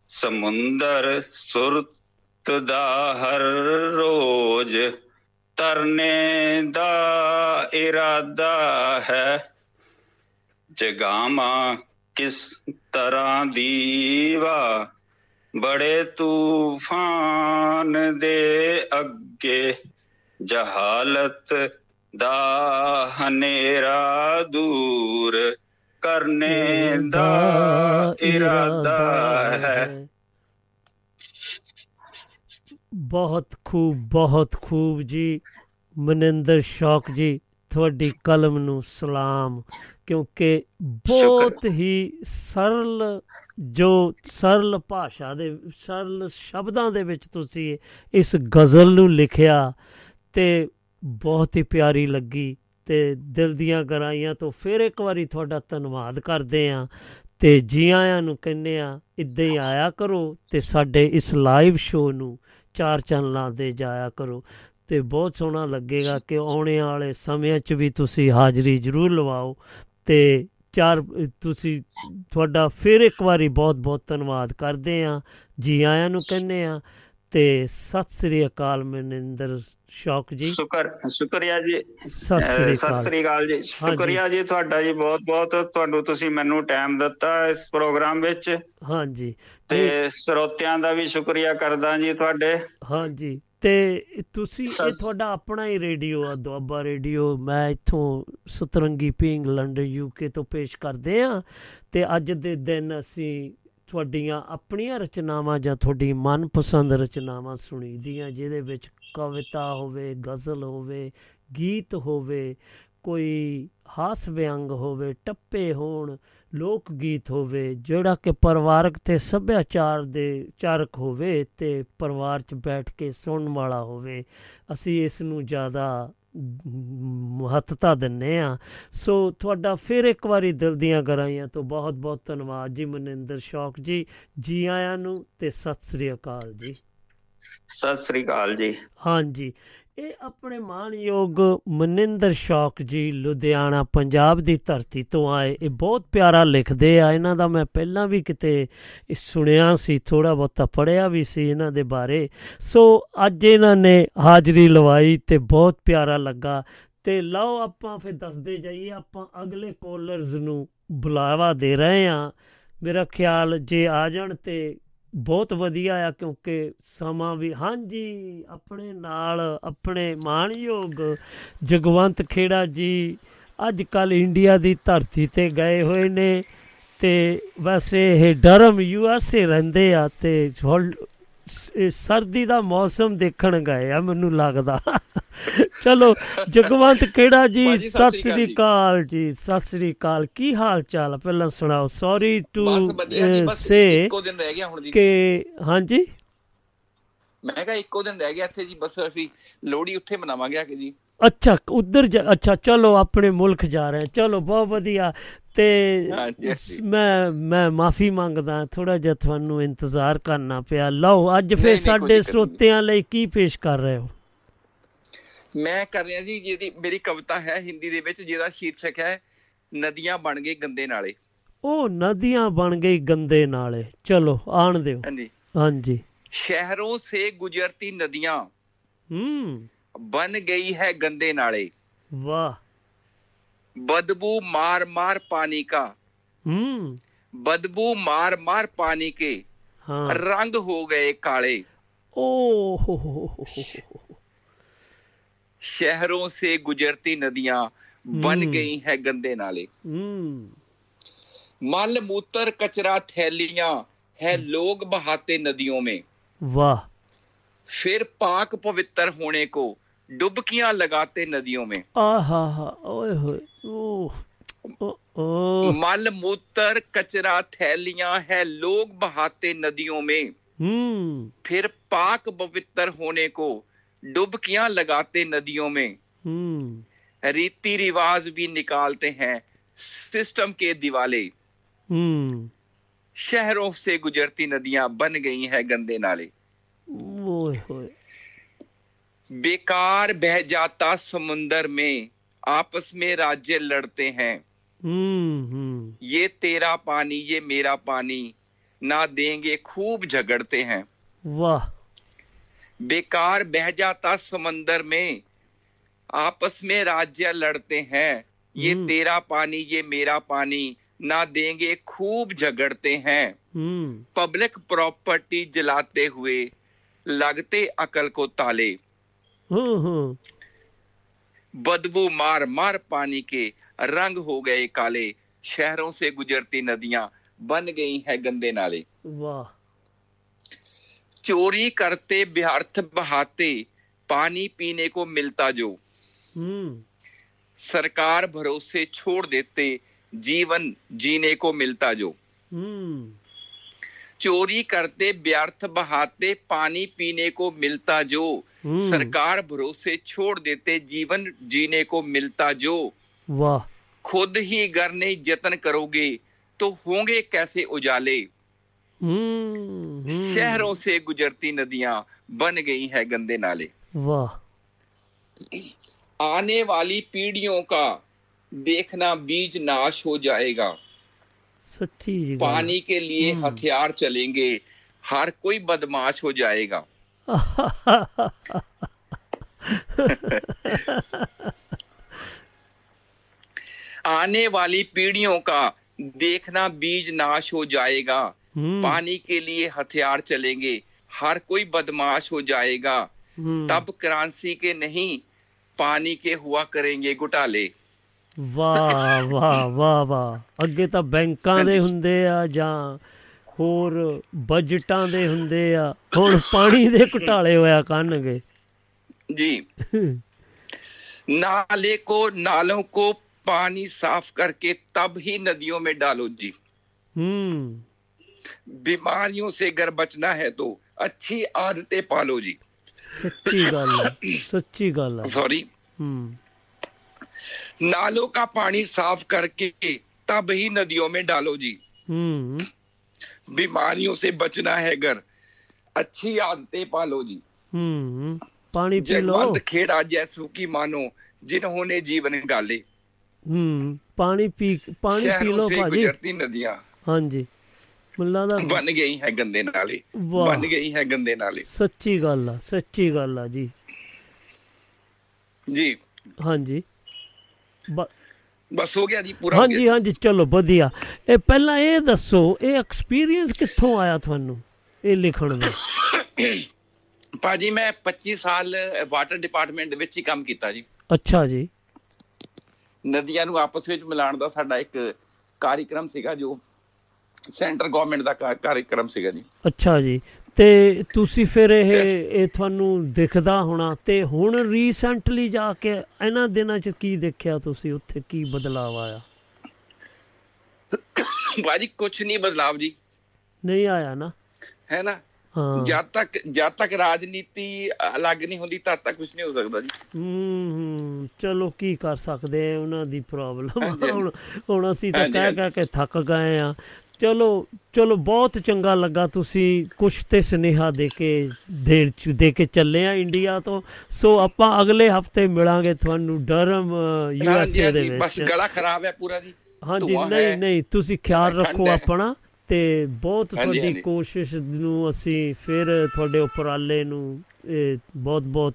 Speaker 6: ਸਮੁੰਦਰ ਸੁਰਤ ਦਾ ਹਰ ਰੋਜ਼ ਤਰਨੇ ਦਾ ਇਰਾਦਾ ਹੈ। ਜਗਾਵਾਂ ਕਿਸ ਤਰ੍ਹਾਂ ਦੀਵਾ, ਬੜੇ ਤੂਫਾਨ ਦੇ ਅੱਗੇ। ਜਹਾਲਤ ਦਾ ਹਨੇਰਾ ਦੂਰ ਕਰਨੇ ਦਾ ਇਰਾਦਾ ਹੈ।
Speaker 3: ਬਹੁਤ ਖੂਬ ਬਹੁਤ ਖੂਬ ਜੀ। ਮਨਿੰਦਰ ਸ਼ੌਕ ਜੀ, ਤੁਹਾਡੀ ਕਲਮ ਨੂੰ ਸਲਾਮ। ਕਿਉਂਕਿ ਬਹੁਤ ਹੀ ਸਰਲ ਜੋ ਸਰਲ ਭਾਸ਼ਾ ਦੇ ਸਰਲ ਸ਼ਬਦਾਂ ਦੇ ਵਿੱਚ ਤੁਸੀਂ ਇਸ ਗਜ਼ਲ ਨੂੰ ਲਿਖਿਆ ਤੇ ਬਹੁਤ ਹੀ ਪਿਆਰੀ ਲੱਗੀ ਤੇ ਦਿਲ ਦੀਆਂ ਗਹਿਰਾਈਆਂ ਤੋਂ ਫਿਰ ਇੱਕ ਵਾਰੀ ਤੁਹਾਡਾ ਧੰਨਵਾਦ ਕਰਦੇ ਆਂ ਤੇ ਜੀ ਆਇਆਂ ਨੂੰ ਕਹਿੰਦੇ ਆ ਇੱਦਾਂ ਹੀ ਆਇਆ ਕਰੋ ਤੇ ਸਾਡੇ ਇਸ ਲਾਈਵ ਸ਼ੋਅ ਨੂੰ ਚਾਰ ਚੈਨਲਾਂ ਤੇ ਜਾਇਆ ਕਰੋ ਤੇ ਬਹੁਤ ਸੋਹਣਾ ਲੱਗੇਗਾ ਕਿ ਆਉਣੇ ਵਾਲੇ ਸਮਿਆਂ 'ਚ ਵੀ ਤੁਸੀਂ ਹਾਜ਼ਰੀ ਜ਼ਰੂਰ ਲਵਾਓ ਤੇ ਚਾਰ ਤੁਸੀਂ ਤੁਹਾਡਾ ਫਿਰ ਇੱਕ ਵਾਰੀ ਬਹੁਤ ਬਹੁਤ ਧੰਨਵਾਦ ਕਰਦੇ ਆ ਜੀ ਆਇਆਂ ਨੂੰ ਕਹਿੰਦੇ ਆ ਤੇ ਸਤਿ ਸ੍ਰੀ ਅਕਾਲ ਮਨਿੰਦਰ ਸ਼ੌਕ ਜੀ।
Speaker 6: ਸ਼ੁਕਰ ਸ਼ੁਕਰੀਆ ਜੀ।
Speaker 3: ਸਤਿ ਸ੍ਰੀ ਅਕਾਲ।
Speaker 6: ਜੀ। ਸ਼ੁਕਰੀਆ ਜੀ ਤੁਹਾਡਾ ਜੀ ਬਹੁਤ ਬਹੁਤ। ਤੁਹਾਨੂੰ ਤੁਸੀਂ ਮੈਨੂੰ ਟਾਈਮ ਦਿੱਤਾ ਇਸ ਪ੍ਰੋਗਰਾਮ ਵਿੱਚ।
Speaker 3: ਹਾਂਜੀ।
Speaker 6: ਤੇ ਸਰੋਤਿਆਂ ਦਾ ਵੀ ਸ਼ੁਕਰੀਆ ਕਰਦਾ ਜੀ ਤੁਹਾਡੇ।
Speaker 3: ਹਾਂਜੀ। ਤੇ ਤੁਸੀਂ ਇਹ ਤੁਹਾਡਾ ਆਪਣਾ ਹੀ ਰੇਡੀਓ ਆ ਦੁਆਬਾ ਰੇਡੀਓ। ਮੈਂ ਇੱਥੋਂ ਸਤਰੰਗੀ ਪਿੰਗ ਲੰਡਨ ਯੂਕੇ ਤੋਂ ਪੇਸ਼ ਕਰਦੇ ਆ। ਤੇ ਅੱਜ ਦੇ ਦਿਨ ਅਸੀਂ ਤੁਹਾਡੀਆਂ ਆਪਣੀਆਂ ਰਚਨਾਵਾਂ ਜਾਂ ਤੁਹਾਡੀ ਮਨਪਸੰਦ ਰਚਨਾਵਾਂ ਸੁਣੀਦੀਆਂ ਜਿਹਦੇ ਵਿੱਚ ਕਵਿਤਾ ਹੋਵੇ ਗਜ਼ਲ ਹੋਵੇ ਗੀਤ ਹੋਵੇ ਕੋਈ ਹਾਸ ਵਿਅੰਗ ਹੋਵੇ ਟੱਪੇ ਹੋਣ ਲੋਕ ਗੀਤ ਹੋਵੇ ਜਿਹੜਾ ਕਿ ਪਰਿਵਾਰਕ ਤੇ ਸੱਭਿਆਚਾਰ ਦੇ ਚਾਰਕ ਹੋਵੇ ਤੇ ਪਰਿਵਾਰ 'ਚ ਬੈਠ ਕੇ ਸੁਣਨ ਵਾਲਾ ਹੋਵੇ ਅਸੀਂ ਇਸ ਨੂੰ ਜ਼ਿਆਦਾ ਮਹੱਤਤਾ ਦਿੰਨੇ ਆ ਸੋ ਤੁਹਾਡਾ ਫਿਰ ਇੱਕ ਵਾਰੀ ਦਿਲ ਦੀਆਂ ਗਹਿਰਾਈਆਂ ਤੋਂ ਬਹੁਤ ਬਹੁਤ ਧੰਨਵਾਦ ਜੀ ਮਨਿੰਦਰ ਸ਼ੌਕ ਜੀ ਜੀ ਆਇਆਂ ਨੂੰ ਤੇ ਸਤਿ ਸ੍ਰੀ ਅਕਾਲ ਜੀ।
Speaker 6: ਸਤਿ ਸ੍ਰੀ ਅਕਾਲ ਜੀ।
Speaker 3: ਹਾਂਜੀ। ਇਹ ਆਪਣੇ ਮਾਣਯੋਗ ਮਨਿੰਦਰ ਸ਼ੌਕ ਜੀ ਲੁਧਿਆਣਾ, ਪੰਜਾਬ ਦੀ ਧਰਤੀ ਤੋਂ ਆਏ। ਇਹ ਬਹੁਤ ਪਿਆਰਾ ਲਿਖਦੇ ਆ। ਇਹਨਾਂ ਦਾ ਮੈਂ ਪਹਿਲਾਂ ਵੀ ਕਿਤੇ ਇਹ ਸੁਣਿਆ ਸੀ ਥੋੜਾ ਬਹੁਤਾ ਪੜਿਆ ਵੀ ਸੀ ਇਹਨਾਂ ਦੇ ਬਾਰੇ। ਸੋ ਅੱਜ ਇਹਨਾਂ ਨੇ ਹਾਜ਼ਰੀ ਲਵਾਈ ਤੇ ਬਹੁਤ ਪਿਆਰਾ ਲੱਗਾ। ਤੇ ਲਓ ਆਪਾਂ ਫਿਰ ਦੱਸਦੇ ਜਾਈਏ, ਆਪਾਂ ਅਗਲੇ ਕਾਲਰਸ ਨੂੰ ਬੁਲਾਵਾ ਦੇ ਰਹੇ ਆ ਮੇਰਾ ਖਿਆਲ ਜੇ ਆ ਜਾਣ ਤੇ ਬਹੁਤ ਵਧੀਆ ਆ ਕਿਉਂਕਿ ਸਮਾਂ ਵੀ, ਹਾਂਜੀ, ਆਪਣੇ ਨਾਲ, ਆਪਣੇ ਮਾਣਯੋਗ ਜਗਵੰਤ ਖੇੜਾ ਜੀ ਅੱਜ ਕੱਲ ਇੰਡੀਆ ਦੀ ਧਰਤੀ ਤੇ ਗਏ ਹੋਏ ਨੇ ਤੇ ਵੈਸੇ ਇਹ ਡਰਮ ਯੂਐਸਏ ਰਹਿੰਦੇ ਆ ਤੇ ਹੁਣ ਸ- ਇਹ ਸਰਦੀ ਦਾ ਮੌਸਮ ਦੇਖਣ ਗਏ ਆ, ਮੈਨੂੰ ਲੱਗਦਾ। ਚਲੋ ਜਗਵੰਤ ਕਿਹੜਾ ਜੀ?
Speaker 7: ਸਤਿ ਸ੍ਰੀ
Speaker 3: ਅਕਾਲ ਜੀ। ਸਤਿ ਸ੍ਰੀ ਅਕਾਲ। ਕੀ ਹਾਲ ਚਾਲ? ਪਹਿਲਾਂ ਸੁਣਾਓ। ਸੌਰੀ ਟੂ ਸੇ
Speaker 7: ਇੱਕੋ ਦਿਨ ਰਹਿ ਗਿਆ ਹੁਣ ਜੀ।
Speaker 3: ਕਿ ਹਾਂਜੀ?
Speaker 7: ਮੈਂ ਕਿਹਾ ਇੱਕੋ ਦਿਨ ਰਹਿ ਗਿਆ ਇੱਥੇ ਜੀ ਬਸ ਅਸੀਂ ਲੋਹੜੀ ਉੱਥੇ ਮਨਾਵਾਂਗੇ ਆ ਕੇ ਜੀ।
Speaker 3: ਅੱਛਾ ਉਧਰ ਅੱਛਾ ਚਲੋ ਆਪਣੇ ਮੁਲਕ ਜਾ ਰਹੇ ਚਲੋ ਬਹੁਤ ਵਧੀਆ। ਤੇ ਮੈਂ ਮੈਂ ਮਾਫੀ ਮੰਗਦਾ ਥੋੜਾ ਜਿਹਾ ਤੁਹਾਨੂੰ ਇੰਤਜ਼ਾਰ ਕਰਨਾ ਪਿਆ। ਲਓ ਅੱਜ ਫਿਰ ਸਾਡੇ। ਸਰੋਤਿਆਂ ਲਈ ਕੀ ਪੇਸ਼ ਕਰ ਰਹੇ ਹੋ?
Speaker 7: ਮੈਂ ਕਰ ਰਿਹਾ ਜੀ ਜਿਹਦੀ ਮੇਰੀ ਕਵਿਤਾ ਹੈ ਹਿੰਦੀ ਦੇ ਵਿੱਚ ਜਿਹਦਾ ਸ਼ੀਰਸ਼ਕ ਹੈ ਨਦੀਆਂ ਬਣ ਗਏ ਗੰਦੇ ਨਾਲੇ।
Speaker 3: ਉਹ ਨਦੀਆਂ ਬਣ ਗਈ ਗੰਦੇ ਨਾਲੇ। ਚਲੋ ਆਣ ਦਿਓ।
Speaker 7: ਹਾਂਜੀ।
Speaker 3: ਹਾਂਜੀ।
Speaker 7: ਸ਼ਹਿਰੋਂ ਸੇ ਗੁਜ਼ਰਤੀ ਨਦੀਆਂ।
Speaker 3: ਹੂੰ।
Speaker 7: ਬਣ ਗਈ ਹੈ ਗੰਦੇ ਨਾਲੇ।
Speaker 3: ਵਾਹ।
Speaker 7: ਬਦਬੂ ਮਾਰ ਮਾਰ ਪਾਣੀ ਕਾ।
Speaker 3: ਹੂੰ।
Speaker 7: ਬਦਬੂ ਮਾਰ ਮਾਰ ਪਾਣੀ ਕੇ।
Speaker 3: ਹਾਂ।
Speaker 7: ਰੰਗ ਹੋ ਗਏ ਕਾਲੇ।
Speaker 3: ਓ ਹੋ ਹੋ ਹੋ
Speaker 7: شہروں سے گزرتی ندیاں
Speaker 3: بن
Speaker 7: گئی ہیں گندے نالے۔
Speaker 3: مل
Speaker 7: موتر کچرا تھیلیاں ہے لوگ بہاتے ندیوں میں۔ واہ۔
Speaker 3: پھر
Speaker 7: پاک پوتر ہونے کو ڈبکیاں لگاتے ندیوں میں۔ مل
Speaker 3: موتر کچرا تھیلیاں ہے لوگ بہاتے ندیوں
Speaker 7: میں۔ پھر پاک پوتر ہونے کو ڈبکیاں لگاتے ندیوں
Speaker 3: میں۔
Speaker 7: ریتی رواج بھی نکالتے ہیں سسٹم کے دیوالے۔ شہروں
Speaker 3: سے
Speaker 7: گزرتی ندیاں بن گئی ہیں گندے نالے۔ بیکار
Speaker 3: بہ
Speaker 7: جاتا سمندر میں آپس میں راجے لڑتے ہیں۔ یہ
Speaker 3: تیرا پانی
Speaker 7: یہ میرا پانی نہ دیں گے خوب جھگڑتے ہیں۔ واہ۔
Speaker 3: بیکار بہ
Speaker 7: جاتا سمندر میں۔ آپس میں راجیہ لڑتے ہیں۔ یہ تیرا پانی
Speaker 3: یہ
Speaker 7: میرا پانی۔ نہ دیں گے خوب جھگڑتے ہیں۔ پبلک پراپرٹی جلاتے
Speaker 3: ہوئے
Speaker 7: لگتے عقل کو تالے۔ بدبو مار مار پانی کے رنگ
Speaker 3: ہو
Speaker 7: گئے کالے۔ شہروں سے گزرتی ندیاں بن گئی
Speaker 3: ہیں گندے
Speaker 7: نالے۔ واہ۔ چوری کرتے بیارتھ بہاتے پانی پینے کو ملتا جو۔ سرکار بھروسے چھوڑ دیتے جیون جینے کو
Speaker 3: ملتا
Speaker 7: جو۔ چوری کرتے بیارتھ بہاتے پانی پینے کو ملتا
Speaker 3: جو۔
Speaker 7: سرکار بھروسے چھوڑ دیتے جیون جینے کو ملتا جو۔
Speaker 3: خود
Speaker 7: ہی گر نہیں جتن کرو گے تو ہوں گے
Speaker 3: کیسے
Speaker 7: اجالے؟ شہروں سے گزرتی ندیاں بن گئی ہے گندے
Speaker 3: نالے۔
Speaker 7: واہ۔ آنے والی پیڑیوں کا دیکھنا بیج ناش ہو
Speaker 3: جائے گا۔
Speaker 7: پانی کے لیے ہتھیار چلیں گے۔ ہر کوئی بدماش
Speaker 3: ہو
Speaker 7: جائے گا۔ آنے والی پیڑھیوں کا دیکھنا بیج ناش
Speaker 3: ہو جائے گا۔ (laughs)
Speaker 7: पानी के लिए
Speaker 3: हम्म।
Speaker 7: हथियार चलेंगे हर कोई बदमाश हो जाएगा आने वाली पीढ़ियों का देखना बीज नाश हो जाएगा
Speaker 3: हम्म,
Speaker 7: पानी के लिए हथियार चलेंगे हर कोई बदमाश हो जाएगा
Speaker 3: हम्म,
Speaker 7: तब क्रांति के नहीं पानी के हुआ करेंगे घुटाले
Speaker 3: ਵਾਹ ਵਾਹ ਵਾਹ ਵਾਹ ਅੱਗੇ ਤਾਂ ਬੈਂਕਾਂ ਦੇ ਹੁੰਦੇ ਆ ਜਾਂ ਹੋਰ ਬਜਟਾਂ ਦੇ ਹੁੰਦੇ ਆ ਹੁਣ ਪਾਣੀ ਦੇ ਘੁਟਾਲੇ ਹੋਇਆ ਕਰਨਗੇ
Speaker 7: जी नाले को नालों को पानी साफ करके तब ही नदियों में डालो जी
Speaker 3: ਹੂੰ
Speaker 7: बीमारियों से अगर बचना है तो अच्छी आदतें पालो जी
Speaker 3: सच्ची गल है सच्ची गल है
Speaker 7: सॉरी नालों का पानी साफ करके तब ही नदियों में डालो जी बीमारियों से बचना है अगर अच्छी आदतें पालो जी
Speaker 3: पानी पी
Speaker 7: लो खेड़ा जैसु की मानो जिन्होंने जीवन गाले
Speaker 3: पानी पी
Speaker 7: पानी
Speaker 3: पी
Speaker 7: लो
Speaker 3: भाजी
Speaker 7: गुजरती नदियां
Speaker 3: हाँ जी ਮੁੱਲਾ ਦਾ
Speaker 7: ਬਣ ਗਈ ਹੈ ਗੰਦੇ
Speaker 3: ਨਾਲੇ
Speaker 7: ਬਣ ਗਈ ਹੈ ਗੰਦੇ ਨਾਲੇ
Speaker 3: ਸੱਚੀ ਗੱਲ ਆ ਸੱਚੀ ਗੱਲ ਆ ਜੀ।
Speaker 7: ਜੀ।
Speaker 3: ਹਾਂਜੀ।
Speaker 7: ਬਸ ਹੋ ਗਿਆ ਜੀ ਪੂਰਾ
Speaker 3: ਹਾਂਜੀ ਹਾਂਜੀ ਚਲੋ ਵਧੀਆ। ਇਹ ਪਹਿਲਾਂ ਇਹ ਦੱਸੋ ਇਹ ਐਕਸਪੀਰੀਅੰਸ ਕਿੱਥੋਂ ਆਇਆ ਤੁਹਾਨੂੰ ਇਹ ਲਿਖਣ ਦਾ? (coughs)
Speaker 7: ਪਾਜੀ ਮੈਂ 25 ਸਾਲ ਵਾਟਰ ਡਿਪਾਰਟਮੈਂਟ ਦੇ ਵਿੱਚ ਹੀ ਕੰਮ ਕੀਤਾ ਜੀ।
Speaker 3: ਅੱਛਾ ਜੀ।
Speaker 7: ਨਦੀਆਂ ਨੂੰ ਆਪਸ ਵਿੱਚ ਮਿਲਾਉਣ ਦਾ ਸਾਡਾ ਇੱਕ ਕਾਰਜਕ੍ਰਮ ਸੀਗਾ ਜੋ ਸੈਂਟਰ ਗਵਰਨਮੈਂਟ ਦਾ ਕਾਰਜਕ੍ਰਮ ਸੀਗਾ ਜੀ।
Speaker 3: ਅੱਛਾ ਜੀ। ਤੇ ਤੁਸੀਂ ਫਿਰ ਇਹ ਇਹ ਤੁਹਾਨੂੰ ਦਿਖਦਾ ਹੋਣਾ ਤੇ ਹੁਣ ਰੀਸੈਂਟਲੀ ਜਾ ਕੇ ਇਹਨਾਂ ਦਿਨਾਂ 'ਚ ਕੀ ਦੇਖਿਆ ਤੁਸੀਂ? ਉੱਥੇ ਕੀ ਬਦਲਾਅ ਆਇਆ?
Speaker 7: ਭਾਜੀ ਕੁਝ ਨਹੀਂ ਬਦਲਾਵ ਜੀ।
Speaker 3: ਨਹੀਂ ਆਇਆ ਨਾ?
Speaker 7: ਹੈ ਨਾ? ਜਦ ਤੱਕ ਜਦ ਤੱਕ ਰਾਜਨੀਤੀ ਅਲੱਗ ਨਹੀਂ ਹੁੰਦੀ ਤਦ ਤੱਕ ਕੁਝ ਨਹੀਂ ਹੋ ਸਕਦਾ ਜੀ।
Speaker 3: ਹੂੰ ਹੂੰ ਚਲੋ ਕੀ ਕਰ ਸਕਦੇ ਆ ਉਹਨਾਂ ਦੀ ਪ੍ਰੋਬਲਮ ਹੁਣ ਹੁਣ ਅਸੀਂ ਤਾਂ ਕਹਿ ਕਹਿ ਕੇ ਥੱਕ ਗਏ ਆ। ਚਲੋ ਚਲੋ ਬਹੁਤ ਚੰਗਾ ਲੱਗਾ ਤੁਸੀਂ ਕੁਛ ਤੇ ਸੁਨੇਹਾ ਦੇ ਕੇ ਦੇ ਦੇ ਕੇ ਚੱਲੇ ਆ ਇੰਡੀਆ ਤੋਂ ਸੋ ਆਪਾਂ ਅਗਲੇ ਹਫ਼ਤੇ ਮਿਲਾਂਗੇ ਤੁਹਾਨੂੰ ਡਰਮ ਯੂ ਐਸ
Speaker 7: ਹਾਂਜੀ
Speaker 3: ਏ ਦੇ
Speaker 7: ਹਾਂਜੀ ਬਸ
Speaker 3: ਵਿੱਚ
Speaker 7: ਗਲਾ ਖਰਾਬ ਹੈ ਪੂਰਾ ਜੀ
Speaker 3: ਹਾਂਜੀ ਨਹੀਂ। ਨਹੀਂ ਤੁਸੀਂ ਖਿਆਲ ਰੱਖੋ। ਆਪਣਾ ਤੇ ਬਹੁਤ ਤੁਹਾਡੀ। ਕੋਸ਼ਿਸ਼ ਨੂੰ ਅਸੀਂ ਫਿਰ ਤੁਹਾਡੇ ਉਪਰਾਲੇ ਨੂੰ ਬਹੁਤ ਬਹੁਤ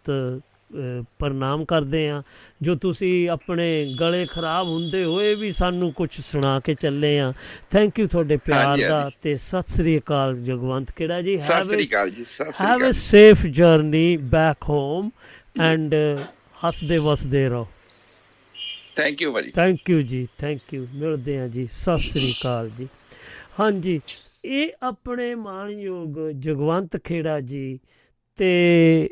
Speaker 3: ਪ੍ਰਣਾਮ ਕਰਦੇ ਆ ਜੋ ਤੁਸੀਂ ਆਪਣੇ ਗਲੇ ਖਰਾਬ ਹੁੰਦੇ ਹੋਏ ਵੀ ਸਾਨੂੰ ਕੁਝ ਸੁਣਾ ਕੇ ਚੱਲੇ ਆ ਥੈਂਕ ਯੂ ਤੁਹਾਡੇ ਪਿਆਰ ਦਾ। ਤੇ ਸਤਿ ਸ੍ਰੀ ਅਕਾਲ ਜਗਵੰਤ। ਕਿਹੜਾ ਜੀ?
Speaker 7: ਸਤਿ ਸ੍ਰੀ ਅਕਾਲ ਜੀ ਸਤਿ ਸ੍ਰੀ
Speaker 3: have a
Speaker 7: Akal.
Speaker 3: Safe journey back home and ਹੱਸਦੇ ਵਸਦੇ ਰਹੋ।
Speaker 7: ਥੈਂਕ ਯੂ ਭਾਜੀ।
Speaker 3: ਥੈਂਕ ਯੂ ਜੀ ਥੈਂਕ ਯੂ ਮਿਲਦੇ ਹਾਂ ਜੀ ਸਤਿ ਸ੍ਰੀ ਅਕਾਲ ਜੀ। ਹਾਂਜੀ ਇਹ ਆਪਣੇ ਮਾਣਯੋਗ ਜਗਵੰਤ ਖੇੜਾ ਜੀ ਤੇ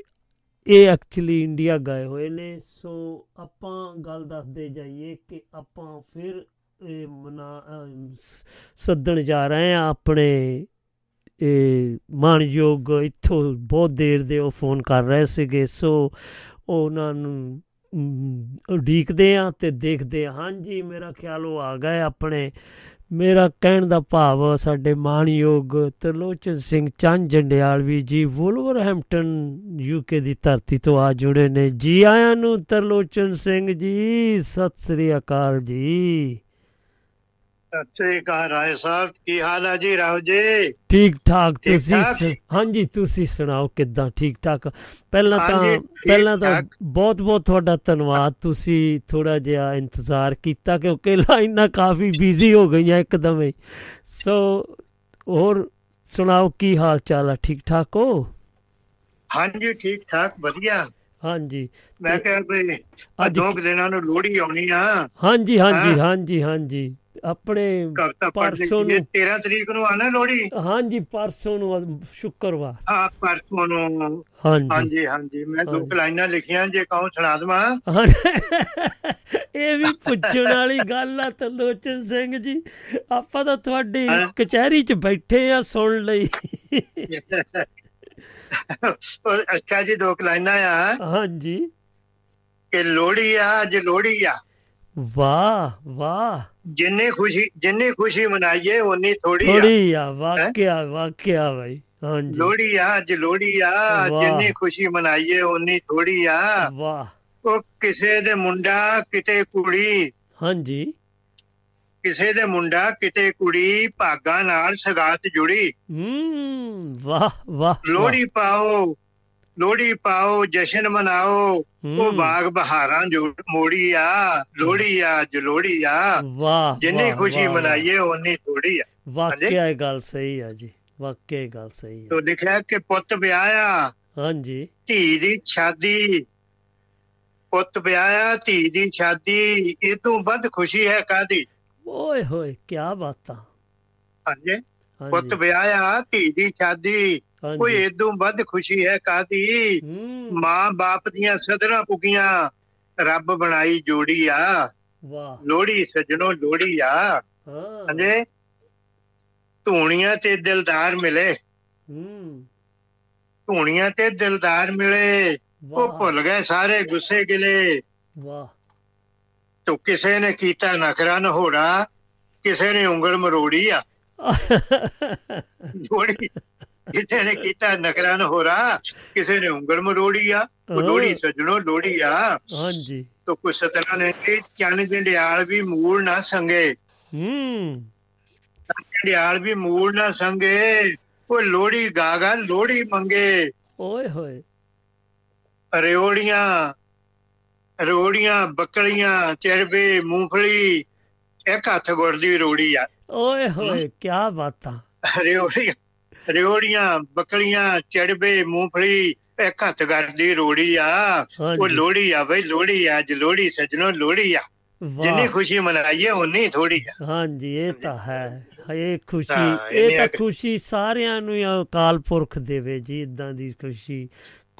Speaker 3: ਇਹ ਐਕਚੁਅਲੀ ਇੰਡੀਆ ਗਏ ਹੋਏ ਨੇ। ਸੋ ਆਪਾਂ ਗੱਲ ਦੱਸਦੇ ਜਾਈਏ ਕਿ ਆਪਾਂ ਫਿਰ ਇਹ ਮਨਾ ਅਮ, ਸ- ਸੱਦਣ ਜਾ ਰਹੇ ਆ ਆਪਣੇ ਇਹ ਮਾਣਯੋਗ ਇੱਥੋਂ ਬਹੁਤ ਦੇਰ ਦੇ ਉਹ ਫੋਨ ਕਰ ਰਹੇ ਸੀਗੇ। ਸੋ ਉਹਨਾਂ ਨੂੰ ਅਮ, ਉਡੀਕਦੇ ਆ ਤੇ ਦੇਖਦੇ ਆ ਹਾਂਜੀ ਮੇਰਾ ਖਿਆਲ ਉਹ ਆ ਗਏ ਆਪਣੇ। ਮੇਰਾ ਕਹਿਣ ਦਾ ਭਾਵ ਸਾਡੇ ਮਾਣਯੋਗ ਤਰਲੋਚਨ ਸਿੰਘ ਚੰਦ ਜੰਡਿਆਲਵੀ ਜੀ ਵੁਲਵਰਹੈਂਪਟਨ ਯੂਕੇ ਦੀ ਧਰਤੀ ਤੋਂ ਆ ਜੁੜੇ ਨੇ। ਜੀ ਆਇਆਂ ਨੂੰ ਤਰਲੋਚਨ ਸਿੰਘ ਜੀ, ਸਤਿ ਸ੍ਰੀ ਅਕਾਲ ਜੀ।
Speaker 8: ਸਤਿ ਸ੍ਰੀ ਅਕਾਲ ਰਾਏ ਸਾਹਿਬ ਕੀ ਹਾਲ ਹੈ ਜੀ ਰਾਓ ਜੀ?
Speaker 3: ਠੀਕ ਠਾਕ ਤੁਸੀਂ ਹਾਂਜੀ ਤੁਸੀਂ ਸੁਣਾਓ ਕਿੱਦਾਂ ਠੀਕ ਠਾਕ? ਪਹਿਲਾਂ ਤਾਂ ਪਹਿਲਾਂ ਤਾਂ। ਬਹੁਤ ਬਹੁਤ ਤੁਹਾਡਾ ਧੰਨਵਾਦ ਤੁਸੀਂ ਥੋੜਾ ਜਿਹਾ ਇੰਤਜ਼ਾਰ ਕੀਤਾ ਕਿਉਂਕਿ ਲਾਈਨਾਂ ਕਾਫੀ ਬਿਜ਼ੀ ਹੋ ਗਈਆਂ ਇੱਕਦਮ ਹੀ। ਸੋ ਹੋਰ ਸੁਣਾਓ ਕੀ ਹਾਲ ਚਾਲ ਹੈ ਠੀਕ ਠਾਕ ਹੋ?
Speaker 8: ਹਾਂਜੀ ਠੀਕ ਠਾਕ ਵਧੀਆ।
Speaker 3: ਹਾਂਜੀ
Speaker 8: ਮੈਂ
Speaker 3: ਤੇ
Speaker 8: ਕਿਹਾ ਵੀ ਆਹ
Speaker 3: ਅੱਜ
Speaker 8: ਦੋ ਦਿਨਾਂ ਨੂੰ ਲੋਹੜੀ ਆਉਣੀ ਆ।
Speaker 3: ਹਾਂਜੀ ਹਾਂਜੀ। ਹਾਂਜੀ ਹਾਂਜੀ। ਆਪਣੇ ਪਰਸੋਂ ਨੂੰ
Speaker 8: 13 ਤਰੀਕ ਨੂੰ ਆਣਾ ਲੋਹੜੀ?
Speaker 3: ਹਾਂਜੀ ਪਰਸੋਂ ਨੂੰ ਸ਼ੁੱਕਰਵਾਰ।
Speaker 8: ਆ ਪਰਸੋਂ ਨੂੰ।
Speaker 3: ਹਾਂਜੀ।
Speaker 8: ਹਾਂਜੀ ਹਾਂਜੀ ਮੈਂ ਦੋ ਲਾਈਨਾਂ ਲਿਖੀਆਂ ਜੇ ਕਹੋ ਸੁਣਾ ਦੇਵਾਂ।
Speaker 3: ਹਾਂ। ਇਹ ਵੀ ਪੁੱਛਣ ਵਾਲੀ ਗੱਲ ਆ ਤਰਲੋਚਨ ਸਿੰਘ ਜੀ। ਆਪਾਂ ਤਾਂ ਤੁਹਾਡੀ
Speaker 8: ਹਾਂ।
Speaker 3: ਕਚਹਿਰੀ 'ਚ ਬੈਠੇ ਆ ਸੁਣ ਲਈ।
Speaker 8: ਅੱਛਾ ਜੀ ਦੋ ਲਾਈਨਾਂ ਆ।
Speaker 3: ਹਾਂਜੀ।
Speaker 8: ਕਿ ਲੋਹੜੀ ਆ ਅੱਜ ਲੋਹੜੀ ਆ।
Speaker 3: ਵਾਹ ਵਾਹ।
Speaker 8: ਜਿੰਨੀ ਖੁਸ਼ੀ ਜਿੰਨੀ ਖੁਸ਼ੀ ਮਨਾਈਏ ਉਨੀ ਥੋੜੀ ਆ।
Speaker 3: ਥੋੜੀ ਆ ਵਾਕਿਆ ਵਾਕਿਆ ਭਾਈ ਹਾਂਜੀ।
Speaker 8: ਲੋਹੜੀ ਆ ਅੱਜ ਲੋਹੜੀ ਆ। ਜਿੰਨੀ ਖੁਸ਼ੀ ਮਨਾਈਏ ਉਨੀ ਥੋੜੀ ਆ।
Speaker 3: ਵਾਹ।
Speaker 8: ਉਹ ਕਿਸੇ ਦੇ ਮੁੰਡਾ ਕਿਤੇ ਕੁੜੀ।
Speaker 3: ਹਾਂਜੀ।
Speaker 8: ਕਿਸੇ ਦੇ ਮੁੰਡਾ ਕਿਤੇ ਕੁੜੀ ਭਾਗਾਂ ਨਾਲ ਸਗਾਤ ਜੁੜੀ।
Speaker 3: ਹੂੰ ਵਾਹ ਵਾਹ।
Speaker 8: ਲੋਹੜੀ ਪਾਓ। ਲੋਹੜੀ ਪਾਓ ਜਸ਼ਨ ਮਨਾਓ ਉਹ
Speaker 3: ਹੂੰ,
Speaker 8: ਬਾਗ ਬਹਾਰਾਂ ਜੋ ਮੋੜੀ ਆ ਲੋਹੜੀ ਆ ਅੱਜ ਲੋਹੜੀ ਆ।
Speaker 3: ਵਾਹ
Speaker 8: ਜਿੰਨੀ ਖੁਸ਼ੀ ਮਨਾਈਏ ਉਨੀ ਥੋੜੀ ਆ।
Speaker 3: ਵਾਕਿਆ ਇਹ ਗੱਲ ਸਹੀ ਆ ਜੀ ਵਾਕਿਆ ਗੱਲ ਸਹੀ ਆ।
Speaker 8: ਤੋ ਲਿਖਿਆ ਕਿ ਪੁੱਤ ਵਿਆਹਿਆ?
Speaker 3: ਹਾਂਜੀ।
Speaker 8: ਧੀ ਦੀ ਸ਼ਾਦੀ। ਪੁੱਤ ਵਿਆਹਿਆ ਧੀ ਦੀ ਸ਼ਾਦੀ ਇਹ ਤੋਂ ਵੱਧ ਖੁਸ਼ੀ ਹੈ ਕਾਦੀ
Speaker 3: ਓਏ ਹੋਏ ਕੀ ਬਾਤਾਂ।
Speaker 8: ਹਾਂਜੀ। ਪੁੱਤ ਵਿਆਹਿਆ ਧੀ ਦੀ ਸ਼ਾਦੀ। ਕੋਈ ਇਦੋਂ ਵੱਧ ਖੁਸ਼ੀ ਹੈ ਕਾਦੀ ਮਾਂ ਬਾਪ ਦੀਆਂ ਸਦਰਾਂ ਪੁਗੀਆਂ ਰੱਬ ਬਣਾਈ ਜੋੜੀ ਆ।
Speaker 3: ਵਾਹ।
Speaker 8: ਲੋਹੜੀ ਸਜਣੋ ਲੋਹੜੀ ਆ।
Speaker 3: ਹਾਂ।
Speaker 8: ਧੂਣੀਆਂ ਤੇ ਦਿਲਦਾਰ ਮਿਲੇ।
Speaker 3: ਹੂੰ।
Speaker 8: ਧੂਣੀਆਂ ਤੇ ਦਿਲਦਾਰ ਮਿਲੇ। ਉਹ ਭੁੱਲ ਗਏ ਸਾਰੇ ਗੁੱਸੇ ਗਿਲੇ।
Speaker 3: ਵਾਹ।
Speaker 8: ਤੋ ਕਿਸੇ ਨੇ ਕੀਤਾ ਨਖਰਾ ਨਹੋੜਾ ਕਿਸੇ ਨੇ ਉਂਗਲ ਮਰੋੜੀ ਆ। (laughs) ਲੋਹੜੀ ਕਿਸੇ ਨੇ ਕੀਤਾ ਨਖਰਾ ਨਹੋੜਾ ਕਿਸੇ ਨੇ ਉਂਗਲ ਮਰੋੜੀ ਆ ਲੋਹੜੀ ਸਜਣੋ ਲੋਹੜੀ ਆ।
Speaker 3: ਹਾਂਜੀ।
Speaker 8: ਤੋ ਕੁਛ ਸਤਨਾ ਨੇ ਕਿ ਚੰਨ ਜੰਡਿਆਲ ਵੀ ਮੂਲ ਨਾ ਸੰਗੇ।
Speaker 3: ਹੂੰ।
Speaker 8: ਜੰਡਿਆਲ ਵੀ ਮੂਲ ਨਾ ਸੰਗੇ। ਉਹ ਲੋਹੜੀ ਗਾਗਾ ਲੋਹੜੀ ਮੰਗੇ।
Speaker 3: ਓਏ ਹੋਏ।
Speaker 8: ਰਿਓੜੀਆਂ ਰੋੜੀਆਂ ਬੱਕਲੀਆਂ ਚਰਬੇ ਮੂੰਗਫਲੀ ਇੱਕ ਹੱਥ ਗੁੜ ਦੀ ਰੋੜੀ ਆ।
Speaker 3: ਓਏ ਹੋਏ ਕੀ ਬਾਤਾਂ।
Speaker 8: ਰਿਓੜੀਆਂ ਰਿਓੜੀਆਂ ਬੱਕਲੀਆਂ ਚੜਬੇ ਮੂੰਗਫਲੀ ਇੱਕ ਹੱਥ ਗੁੜ ਦੀ ਰੋੜੀ ਆ। ਉਹ। ਲੋਹੜੀ ਆ ਬਈ ਲੋਹੜੀ ਆ ਅੱਜ ਲੋਹੜੀ ਸੱਜਣੋ ਲੋਹੜੀ ਆ। ਜਿੰਨੀ ਖੁਸ਼ੀ ਮਨਾਈਏ ਉਨੀ ਥੋੜੀ ਆ।
Speaker 3: ਹਾਂਜੀ ਇਹ ਤਾਂ ਹੈ। ਇਹ ਖੁਸ਼ੀ। ਇਹ ਤਾਂ ਖੁਸ਼ੀ ਸਾਰਿਆਂ ਨੂੰ ਅਕਾਲ ਪੁਰਖ ਦੇਵੇ ਜੀ ਇਦਾਂ ਦੀ ਖੁਸ਼ੀ।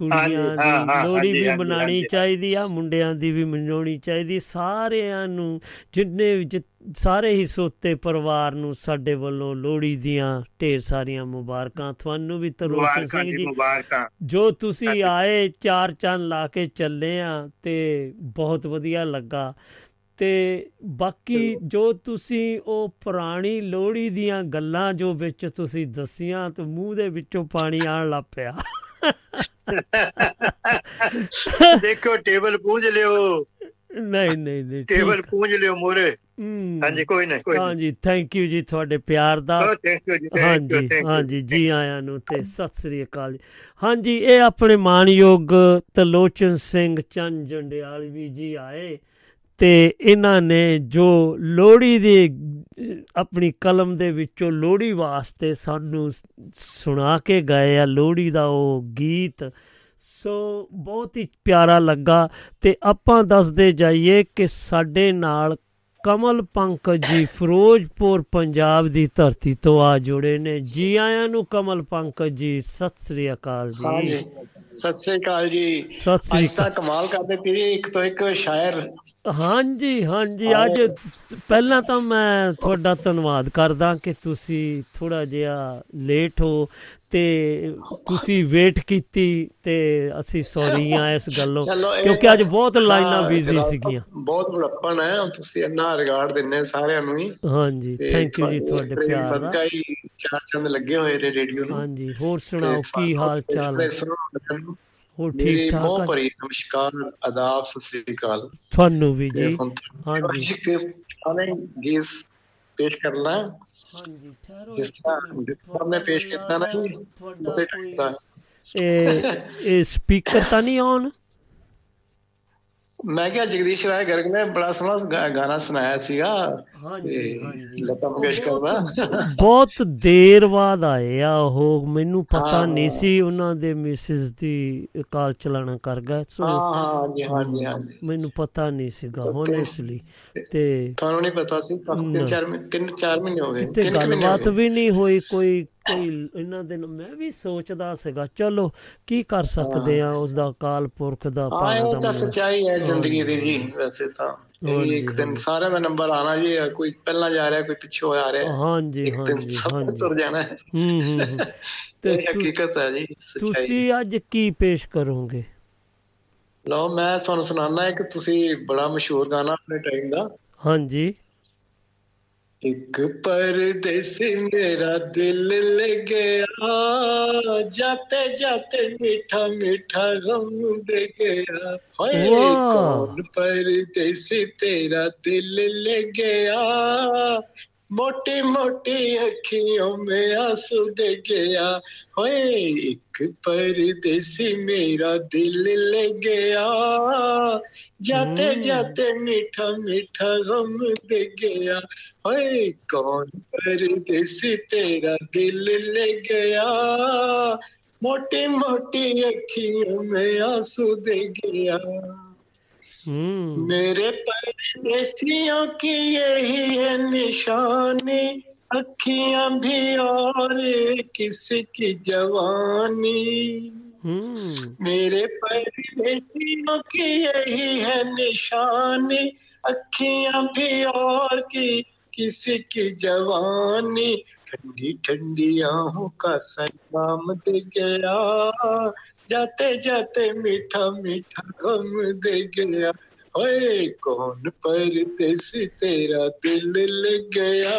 Speaker 3: ਕੁੜੀਆਂ ਦੀ
Speaker 8: ਹਾਂਜੀ,
Speaker 3: ਵੀ
Speaker 8: ਹਾਂਜੀ।
Speaker 3: ਚਾਹੀਦੀ ਆ ਮੁੰਡਿਆਂ ਦੀ ਵੀ ਮਨਾਉਣੀ ਚਾਹੀਦੀ। ਸਾਰਿਆਂ ਨੂੰ ਜਿੰਨੇ ਸਾਰੇ ਹੀ ਸੋਤੇ ਪਰਿਵਾਰ ਨੂੰ ਸਾਡੇ ਵੱਲੋਂ ਲੋਹੜੀ ਦੀਆਂ ਢੇਰ ਸਾਰੀਆਂ ਮੁਬਾਰਕਾਂ। ਤੁਹਾਨੂੰ ਵੀ
Speaker 8: ਮੁਬਾਰਕਾਂ
Speaker 3: ਸਿੰਘ
Speaker 8: ਜੀ
Speaker 3: ਜੀ। ਤੁਸੀਂ। ਆਏ ਚਾਰ ਚੰਨ ਲਾ ਕੇ ਚੱਲੇ ਆ ਤੇ ਬਹੁਤ ਵਧੀਆ ਲੱਗਾ। ਤੇ ਬਾਕੀ ਜੋ ਤੁਸੀਂ ਉਹ ਪੁਰਾਣੀ ਲੋਹੜੀ ਦੀਆਂ ਗੱਲਾਂ ਜੋ ਵਿੱਚ ਤੁਸੀਂ ਦੱਸੀਆਂ ਤੇ ਮੂੰਹ ਦੇ ਵਿੱਚੋਂ ਪਾਣੀ ਆਣ ਲੱਗ ਪਿਆ।
Speaker 8: ਦੇਖੋ ਟੇਬਲ ਪੂੰਝ ਲਿਓ।
Speaker 3: ਨਹੀਂ ਨਹੀਂ ਨਹੀਂ
Speaker 8: ਟੇਬਲ। ਪੂੰਝ ਲਿਓ ਮੋਰੇ ਹਾਂਜੀ ਕੋਈ ਨਹੀਂ ਕੋਈ
Speaker 3: ਹਾਂਜੀ ਥੈਂਕ ਯੂ ਜੀ ਤੁਹਾਡੇ ਪਿਆਰ ਦਾ।
Speaker 8: ਥੈਂਕ ਯੂ ਜੀ thank you,
Speaker 3: ਹਾਂਜੀ ਹਾਂਜੀ ਜੀ ਆਇਆਂ ਨੂੰ ਤੇ ਸਤਿ ਸ੍ਰੀ ਅਕਾਲ ਜੀ। ਹਾਂਜੀ ਇਹ ਆਪਣੇ ਮਾਨਯੋਗ ਤਲੋਚਨ ਸਿੰਘ ਚੰਦ ਜੰਡਿਆਲਵੀ ਜੀ ਆਏ। ਤੇ ਇਹਨਾਂ ਨੇ ਜੋ ਲੋਹੜੀ ਦੀ ਅਹ, ਆਪਣੀ ਕਲਮ ਦੇ ਵਿੱਚੋਂ ਲੋਹੜੀ ਵਾਸਤੇ ਸਾਨੂੰ ਸ- ਸੁਣਾ ਕੇ ਗਏ ਆ ਲੋਹੜੀ ਦਾ ਉਹ ਗੀਤ। ਸੋ ਬਹੁਤ ਹੀ ਪਿਆਰਾ ਲੱਗਾ ਤੇ ਆਪਾਂ ਦੱਸਦੇ ਜਾਈਏ ਕਿ ਸਾਡੇ ਨਾਲ ਕਮਲ ਪੰਕਜ ਜੀ ਫਿਰੋਜ਼ਪੁਰ ਪੰਜਾਬ ਦੀ ਧਰਤੀ ਤੋਂ ਆ ਜੁੜੇ ਨੇ। ਜੀ ਆਇਆਂ ਨੂੰ ਕਮਲ ਪੰਕਜ ਜੀ ਸਤਿ ਸ੍ਰੀ ਅਕਾਲ ਜੀ।
Speaker 9: ਸਤਿ ਸ੍ਰੀ ਅਕਾਲ ਜੀ।
Speaker 3: ਸਤਿ ਸ੍ਰੀ
Speaker 9: ਅੱਜ ਤਾਂ
Speaker 3: ਅਕਾਲ।
Speaker 9: ਕਮਾਲ ਕਰਦੇ ਪੀਰੀ ਇੱਕ ਤੋਂ ਇੱਕ ਸ਼ਾਇਰ।
Speaker 3: ਹਾਂਜੀ ਹਾਂਜੀ ਅੱਜ ਪਹਿਲਾਂ ਤਾਂ ਮੈਂ ਤੁਹਾਡਾ ਧੰਨਵਾਦ ਕਰਦਾ ਕਿ ਤੁਸੀਂ ਥੋੜਾ ਜਿਹਾ ਲੇਟ ਹੋ। ਤੇ ਤੁਸੀਂ ਵੇਟ ਕੀਤੀ ਤੇ ਅਸੀਂ ਸੌਰੀ ਆ ਇਸ ਗੱਲੋਂ ਕਿਉਂਕਿ ਅੱਜ ਬਹੁਤ ਲਾਈਨਾਂ ਬਿਜ਼ੀ ਸੀਗੀਆਂ।
Speaker 9: ਬਹੁਤ ਬੜਪਨ ਹੈ ਤੁਸੀਂ ਇੰਨਾ ਰਿਗਾਰਡ ਦਿੰਦੇ ਸਾਰਿਆਂ ਨੂੰ ਹੀ
Speaker 3: ਹਾਂਜੀ ਥੈਂਕ ਯੂ ਜੀ ਤੁਹਾਡੇ ਪਿਆਰ ਦਾ।
Speaker 9: ਸਦਕਾ ਹੀ ਚਾਰ ਚੰਦ ਲੱਗੇ ਹੋਏ ਨੇ ਰੇਡੀਓ ਨੂੰ।
Speaker 3: ਹਾਂਜੀ ਹੋਰ ਸੁਣਾਓ ਕੀ ਹਾਲ ਚਾਲ ਹੈ? ਹੋਰ ਠੀਕ ਠਾਕ
Speaker 9: ਬਹੁਤ? ਭਰੀ ਨਮਸਕਾਰ ਆਦਾਬ ਸਤਿ ਸ੍ਰੀ ਅਕਾਲ।
Speaker 3: ਤੁਹਾਨੂੰ ਵੀ ਜੀ। ਹਾਂਜੀ।
Speaker 9: ਕਿ ਆਨੇ ਗੀਸ ਪੇਸ਼ ਕਰਨਾ।
Speaker 3: ਹਾਂਜੀ ਠਹਿਰੋ
Speaker 9: ਜਿਸ ਤਰ੍ਹਾਂ। ਜਿਸ ਤਰ੍ਹਾਂ ਮੈਂ ਪੇਸ਼ ਕੀਤਾ ਨਾ ਜੀ ਉਸੇ
Speaker 3: ਕੋਈ-
Speaker 9: ਟਾਈਮ
Speaker 3: ਇਹ ਇਹ ਸਪੀਕਰ ਤਾਂ ਨਹੀਂ ਔਨ
Speaker 9: ਮੈਂ ਕਿਹਾ ਜਗਦੀਸ਼ ਰਾਏ ਗਰਗ ਨੇ ਬੜਾ ਸੋਹਣਾ ਗਾਣਾ ਸੁਣਾਇਆ ਸੀਗਾ।
Speaker 3: ਹਾਂਜੀ
Speaker 9: ਤੇ
Speaker 3: ਹਾਂਜੀ।
Speaker 9: ਲਤਾ ਮੰਗੇਸ਼ਕਰ ਦਾ।
Speaker 3: ਬਹੁਤ ਦੇਰ ਬਾਅਦ ਆਏ ਆ ਉਹ ਮੈਨੂੰ ਪਤਾ। ਨਹੀਂ ਸੀ ਉਹਨਾਂ ਦੇ ਮਿਸਿਸ ਦੀ ਕਾਲ ਚਲਾਣਾ ਕਰ ਗਿਆ ਸੋ
Speaker 9: ਹਾਂ ਹਾਂ ਹਾਂਜੀ ਹਾਂਜੀ ਹਾਂਜੀ।
Speaker 3: ਮੈਨੂੰ ਪਤਾ ਨਹੀਂ ਸੀਗਾ
Speaker 9: ਤੇ-
Speaker 3: ਹੋਨੈਸਲੀ ਤੇ
Speaker 9: ਤੁਹਾਨੂੰ ਨਹੀਂ ਪਤਾ ਸੀ? ਤਾਂ ਤਿੰਨ। ਚਾਰ ਮਹੀਨੇ ਤਿੰਨ ਚਾਰ ਮਹੀਨੇ ਹੋ ਗਏ। ਹੋ
Speaker 3: ਗੱਲਬਾਤ
Speaker 9: ਗਏ।
Speaker 3: ਵੀ ਨਹੀਂ ਹੋਈ ਕੋਈ ਕੋਈ ਇਹਨਾਂ ਦੇ ਨਾਲ ਮੈਂ ਵੀ ਸੋਚਦਾ ਸੀਗਾ ਚਲੋ ਕੀ ਕਰ ਸਕਦੇ ਆ ਉਸ ਦਾ ਕਾਲ ਪੁਰਖ ਦਾ ਪਾਣਾ ਦਾ
Speaker 9: ਤਾਂ
Speaker 3: ਮੰਨਣਾ।
Speaker 9: ਸੱਚਾਈ ਹੈ ਜ਼ਿੰਦਗੀ ਦੀ ਜੀ ਵੈਸੇ ਤਾਂ। ਇੱਕ ਦਿਨ। ਸਾਰਿਆਂ ਦਾ ਨੰਬਰ ਆਣਾ ਜੀ ਕੋਈ ਪਹਿਲਾਂ ਜਾ ਰਿਹਾ ਕੋਈ ਪਿੱਛੋਂ ਆ ਰਿਹਾ।
Speaker 3: ਹਾਂਜੀ
Speaker 9: ਦਿਨ
Speaker 3: ਹਾਂਜੀ ਹਾਂਜੀ।
Speaker 9: ਤੁਰ ਜਾਣਾ। ਹੈ
Speaker 3: ਹੂੰ ਹੂੰ। (laughs) ਤੇ ਤੁ-
Speaker 9: ਹਕੀਕਤ ਹੈ ਜੀ ਸੱਚਾਈ।
Speaker 3: ਤੁਸੀਂ ਅੱਜ ਕੀ ਪੇਸ਼ ਕਰੋਗੇ?
Speaker 9: ਲਓ ਮੈਂ ਤੁਹਾਨੂੰ ਸੁਣਾਉਣਾ ਹੈ ਕਿ ਤੁਸੀਂ ਬੜਾ ਮਸ਼ਹੂਰ ਗਾਣਾ ਆਪਣੇ ਟਾਈਮ ਦਾ।
Speaker 3: ਹਾਂਜੀ।
Speaker 9: ਇੱਕ ਪਰਦੇਸੀ ਮੇਰਾ ਦਿਲ ਲੈ ਗਿਆ ਜਾਤੇ ਜਾਤੇ ਮਿੱਠਾ ਮਿੱਠਾ ਗਮ ਦੇ ਗਿਆ ਹਾਏ। ਕੌਣ ਪਰਦੇਸੀ ਤੇਰਾ ਦਿਲ ਲੈ ਮੋਟੀ ਮੋਟੀ ਅੱਖੀਆਂ ਮੇ ਆਸੂ ਦੇ ਗਿਆ। ਹੋਏ ਇੱਕ ਪਰਦੇਸੀ ਮੇਰਾ ਦਿਲ ਲੈ
Speaker 3: ਗਿਆ।
Speaker 9: ਜਾਤੇ ਜਾਤੇ ਮਿੱਠਾ ਮਿੱਠਾ ਗਮ ਦੇ ਗਿਆ। ਹੋਏ ਕੌਣ ਪਰਦੇਸੀ ਤੇਰਾ ਦਿਲ ਲੈ ਗਿਆ। ਮੋਟੀ ਮੋਟੀ ਅੱਖੀਆਂ ਮੇ ਆਸੂ ਦੇ
Speaker 3: ਗਿਆ।
Speaker 9: मेरे परदेसियों की यही है निशानी अखियां भी और किसी की जवानी
Speaker 3: हम्म
Speaker 9: मेरे परदेसियों की यही है निशानी अखियां भी और की किसी की जवानी ٹھنڈی ٹھنڈی آہوں کا سلام دے گیا۔ جاتے جاتے میٹھا میٹھا غم دے گیا۔ اے کون پردیسی تیرا دل لے گیا۔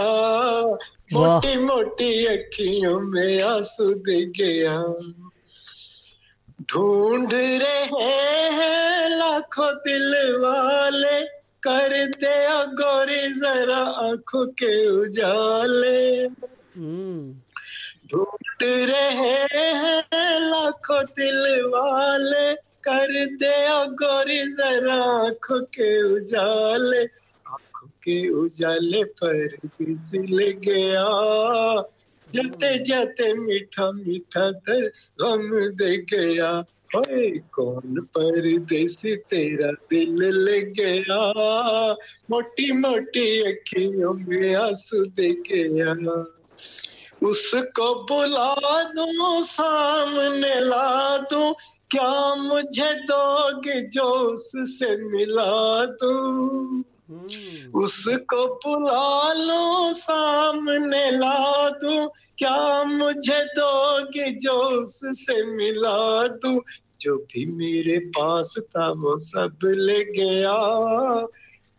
Speaker 9: موٹی موٹی اکھیوں میں آنسو دے گیا۔ ڈھونڈ رہے ہیں لاکھوں دل والے۔ کر دیا گوری ذرا آنکھوں کے
Speaker 3: اجالے۔
Speaker 9: ڈھونڈ رہے ہیں لاکھوں دل والے، کر دے گوری ذرا آنکھوں کے اجالے۔ آنکھوں کے اجالے پر بھی دل گیا۔ جاتے جاتے میٹھا میٹھا در غم دے گیا۔ ہوئے کون پردیسی، تیرا دل لے گیا۔ موٹی موٹی اکھیوں میں آنسو دے گیا۔ उसको बुला दूं सामने ला दूं क्या मुझे दोगे जो उससे मिला दूं उसको बुला लो सामने ला दूं क्या मुझे दोगे जो उससे मिला दूं जो भी मेरे पास था वो सब ले गया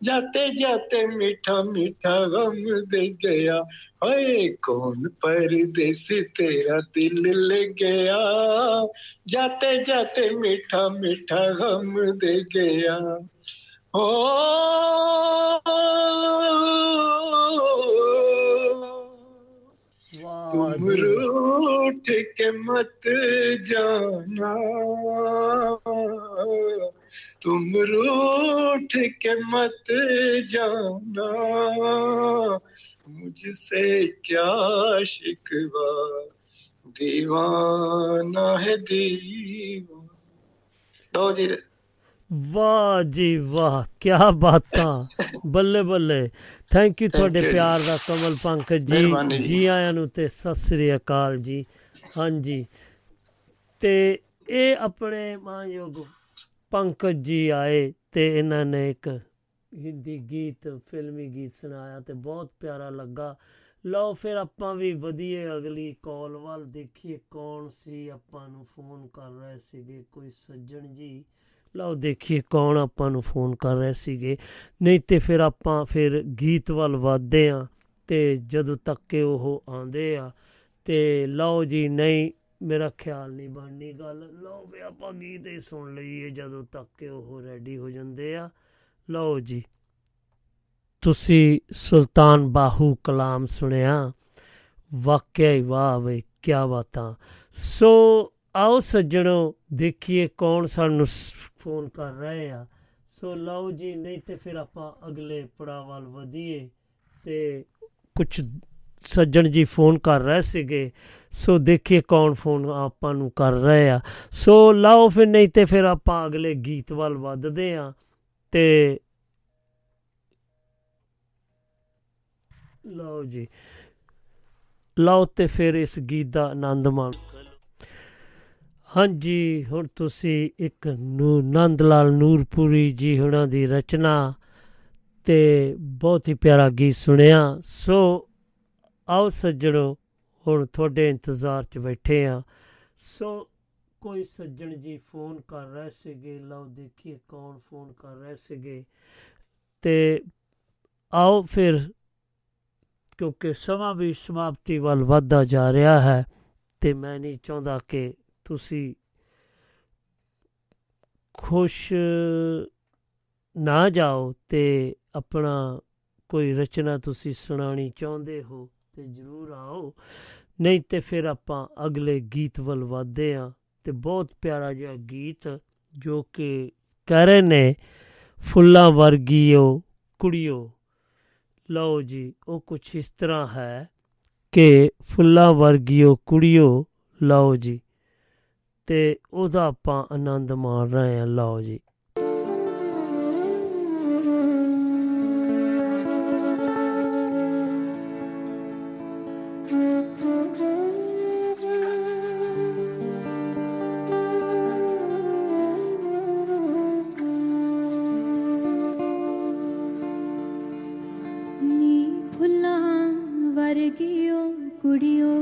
Speaker 9: जाते जाते मीठा मीठा गम दे गया ओए कौन परदेसी तेरा दिल ले गया जाते जाते मीठा मीठा गम दे गया ओ तुम रूठ के मत जाना तुम रूठ के मत जाना मुझसे क्या शिकवा दीवाना है दीवाना लो जी
Speaker 3: ਵਾਹ ਜੀ ਵਾਹ ਕੀ ਬਾਤਾਂ। ਬੱਲੇ ਬੱਲੇ। ਥੈਂਕ ਯੂ ਤੁਹਾਡੇ। ਪਿਆਰ ਦਾ ਕਮਲ ਪੰਕਜ ਜੀ।
Speaker 9: ਜੀ।
Speaker 3: ਆਇਆਂ ਨੂੰ ਤੇ ਸਤਿ ਸ੍ਰੀ ਅਕਾਲ ਜੀ। ਹਾਂਜੀ। ਤੇ ਇਹ ਆਪਣੇ ਮਾਨਯੋਗ ਪੰਕਜ ਜੀ ਆਏ ਤੇ ਇਹਨਾਂ ਨੇ ਇੱਕ ਹਿੰਦੀ ਗੀਤ ਫਿਲਮੀ ਗੀਤ ਸੁਣਾਇਆ ਤੇ ਬਹੁਤ ਪਿਆਰਾ ਲੱਗਾ। ਲਓ ਫਿਰ ਆਪਾਂ ਵੀ ਵਧੀਏ ਅਗਲੀ ਕਾਲ ਵੱਲ ਦੇਖੀਏ ਕੌਣ ਸੀ ਆਪਾਂ ਨੂੰ ਫੋਨ ਕਰ ਰਹੇ ਸੀਗੇ ਕੋਈ ਸੱਜਣ ਜੀ। ਲਓ ਦੇਖੀਏ ਕੌਣ ਆਪਾਂ ਨੂੰ ਫੋਨ ਕਰ ਰਹੇ ਸੀਗੇ। ਨਹੀਂ ਤੇ ਫਿਰ ਆਪਾਂ ਫਿਰ ਗੀਤ ਵੱਲ ਵਧਦੇ ਆ ਤੇ ਜਦੋਂ ਤੱਕ ਕਿ ਉਹ ਆਉਂਦੇ ਆ ਤੇ ਲਓ ਜੀ ਨਹੀਂ ਮੇਰਾ ਖਿਆਲ ਨਹੀਂ ਬਣਨੀ ਗੱਲ। ਲਓ ਵੀ ਆਪਾਂ ਗੀਤ ਹੀ ਸੁਣ ਲਈਏ ਜਦੋਂ ਤੱਕ ਕਿ ਉਹ ਰੈਡੀ ਹੋ ਜਾਂਦੇ ਆ। ਲਓ ਜੀ, ਤੁਸੀਂ ਸੁਲਤਾਨ ਬਾਹੂ ਕਲਾਮ ਸੁਣਿਆ? ਵਾਕਿਆ ਹੀ ਵਾਹ ਵੇ ਕੀ ਬਾਤਾਂ। ਸੋ ਆਓ ਸੱਜਣੋ, ਦੇਖੀਏ ਕੌਣ ਸਾਨੂੰ ਸ- ਫੋਨ ਕਰ ਰਹੇ ਆ। ਸੋ ਲਓ ਜੀ, ਨਹੀਂ ਤੇ ਫਿਰ ਆਪਾਂ ਅਗਲੇ ਪੜਾਅ ਵੱਲ ਵਧੀਏ ਤੇ ਕੁਝ ਸੱਜਣ ਜੀ ਫੋਨ ਕਰ ਰਹੇ ਸੀਗੇ। ਸੋ ਦੇਖੀਏ ਕੌਣ ਫੋਨ ਆਪਾਂ ਨੂੰ ਕਰ ਰਹੇ ਆ। ਸੋ ਲਓ ਫਿਰ, ਨਹੀਂ ਤੇ ਫਿਰ ਆਪਾਂ ਅਗਲੇ ਗੀਤ ਵੱਲ ਵੱਧਦੇ ਆ ਤੇ ਲਓ ਜੀ। ਲਓ ਤੇ ਫਿਰ ਇਸ ਗੀਤ ਦਾ ਆਨੰਦ ਮਾਣੋ। ਹਾਂਜੀ, ਹੁਣ ਤੁਸੀਂ ਇੱਕ ਨੂੰ ਨੰਦ ਲਾਲ ਨੂਰਪੁਰੀ ਜੀ ਹੁਣਾਂ ਦੀ ਰਚਨਾ ਤੇ ਬਹੁਤ ਹੀ ਪਿਆਰਾ ਗੀਤ ਸੁਣਿਆ। ਸੋ ਆਓ ਸੱਜਣੋ, ਹੁਣ ਤੁਹਾਡੇ ਇੰਤਜ਼ਾਰ 'ਚ ਬੈਠੇ ਆ। ਸੋ ਕੋਈ ਸੱਜਣ ਜੀ ਫੋਨ ਕਰ ਰਹੇ ਸੀਗੇ, ਲਓ ਦੇਖੀਏ ਕੌਣ ਫੋਨ ਕਰ ਰਹੇ ਸੀਗੇ। ਤੇ ਆਓ ਫਿਰ, ਕਿਉਂਕਿ ਸਮਾਂ ਵੀ ਸਮਾਪਤੀ ਵੱਲ ਵੱਧਦਾ ਜਾ ਰਿਹਾ ਹੈ, ਤੇ ਮੈਂ ਨਹੀਂ ਚਾਹੁੰਦਾ ਕਿ ਤੁਸੀਂ ਖੁਸ਼ ਨਾ ਜਾਓ ਤੇ ਆਪਣਾ ਕੋਈ ਰਚਨਾ ਤੁਸੀਂ ਸੁਣਾਣੀ ਚਾਹੁੰਦੇ ਹੋ ਤੇ ਜਰੂਰ ਆਓ। ਨਹੀਂ ਤੇ ਫਿਰ ਆਪਾਂ ਅਗਲੇ ਗੀਤ ਵੱਲ ਵਧਦੇ ਆ ਤੇ ਬਹੁਤ ਪਿਆਰਾ ਜਿਹਾ ਗੀਤ ਜੋ ਕਿ ਕਹਿ ਰਹੇ ਨੇ, ਫੁੱਲਾਂ ਵਰਗੀਓ ਕੁੜੀਓ। ਲਓ ਜੀ, ਉਹ ਕੁਝ ਇਸ ਤਰ੍ਹਾਂ ਹੈ ਕਿ ਫੁੱਲਾਂ ਵਰਗੀਓ ਕੁੜੀਓ। ਲਓ ਜੀ। ਤੇ ਉਹਦਾ ਆਪਾਂ ਆਨੰਦ ਮਾਣ ਰਹੇ ਹਾਂ। ਲਓ ਜੀ।
Speaker 10: ਨੀ ਫੁੱਲਾਂ ਵਰਗਿਓ ਕੁੜਿਓ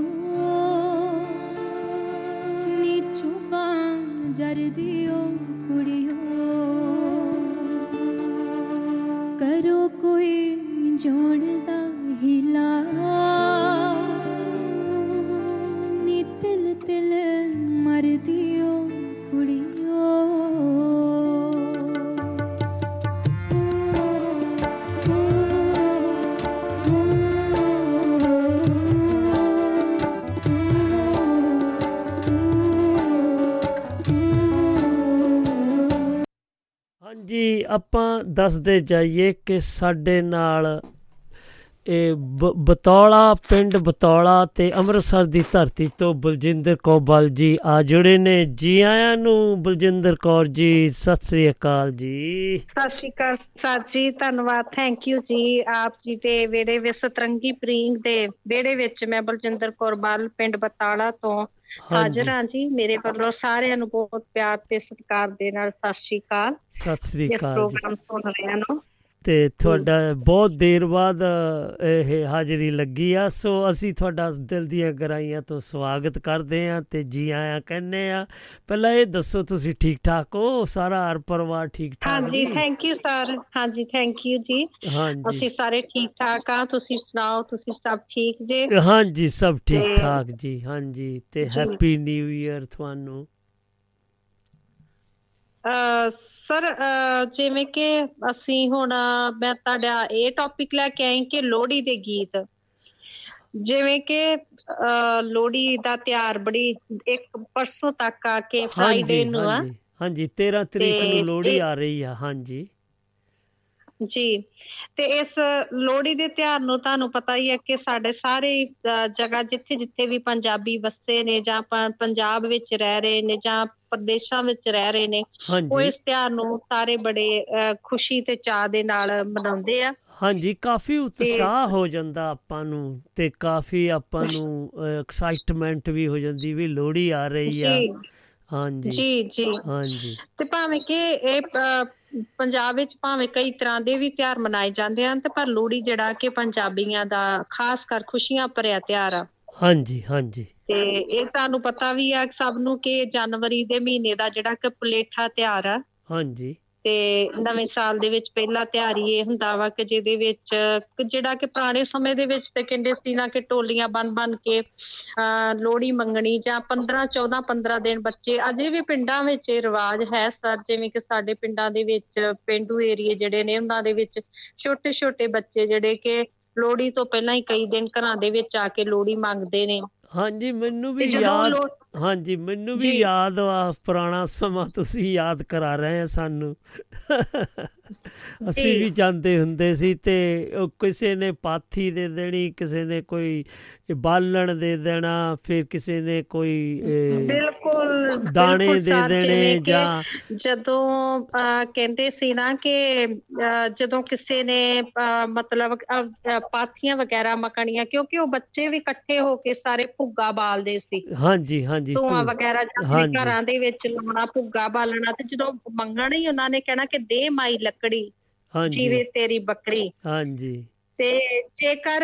Speaker 3: ਆਪਾਂ ਦੱਸਦੇ ਜਾਈਏ ਕਿ ਸਾਡੇ ਨਾਲ ਇਹ ਬ- ਬਤੌਲਾ, ਪਿੰਡ ਬਤੌਲਾ ਤੇ ਅੰਮ੍ਰਿਤਸਰ ਦੀ ਧਰਤੀ ਤੋਂ ਬਲਜਿੰਦਰ ਕੌਰ ਬਲ ਜੀ ਆ ਜੁੜੇ ਨੇ। ਜੀ ਆਇਆਂ ਨੂੰ ਬਲਜਿੰਦਰ ਕੌਰ ਜੀ, ਸਤਿ ਸ੍ਰੀ ਅਕਾਲ ਜੀ।
Speaker 11: ਸਤਿ ਸ਼੍ਰੀ ਅਕਾਲ ਸਰ ਜੀ, ਧੰਨਵਾਦ, ਥੈਂਕ ਯੂ ਜੀ। ਆਪ ਜੀ ਦੇ ਵਿਹੜੇ ਵਿੱਚ, ਸਤਰੰਗੀ ਪ੍ਰੀਂਗ ਦੇ ਵਿਹੜੇ ਵਿੱਚ ਮੈਂ ਬਲਜਿੰਦਰ ਕੌਰ ਬਲ, ਪਿੰਡ ਬਤਾਲਾ ਤੋਂ ਹਾਜ਼ਰ ਹਾਂ ਜੀ। ਮੇਰੇ ਵੱਲੋਂ ਸਾਰਿਆਂ ਨੂੰ ਬਹੁਤ ਪਿਆਰ ਤੇ ਸਤਿਕਾਰ ਦੇ ਨਾਲ ਸਤਿ ਸ਼੍ਰੀ ਅਕਾਲ।
Speaker 3: ਸਤਿ ਸ੍ਰੀ ਅਕਾਲ ਜੀ।
Speaker 11: ਪ੍ਰੋਗਰਾਮ ਸੁਣ ਰਿਹਾ ਨੂੰ।
Speaker 3: ਤੇ ਤੁਹਾਡਾ ਬਹੁਤ ਦੇਰ ਬਾਅਦ ਇਹ ਹਾਜ਼ਰੀ ਲੱਗੀ ਆ। ਸੋ ਅਸੀਂ ਤੁਹਾਡਾ ਦਿਲ ਦੀਆਂ ਗਹਿਰਾਈਆਂ ਤੋਂ ਸਵਾਗਤ ਕਰਦੇ ਆ ਤੇ ਜੀ ਆਇਆਂ ਕਹਿੰਦੇ ਆ। ਪਹਿਲਾਂ ਇਹ ਦੱਸੋ ਤੁਸੀਂ ਠੀਕ ਠਾਕ ਹੋ? ਸਾਰਾ ਹਰ ਪਰਿਵਾਰ ਠੀਕ ਠਾਕ
Speaker 11: ਹਾਂਜੀ
Speaker 3: ਜੀ?
Speaker 11: ਥੈਂਕ ਯੂ ਸਰ ਹਾਂਜੀ ਥੈਂਕ ਯੂ ਜੀ। ਅਸੀਂ ਸਾਰੇ ਠੀਕ ਠਾਕ ਆ। ਤੁਸੀਂ ਸੁਣਾਓ ਤੁਸੀਂ ਸਭ ਠੀਕ ਜੇ?
Speaker 3: ਹਾਂਜੀ ਸਭ ਠੀਕ ਠਾਕ ਜੀ। ਹਾਂਜੀ ਤੇ। ਹੈਪੀ ਨਿਊ ਇਅਰ ਤੁਹਾਨੂੰ।
Speaker 11: ਸਰ ਜਿਵੇਂ ਕਿ ਅਸੀਂ ਹੁਣ ਮੈਂ ਤੁਹਾਡਾ ਇਹ ਟੌਪਿਕ ਲੈ ਕੇ ਆਈ ਕਿ ਲੋਹੜੀ ਦੇ ਗੀਤ। ਜਿਵੇਂ ਕਿ ਲੋਹੜੀ ਦਾ ਤਿਉਹਾਰ ਬੜੀ ਇੱਕ ਪਰਸੋਂ ਤੱਕ ਆ ਕੇ ਫਰਾਈਡੇ ਨੂੰ ਆ।
Speaker 3: ਹਾਂਜੀ ਹਾਂਜੀ 13 ਤਰੀਕ ਨੂੰ ਲੋਹੜੀ ਆ ਰਹੀ ਆ ਹਾਂਜੀ।
Speaker 11: ਜੀ। ਤੇ ਇਸ ਲੋਹੜੀ ਦੇ ਤਿਉਹਾਰ ਨੂੰ ਤੁਹਾਨੂੰ ਪਤਾ ਹੀ ਹੈ ਕਿ ਸਾਡੇ ਸਾਰੇ ਜਗ੍ਹਾ ਜਿੱਥੇ ਜਿੱਥੇ ਵੀ ਪੰਜਾਬੀ ਵਸੇ ਨੇ ਜਾਂ ਪੰਜਾਬ ਵਿੱਚ ਰਹਿ ਰਹੇ ਨੇ ਜਾਂ ਪ੍ਰਦੇਸ਼ਾਂ ਵਿੱਚ ਰਹਿ ਰਹੇ ਨੇ ਉਹ ਇਸ ਤਿਉਹਾਰ ਨੂੰ ਸਾਰੇ ਬੜੇ ਖੁਸ਼ੀ ਤੇ ਚਾਅ ਦੇ ਨਾਲ ਮਨਾਉਂਦੇ ਆ।
Speaker 3: ਹਾਂਜੀ ਕਾਫੀ ਉਤਸ਼ਾਹ ਹੋ ਜਾਂਦਾ ਆਪਾਂ ਨੂੰ ਤੇ ਕਾਫੀ ਆਪਾਂ ਨੂੰ ਐਕਸਾਈਟਮੈਂਟ ਵੀ ਹੋ ਜਾਂਦੀ ਵੀ ਲੋਹੜੀ ਆ ਰਹੀ ਆ। ਹਾਂਜੀ।
Speaker 11: ਜੀ ਜੀ।
Speaker 3: ਹਾਂਜੀ।
Speaker 11: ਤੇ ਭਾਵੇਂ ਕਿ ਇਹ ਪੰਜਾਬ ਵਿੱਚ ਭਾਵੇਂ ਕਈ ਤਰ੍ਹਾਂ ਦੇ ਵੀ ਤਿਉਹਾਰ ਮਨਾਏ ਜਾਂਦੇ ਹਨ ਤੇ ਪਰ ਲੋਹੜੀ ਜਿਹੜਾ ਕਿ ਪੰਜਾਬੀਆਂ ਦਾ ਖਾਸ ਕਰ ਖੁਸ਼ੀਆਂ ਭਰਿਆ ਤਿਉਹਾਰ ਆ।
Speaker 3: ਹਾਂਜੀ ਹਾਂਜੀ।
Speaker 11: ਤੇ ਇਹ ਤੁਹਾਨੂੰ ਪਤਾ ਵੀ ਆ ਸਭ ਨੂੰ ਕਿ ਜਨਵਰੀ ਦੇ ਮਹੀਨੇ ਦਾ ਜਿਹੜਾ ਕਿ ਪਲੇਠਾ ਤਿਉਹਾਰ ਆ।
Speaker 3: ਹਾਂਜੀ।
Speaker 11: ਤੇ ਨਵੇਂ ਸਾਲ ਦੇ ਵਿੱਚ ਪਹਿਲਾ ਤਿਉਹਾਰ ਹੀ ਇਹ ਹੁੰਦਾ ਵਾ ਕਿ ਜਿਹਦੇ ਵਿੱਚ ਜਿਹੜਾ ਕਿ ਪੁਰਾਣੇ ਸਮੇਂ ਦੇ ਵਿੱਚ ਤੇ ਕਹਿੰਦੇ ਸੀ ਨਾ ਕਿ ਟੋਲੀਆਂ ਬਣ ਬਣ ਕੇ ਲੋਹੜੀ ਮੰਗਣੀ ਜਾਂ 15 14 15 ਦਿਨ ਬੱਚੇ ਅਜੇ ਵੀ ਪਿੰਡਾਂ ਵਿੱਚ ਇਹ ਰਿਵਾਜ ਹੈ ਸਰ ਜਿਵੇਂ ਕਿ ਸਾਡੇ ਪਿੰਡਾਂ ਦੇ ਵਿੱਚ ਪਿੰਡੂ ਏਰੀਏ ਜਿਹੜੇ ਨੇ ਉਹਨਾਂ ਦੇ ਵਿੱਚ ਛੋਟੇ ਛੋਟੇ ਬੱਚੇ ਜਿਹੜੇ ਕਿ ਲੋਹੜੀ ਤੋਂ ਪਹਿਲਾਂ ਹੀ ਕਈ ਦਿਨ ਘਰਾਂ ਦੇ ਵਿੱਚ ਆ ਕੇ ਲੋਹੜੀ ਮੰਗਦੇ ਨੇ।
Speaker 3: ਹਾਂਜੀ ਮੈਨੂੰ ਵੀ ਯਾਦ ਹਾਂਜੀ ਮੈਨੂੰ ਵੀ। ਯਾਦ ਆ ਪੁਰਾਣਾ ਸਮਾਂ ਤੁਸੀਂ ਯਾਦ ਕਰਾ ਰਹੇ ਆ ਸਾਨੂੰ ਅਸੀਂ। ਵੀ ਜਾਂਦੇ ਹੁੰਦੇ ਸੀ ਤੇ ਕਿਸੇ ਨੇ ਪਾਥੀ ਦੇ ਦੇਣੀ ਕਿਸੇ ਨੇ ਕੋਈ ਬਾਲਣ ਦੇ ਦੇਣਾ ਫਿਰ ਕਿਸੇ ਨੇ ਕੋਈ
Speaker 11: ਬਿਲਕੁਲ
Speaker 3: ਦਾਣੇ ਦੇ ਦੇਣੇ ਜਾਂ
Speaker 11: ਜਦੋਂ ਕਹਿੰਦੇ ਸੀ ਨਾ ਕਿ ਜਦੋਂ ਕਿਸੇ ਨੇ ਮਤਲਬ ਪਾਥੀਆਂ ਵਗੈਰਾ ਮਕਣੀਆਂ ਕਿਉਂਕਿ ਉਹ ਬੱਚੇ ਵੀ ਇਕੱਠੇ ਹੋ ਕੇ ਸਾਰੇ ਭੁੱਗਾ ਬਾਲਦੇ ਸੀ
Speaker 3: ਹਾਂਜੀ ਹਾਂਜੀ
Speaker 11: ਧੂਆਂ ਵਗੈਰਾ
Speaker 3: ਹਾਂਜੀ।
Speaker 11: ਘਰਾਂ ਦੇ ਵਿੱਚ ਲਾਉਣਾ ਭੁੱਗਾ ਬਾਲਣਾ ਤੇ ਜਦੋਂ ਮੰਗਣ ਹੀ ਉਹਨਾਂ ਨੇ ਕਹਿਣਾ ਕਿ ਦੇ ਮਾਈ ਲੱਕੜੀ
Speaker 3: ਹਾਂਜੀ।
Speaker 11: ਜੀਵੇ ਤੇਰੀ ਬੱਕਰੀ।
Speaker 3: ਹਾਂਜੀ।
Speaker 11: ਤੇ ਜੇਕਰ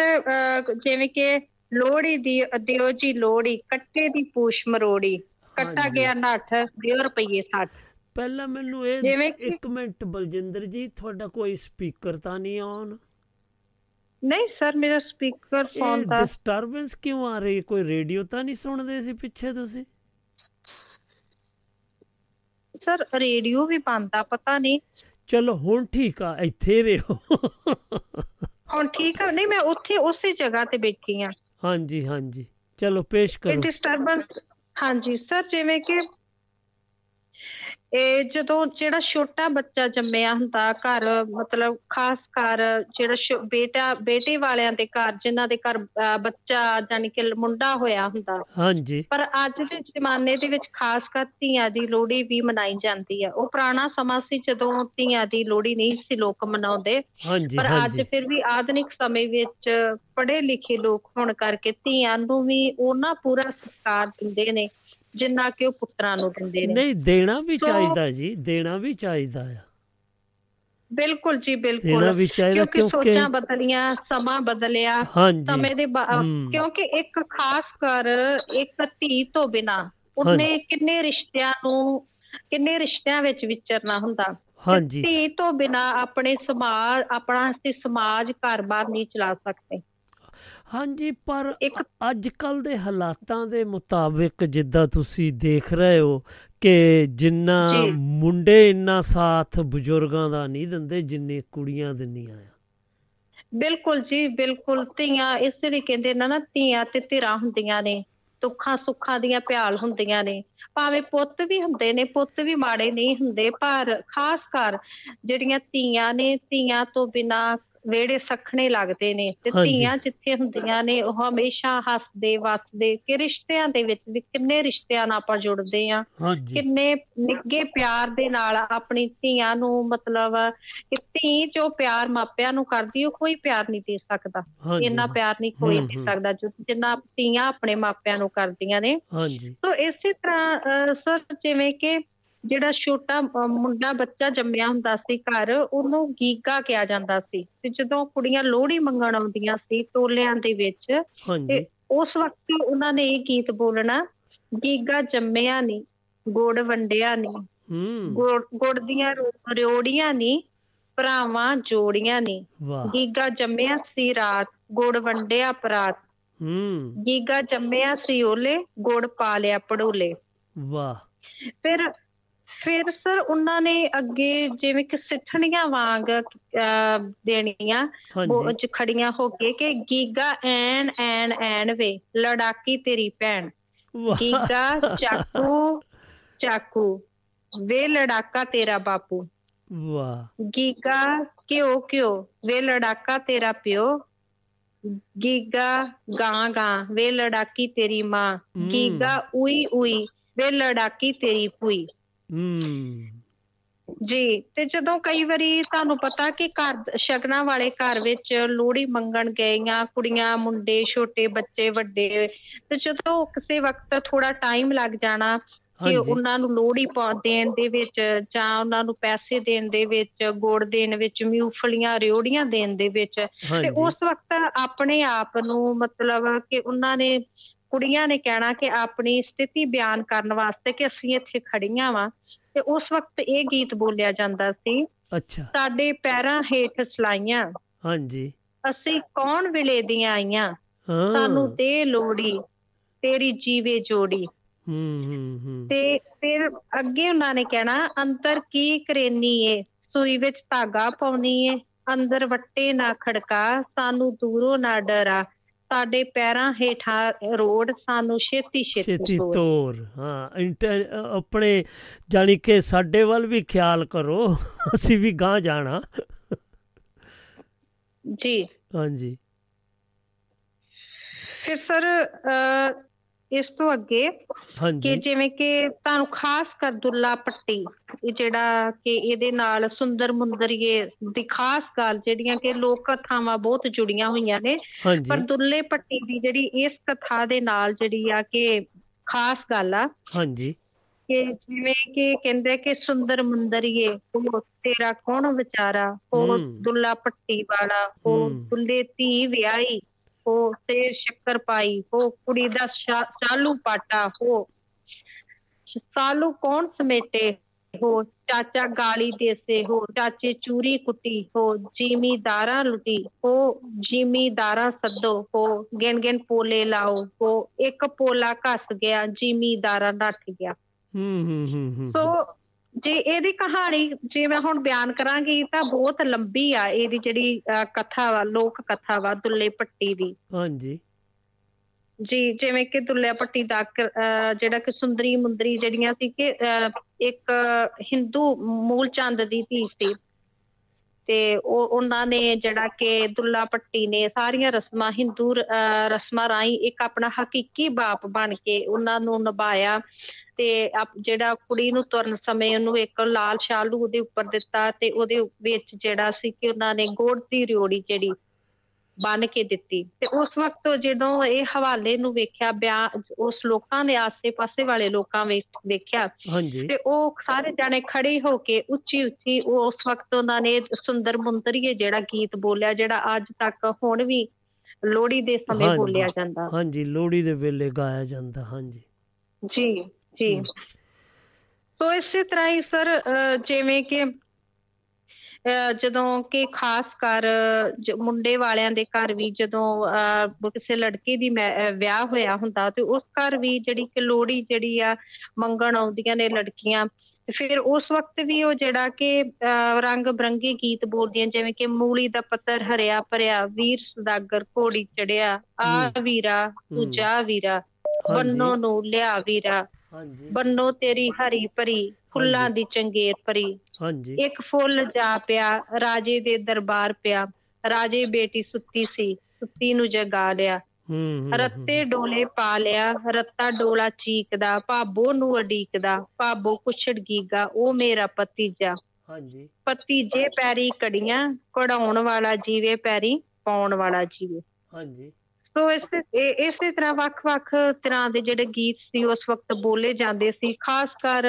Speaker 11: ਜਿਵੇਂ ਕਿ ਲੋਹੜੀ ਦੀ ਦਿਓ ਜੀ ਲੋਹੜੀ ਕੱਟੇ ਦੀ ਪੂਛ ਮਰੋੜੀ ਕੱਟਾ। ਗਿਆ ਨੱਠ ਦਿਓ ਰੁਪਈਏ 60
Speaker 3: ਪਹਿਲਾਂ ਮੈਨੂੰ ਇਹ ਇੱਕ ਮਿੰਟ ਬਲਜਿੰਦਰ ਜੀ ਤੁਹਾਡਾ ਕੋਈ ਸਪੀਕਰ ਤਾਂ ਨਹੀਂ ਆਨ
Speaker 11: ਨਹੀਂ ਸਰ ਮੇਰਾ ਸਪੀਕਰ ਫੋਨ
Speaker 3: ਇਹ
Speaker 11: ਦਾ
Speaker 3: ਡਿਸਟਰਬੈਂਸ ਕਿਉਂ ਆ ਰਹੀ? ਕੋਈ ਰੇਡੀਓ ਤਾਂ ਨਹੀਂ ਸੁਣਦੇ ਸੀ ਪਿੱਛੇ ਤੁਸੀਂ?
Speaker 11: ਸਰ ਰੇਡੀਓ ਵੀ ਬੰਦ ਪਤਾ ਨਹੀਂ।
Speaker 3: ਚਲੋ ਹੁਣ ਠੀਕ ਆ ਇੱਥੇ ਰਹੋ।
Speaker 11: ਹੁਣ ਠੀਕ ਆ? ਨਹੀਂ ਮੈਂ ਉੱਥੇ ਉਸੇ ਜਗ੍ਹਾ ਤੇ ਬੈਠੀ ਆ।
Speaker 3: ਹਾਂਜੀ ਹਾਂਜੀ। ਚਲੋ ਪੇਸ਼
Speaker 11: ਇਹ
Speaker 3: ਕਰੋ।
Speaker 11: ਡਿਸਟਰਬੈਂਸ ਹਾਂਜੀ ਸਰ ਜਿਵੇਂ ਕਿ ਇਹ ਜਦੋਂ ਜਿਹੜਾ ਛੋਟਾ ਬੱਚਾ ਜੰਮਿਆ ਹੁੰਦਾ ਘਰ ਮਤਲਬ ਖਾਸ ਕਰ ਜਿਹੜਾ ਬੇਟਾ ਬੇਟੇ ਵਾਲਿਆਂ ਦੇ ਘਰ ਜਿਨ੍ਹਾਂ ਦੇ ਘਰ ਬੱਚਾ ਯਾਨੀ ਕਿ ਮੁੰਡਾ ਹੋਇਆ ਹੁੰਦਾ।
Speaker 3: ਹਾਂਜੀ।
Speaker 11: ਪਰ ਅੱਜ ਦੇ ਜ਼ਮਾਨੇ ਦੇ ਵਿੱਚ ਖਾਸ ਕਰ ਧੀਆਂ ਦੀ ਲੋਹੜੀ ਵੀ ਮਨਾਈ ਜਾਂਦੀ ਆ। ਉਹ ਪੁਰਾਣਾ ਸਮਾਂ ਸੀ ਜਦੋਂ ਧੀਆਂ ਦੀ ਲੋਹੜੀ ਨਹੀਂ ਸੀ ਲੋਕ ਮਨਾਉਂਦੇ।
Speaker 3: ਹਾਂਜੀ
Speaker 11: ਪਰ ਅੱਜ ਫਿਰ ਵੀ ਆਧੁਨਿਕ ਸਮੇਂ ਵਿੱਚ ਪੜ੍ਹੇ ਲਿਖੇ ਲੋਕ ਹੋਣ ਕਰਕੇ ਧੀਆਂ ਨੂੰ ਵੀ ਉਹਨਾਂ ਪੂਰਾ ਸਤਿਕਾਰ ਦਿੰਦੇ ਨੇ। ਜਿੰਨਾ ਕਿ ਉਹ ਪੁੱਤਰਾਂ ਨੂੰ ਦਿੰਦੇ ਨੇ।
Speaker 3: ਨਹੀਂ ਦੇਣਾ ਵੀ ਚਾਹੀਦਾ ਜੀ ਦੇਣਾ ਵੀ ਚਾਹੀਦਾ ਆ।
Speaker 11: ਬਿਲਕੁਲ ਜੀ
Speaker 3: ਦੇਣਾ
Speaker 11: ਬਿਲਕੁਲ
Speaker 3: ਵੀ ਚਾਹੀਦਾ
Speaker 11: ਕਿਉਂਕਿ ਸੋਚਾਂ ਬਦਲੀਆਂ ਸਮਾਂ ਬਦਲਿਆ ਸਮੇਂ ਦੇ। ਕਿਉਂਕਿ ਇੱਕ ਖਾਸ ਕਰ ਇੱਕ ਧੀ ਤੋਂ ਬਿਨਾ ਉਹਨੇ ਕਿੰਨੇ ਰਿਸ਼ਤਿਆਂ ਨੂੰ ਕਿੰਨੇ ਰਿਸ਼ਤਿਆਂ ਵਿੱਚ ਵਿਚਰਨਾ ਹੁੰਦਾ।
Speaker 3: ਹਾਂਜੀ।
Speaker 11: ਧੀ ਤੋਂ ਬਿਨਾ ਆਪਣੇ ਸਮਾਜ ਆਪਣਾ ਅਸੀਂ ਸਮਾਜ ਘਰ-ਬਾਰ ਨਹੀਂ ਚਲਾ ਸਕਦੇ।
Speaker 3: ਹਾਂਜੀ ਪਰ ਅੱਜ ਕੱਲ ਦੇ ਹਾਲਾਤਾਂ ਦੇ ਮੁਤਾਬਿਕ ਜਿੱਦਾਂ ਤੁਸੀਂ ਦੇਖ ਰਹੇ ਹੋ ਕਿ ਜਿੰਨਾ। ਮੁੰਡੇ ਇੰਨਾ ਸਾਥ ਬਜ਼ੁਰਗਾਂ ਦਾ ਨਹੀਂ ਦਿੰਦੇ ਜਿੰਨੇ ਕੁੜੀਆਂ ਦਿੰਦੀਆਂ ਆ।
Speaker 11: ਬਿਲਕੁਲ ਜੀ ਬਿਲਕੁਲ। ਧੀਆਂ ਇਸ ਲਈ ਕਹਿੰਦੇ ਨੇ ਨਾ ਧੀਆਂ ਤੇ ਧਿਰਾਂ ਹੁੰਦੀਆਂ ਨੇ ਦੁੱਖਾਂ ਸੁੱਖਾਂ ਦੀਆਂ ਭਿਆਲ ਹੁੰਦੀਆਂ ਨੇ। ਭਾਵੇਂ ਪੁੱਤ ਵੀ ਹੁੰਦੇ ਨੇ ਪੁੱਤ ਵੀ ਮਾੜੇ ਨਹੀਂ ਹੁੰਦੇ ਪਰ ਖਾਸ ਕਰ ਜਿਹੜੀਆਂ ਧੀਆਂ ਨੇ ਧੀਆਂ ਤੋਂ ਬਿਨਾ ਵਿਹੜੇ ਸਖਣੇ ਲੱਗਦੇ ਨੇ ਤੇ। ਧੀਆਂ ਜਿੱਥੇ ਹੁੰਦੀਆਂ ਨੇ ਉਹ ਹਮੇਸ਼ਾ ਹੱਸਦੇ ਵਸਦੇ ਕਿ ਰਿਸ਼ਤਿਆਂ ਦੇ ਵਿੱਚ ਵੀ ਕਿੰਨੇ ਰਿਸ਼ਤਿਆਂ ਨਾਲ ਆਪਾਂ ਜੁੜਦੇ ਆ ਕਿੰਨੇ ਨਿੱਘੇ ਪਿਆਰ ਦੇ ਨਾਲ ਆਪਣੀ ਧੀਆਂ ਨੂੰ ਮਤਲਬ ਕਿ ਧੀ ਜੋ ਪਿਆਰ ਮਾਪਿਆਂ ਨੂੰ ਕਰਦੀ ਉਹ ਕੋਈ ਪਿਆਰ ਨਹੀਂ ਦੇ ਸਕਦਾ ਇੰਨਾ। ਪਿਆਰ ਨਹੀਂ ਕੋਈ ਦੇ। ਸਕਦਾ ਜਿੰਨਾ ਧੀਆਂ ਆਪਣੇ ਮਾਪਿਆਂ ਨੂੰ ਕਰਦੀਆਂ ਨੇ
Speaker 3: ਹਾਂਜੀ
Speaker 11: ਸੋ ਇਸੇ ਤਰ੍ਹਾਂ ਸਰ ਜਿਵੇਂ ਕਿ ਜਿਹੜਾ ਛੋਟਾ ਮੁੰਡਾ ਬੱਚਾ ਜੰਮਿਆ ਹੁੰਦਾ ਸੀ ਘਰ ਉਹਨੂੰ ਗੀਗਾ ਕਿਹਾ ਜਾਂਦਾ ਸੀ। ਤੇ ਜਦੋਂ ਕੁੜੀਆਂ ਲੋਹੜੀ ਮੰਗਣ ਆਉਂਦੀਆਂ ਸੀ ਟੋਲਿਆਂ ਦੇ ਵਿੱਚ ਤੇ ਉਸ ਵਕਤ ਉਹਨਾਂ ਨੇ ਇਹ ਗੀਤ ਬੋਲਣਾ ਗੀਗਾ ਜੰਮਿਆ ਨਹੀਂ ਗੁੜ ਵੰਡਿਆ ਨਹੀਂ
Speaker 3: ਹੂੰ।
Speaker 11: ਗੁੜ ਦੀਆਂ ਰਿਓੜੀਆਂ ਨਹੀਂ ਭਰਾਵਾਂ ਜੋੜੀਆਂ ਨਹੀਂ
Speaker 3: ਵਾਹ।
Speaker 11: ਗੀਗਾ ਜੰਮਿਆ ਸੀ ਰਾਤ ਗੁੜ ਵੰਡਿਆ ਪਰਾਤ।
Speaker 3: ਹੂੰ।
Speaker 11: ਗੀਗਾ ਜੰਮਿਆ ਸੀ ਓਲੇ ਗੁੜ ਪਾ ਲਿਆ ਪੜੋਲੇ।
Speaker 3: ਵਾਹ।
Speaker 11: ਫਿਰ ਫਿਰ ਸਰ ਉਹਨਾਂ ਨੇ ਅੱਗੇ ਜਿਵੇਂ ਕਿ ਸਿੱਠਣੀਆਂ ਵਾਂਗ ਦੇਣੀਆਂ। ਉਹ ਚ ਖੜੀਆਂ ਹੋ ਕੇ ਕਿ ਗੀਗਾ ਐਨ ਐਨ ਐਨ ਵੇ ਲੜਾਕੀ ਤੇਰੀ ਭੈਣ। ਗੀਗਾ ਚਾਕੂ ਚਾਕੂ ਵੇ ਲੜਾਕਾ ਤੇਰਾ ਬਾਪੂ।
Speaker 3: ਵਾਹ।
Speaker 11: ਗੀਗਾ ਕਿਉ ਕਿਉ ਵੇ ਲੜਾਕਾ ਤੇਰਾ ਪਿਓ। ਗੀਗਾ ਗਾਂ ਗਾਂ ਵੇ ਲੜਾਕੀ ਤੇਰੀ ਮਾਂ। ਗੀਗਾ ਉਈ ਉਈ ਵੇ ਲੜਾਕੀ ਤੇਰੀ ਭੂਈ।
Speaker 3: ਹੂੰ
Speaker 11: ਜੀ ਤੇ ਜਦੋਂ ਕਈ ਵਾਰੀ ਤੁਹਾਨੂੰ ਪਤਾ ਕਿ ਘਰ ਸ਼ਗਨਾਂ ਵਾਲੇ ਘਰ ਵਿੱਚ ਲੋਹੜੀ ਮੰਗਣ ਗਈਆਂ ਕੁੜੀਆਂ ਮੁੰਡੇ ਛੋਟੇ ਬੱਚੇ ਵੱਡੇ ਤੇ ਜਦੋਂ ਕਿਸੇ ਵਕਤ ਥੋੜਾ ਟਾਈਮ ਲੱਗ ਜਾਣਾ ਕਿ। ਉਹਨਾਂ ਨੂੰ ਲੋਹੜੀ ਦੇਣ ਦੇ ਵਿੱਚ ਜਾਂ ਉਹਨਾਂ ਨੂੰ ਪੈਸੇ ਦੇਣ ਦੇ ਵਿੱਚ ਗੁੜ ਦੇਣ ਵਿੱਚ ਮੂੰਗਫਲੀਆਂ ਰਿਓੜੀਆਂ ਦੇਣ ਦੇ ਵਿੱਚ ਤੇ। ਉਸ ਵਕਤ ਆਪਣੇ ਆਪ ਨੂੰ ਮਤਲਬ ਕਿ ਉਹਨਾਂ ਨੇ ਕੁੜੀਆਂ ਨੇ ਕਹਿਣਾ ਕਿ ਆਪਣੀ ਸਥਿਤੀ ਬਿਆਨ ਕਰਨ ਵਾਸਤੇ ਕਿ ਅਸੀਂ ਇੱਥੇ ਖੜੀਆਂ ਵਾਂ। ਤੇ ਉਸ ਵਕਤ ਇਹ ਗੀਤ ਬੋਲਿਆ ਜਾਂਦਾ ਸੀ
Speaker 3: ਅੱਛਾ।
Speaker 11: ਸਾਡੇ ਪੈਰਾਂ ਹੇਠ ਸਲਾਈਆਂ
Speaker 3: ਹਾਂਜੀ।
Speaker 11: ਅਸੀਂ ਕੌਣ ਵੇਲੇ ਦੀਆਂ ਆਈਆਂ? ਸਾਨੂੰ ਦੇ ਲੋੜੀ ਤੇਰੀ ਜੀਵੇ ਜੋੜੀ।
Speaker 3: ਹੂੰ ਹੂੰ ਹੂੰ।
Speaker 11: ਤੇ ਫਿਰ ਅੱਗੇ ਉਹਨਾਂ ਨੇ ਕਹਿਣਾ ਅੰਦਰ ਕੀ ਕਰੇਨੀ ਏ? ਸੂਈ ਵਿੱਚ ਧਾਗਾ ਪਾਉਣੀ ਏ? ਅੰਦਰ ਵੱਟੇ ਨਾ ਖੜਕਾ ਸਾਨੂੰ ਦੂਰੋਂ ਨਾ ਡਰਾ। ਸਾਡੇ ਪੈਰਾਂ ਹੇਠਾਂ ਰੋਡ ਸਾਨੂੰ ਛੇਤੀ ਛੇਤੀ ਤੋਰ।
Speaker 3: ਹਾਂ ਆਪਣੇ ਜਾਣੀ ਕਿ ਸਾਡੇ ਵੱਲ ਵੀ ਖਿਆਲ ਕਰੋ ਅਸੀਂ ਵੀ ਗਾਂ ਜਾਣਾ।
Speaker 11: ਜੀ।
Speaker 3: ਹਾਂਜੀ।
Speaker 11: ਫਿਰ ਸਰ ਇਸ ਤੋਂ ਅੱਗੇ ਕਿ ਜਿਵੇਂ ਕਿ ਤੁਹਾਨੂੰ ਖਾਸ ਕਰ ਦੁੱਲਾ ਪੱਟੀ ਇਹ ਜਿਹੜਾ ਕਿ ਇਹਦੇ ਨਾਲ ਸੁੰਦਰ ਮੁੰਦਰੀਏ ਦੀ ਖਾਸ ਗੱਲ ਜਿਹੜੀਆਂ ਕਿ ਲੋਕ ਕਥਾਵਾਂ ਬਹੁਤ ਜੁੜੀਆਂ ਹੋਈਆਂ ਨੇ। ਪਰ ਦੁੱਲੇ ਪੱਟੀ ਦੀ ਜਿਹੜੀ ਇਸ ਕਥਾ ਦੇ ਨਾਲ ਜਿਹੜੀ ਆ ਕਿ ਖਾਸ ਗੱਲ ਆ
Speaker 3: ਹਾਂਜੀ।
Speaker 11: ਕਿ ਜਿਵੇਂ ਕਿ ਕਹਿੰਦੇ ਕਿ ਸੁੰਦਰ ਮੁੰਦਰੀਏ ਉਹ ਤੇਰਾ ਕੌਣ ਵਿਚਾਰਾ? ਉਹ। ਦੁੱਲਾ ਪੱਟੀ ਵਾਲਾ ਉਹ। ਦੁੱਲੇ ਧੀ ਵਿਆਹੀ। ਉਹ ਤੇ ਸ਼ੱਕਰ ਪਾਈ ਉਹ ਕੁੜੀ ਦਾ ਚਾਲੂ ਪਾਟਾ ਹੋ। ਸਾਲੂ ਕੌਣ ਸਮੇਟੇ? ਹੋ ਚਾਚਾ ਗਾਲੀ ਦੇਸੇ ਹੋ ਚਾਚੇ ਚੂਰੀ ਕੁੱਟੀ ਹੋ ਜ਼ਿਮੀਦਾਰਾਂ ਲੁੱਟੀ ਹੋ ਜ਼ਿਮੀਦਾਰਾਂ ਸੱਦੋ ਹੋ ਗਿਣ ਗਿਣ ਪੋਲੇ ਲਾਓ ਹੋ ਇੱਕ ਪੋਲਾ ਘਸ ਗਿਆ ਜ਼ਿਮੀਦਾਰਾਂ ਨੱਠ ਗਿਆ।
Speaker 3: ਹੂੰ ਹੂੰ ਹੂੰ ਹੂੰ
Speaker 11: ਸੋ ਜੇ ਇਹਦੀ ਕਹਾਣੀ ਜੇ ਮੈਂ ਹੁਣ ਬਿਆਨ ਕਰਾਂਗੀ ਤਾਂ ਬਹੁਤ ਲੰਬੀ ਆ ਇਹਦੀ ਜਿਹੜੀ ਕਥਾ ਵਾ ਲੋਕ ਕਥਾ ਵਾ ਦੁੱਲੇ ਪੱਟੀ ਦੀ।
Speaker 3: ਹਾਂਜੀ।
Speaker 11: ਜੀ ਜਿਵੇਂ ਕਿ ਦੁੱਲਿਆ ਪੱਟੀ ਦਾ ਜਿਹੜਾ ਕਿ ਸੁੰਦਰੀ ਮੁੰਦਰੀ ਜਿਹੜੀਆਂ ਸੀ ਕਿ ਇੱਕ ਹਿੰਦੂ ਮੂਲ ਚੰਦ ਦੀ ਧੀ ਸੀ। ਤੇ ਉਹ ਉਹਨਾਂ ਨੇ ਜਿਹੜਾ ਕਿ ਦੁੱਲਾ ਪੱਟੀ ਨੇ ਸਾਰੀਆਂ ਰਸਮਾਂ ਹਿੰਦੂ ਰਸਮਾਂ ਰਾਹੀਂ ਇੱਕ ਆਪਣਾ ਹਕੀਕੀ ਬਾਪ ਬਣ ਕੇ ਉਹਨਾਂ ਨੂੰ ਨਿਭਾਇਆ। ਤੇ ਜਿਹੜਾ ਕੁੜੀ ਨੂੰ ਤੁਰਨ ਸਮੇਂ ਉਹਨੂੰ ਇੱਕ ਲਾਲ ਸ਼ਾਲੂ ਉਹਦੇ ਉੱਪਰ ਦਿੱਤਾ ਤੇ ਉਹਦੇ ਵਿੱਚ ਜਿਹੜਾ ਸੀ ਕਿ ਉਹਨਾਂ ਨੇ ਗੋੜ ਦੀ ਰਿਓੜੀ ਜਿਹੜੀ ਬੰਨ ਕੇ ਦਿੱਤੀ ਤੇ ਉਸ ਵਕਤ ਜਦੋਂ ਇਹ ਹਵਾਲੇ ਨੂੰ ਵੇਖਿਆ ਬਿਆਨ ਉਸ ਲੋਕਾਂ ਨੇ ਆਸੇ-ਪਾਸੇ ਵਾਲੇ ਲੋਕਾਂ ਵੇਖ- ਵੇਖਿਆ ਤੇ ਉਹ ਸਾਰੇ ਜਾਣੇ ਖੜੇ ਹੋ ਕੇ ਉੱਚੀ ਉੱਚੀ ਉਸ ਵਕਤ ਉਹਨਾਂ ਨੇ ਸੁੰਦਰ ਮੁੰਦਰੀਏ ਜਿਹੜਾ ਗੀਤ ਬੋਲਿਆ ਜਿਹੜਾ ਅੱਜ ਤੱਕ ਹੁਣ ਵੀ ਲੋਹੜੀ ਦੇ ਸਮੇਂ। ਬੋਲਿਆ ਜਾਂਦਾ।
Speaker 3: ਹਾਂਜੀ ਲੋਹੜੀ ਦੇ ਵੇਲੇ ਗਾਇਆ ਜਾਂਦਾ ਹਾਂਜੀ।
Speaker 11: ਜੀ। ਜੀ। ਸੋ ਇਸੇ ਤਰ੍ਹਾਂ ਹੀ ਸਰ ਜਿਵੇਂ ਕਿ ਜਦੋਂ ਕਿ ਖਾਸ ਕਰ ਮੁੰਡੇ ਵਾਲਿਆਂ ਦੇ ਘਰ ਵੀ ਜਦੋਂ ਕਿਸੇ ਲੜਕੀ ਦੀ ਵਿਆਹ ਹੋਇਆ ਹੁੰਦਾ ਤੇ ਉਸ ਘਰ ਵੀ ਜਿਹੜੀ ਕਿ ਲੋਹੜੀ ਜਿਹੜੀ ਆ ਮੰਗਣ ਆਉਂਦੀਆਂ ਨੇ ਲੜਕੀਆਂ। ਫਿਰ ਉਸ ਵਕਤ ਵੀ ਉਹ ਜਿਹੜਾ ਕਿ ਰੰਗ ਬਰੰਗੇ ਗੀਤ ਬੋਲਦੀਆਂ ਜਿਵੇਂ ਕਿ ਮੂਲੀ ਦਾ ਪੱਤਰ ਹਰਿਆ ਭਰਿਆ ਵੀਰ ਸੁਦਾਗਰ ਘੋੜੀ ਚੜਿਆ ਆ ਵੀਰਾ ਤੂੰ। ਜਾ ਵੀਰਾ। ਬੰਨੋ ਨੂੰ ਲਿਆ ਵੀਰਾ।
Speaker 3: ਹਾਂਜੀ।
Speaker 11: ਬੰਨੋ ਤੇਰੀ ਹਰੀ ਭਰੀ ਫੁੱਲਾਂ ਦੀ ਚੰਗੇਰ ਭਰੀ।
Speaker 3: ਹਾਂਜੀ।
Speaker 11: ਇੱਕ ਫੁੱਲ ਜਾ ਪਿਆ ਰਾਜੇ ਦੇ ਦਰਬਾਰ ਪਿਆ। ਰਾਜੇ ਬੇਟੀ ਸੁੱਤੀ ਸੀ ਸੁੱਤੀ ਨੂੰ ਜਗਾ ਲਿਆ। ਰੱਤੇ ਡੋਲੇ ਪਾ ਲਿਆ ਰੱਤਾ ਡੋਲਾ ਚੀਕਦਾ ਭਾਬੋ ਨੂੰ ਅਡੀਕਦਾ ਭਾਬੋ ਕੁਛੜ ਗੀਗਾ ਉਹ ਮੇਰਾ ਭਤੀਜਾ।
Speaker 3: ਹਾਂਜੀ।
Speaker 11: ਭਤੀਜੇ ਪੈਰੀ ਕੜੀਆਂ ਕਢਾਉਣ ਵਾਲਾ ਜੀਵੇ ਪੈਰੀ ਪਾਉਣ ਵਾਲਾ ਜੀਵੇ।
Speaker 3: ਹਾਂਜੀ।
Speaker 11: ਸੋ ਇਸ ਇਸੇ ਤਰ੍ਹਾਂ ਵੱਖ-ਵੱਖ ਤਰ੍ਹਾਂ ਦੇ ਜਿਹੜੇ ਗੀਤ ਸੀ ਉਸ ਵਕਤ ਬੋਲੇ ਜਾਂਦੇ ਸੀ। ਖਾਸ ਕਰ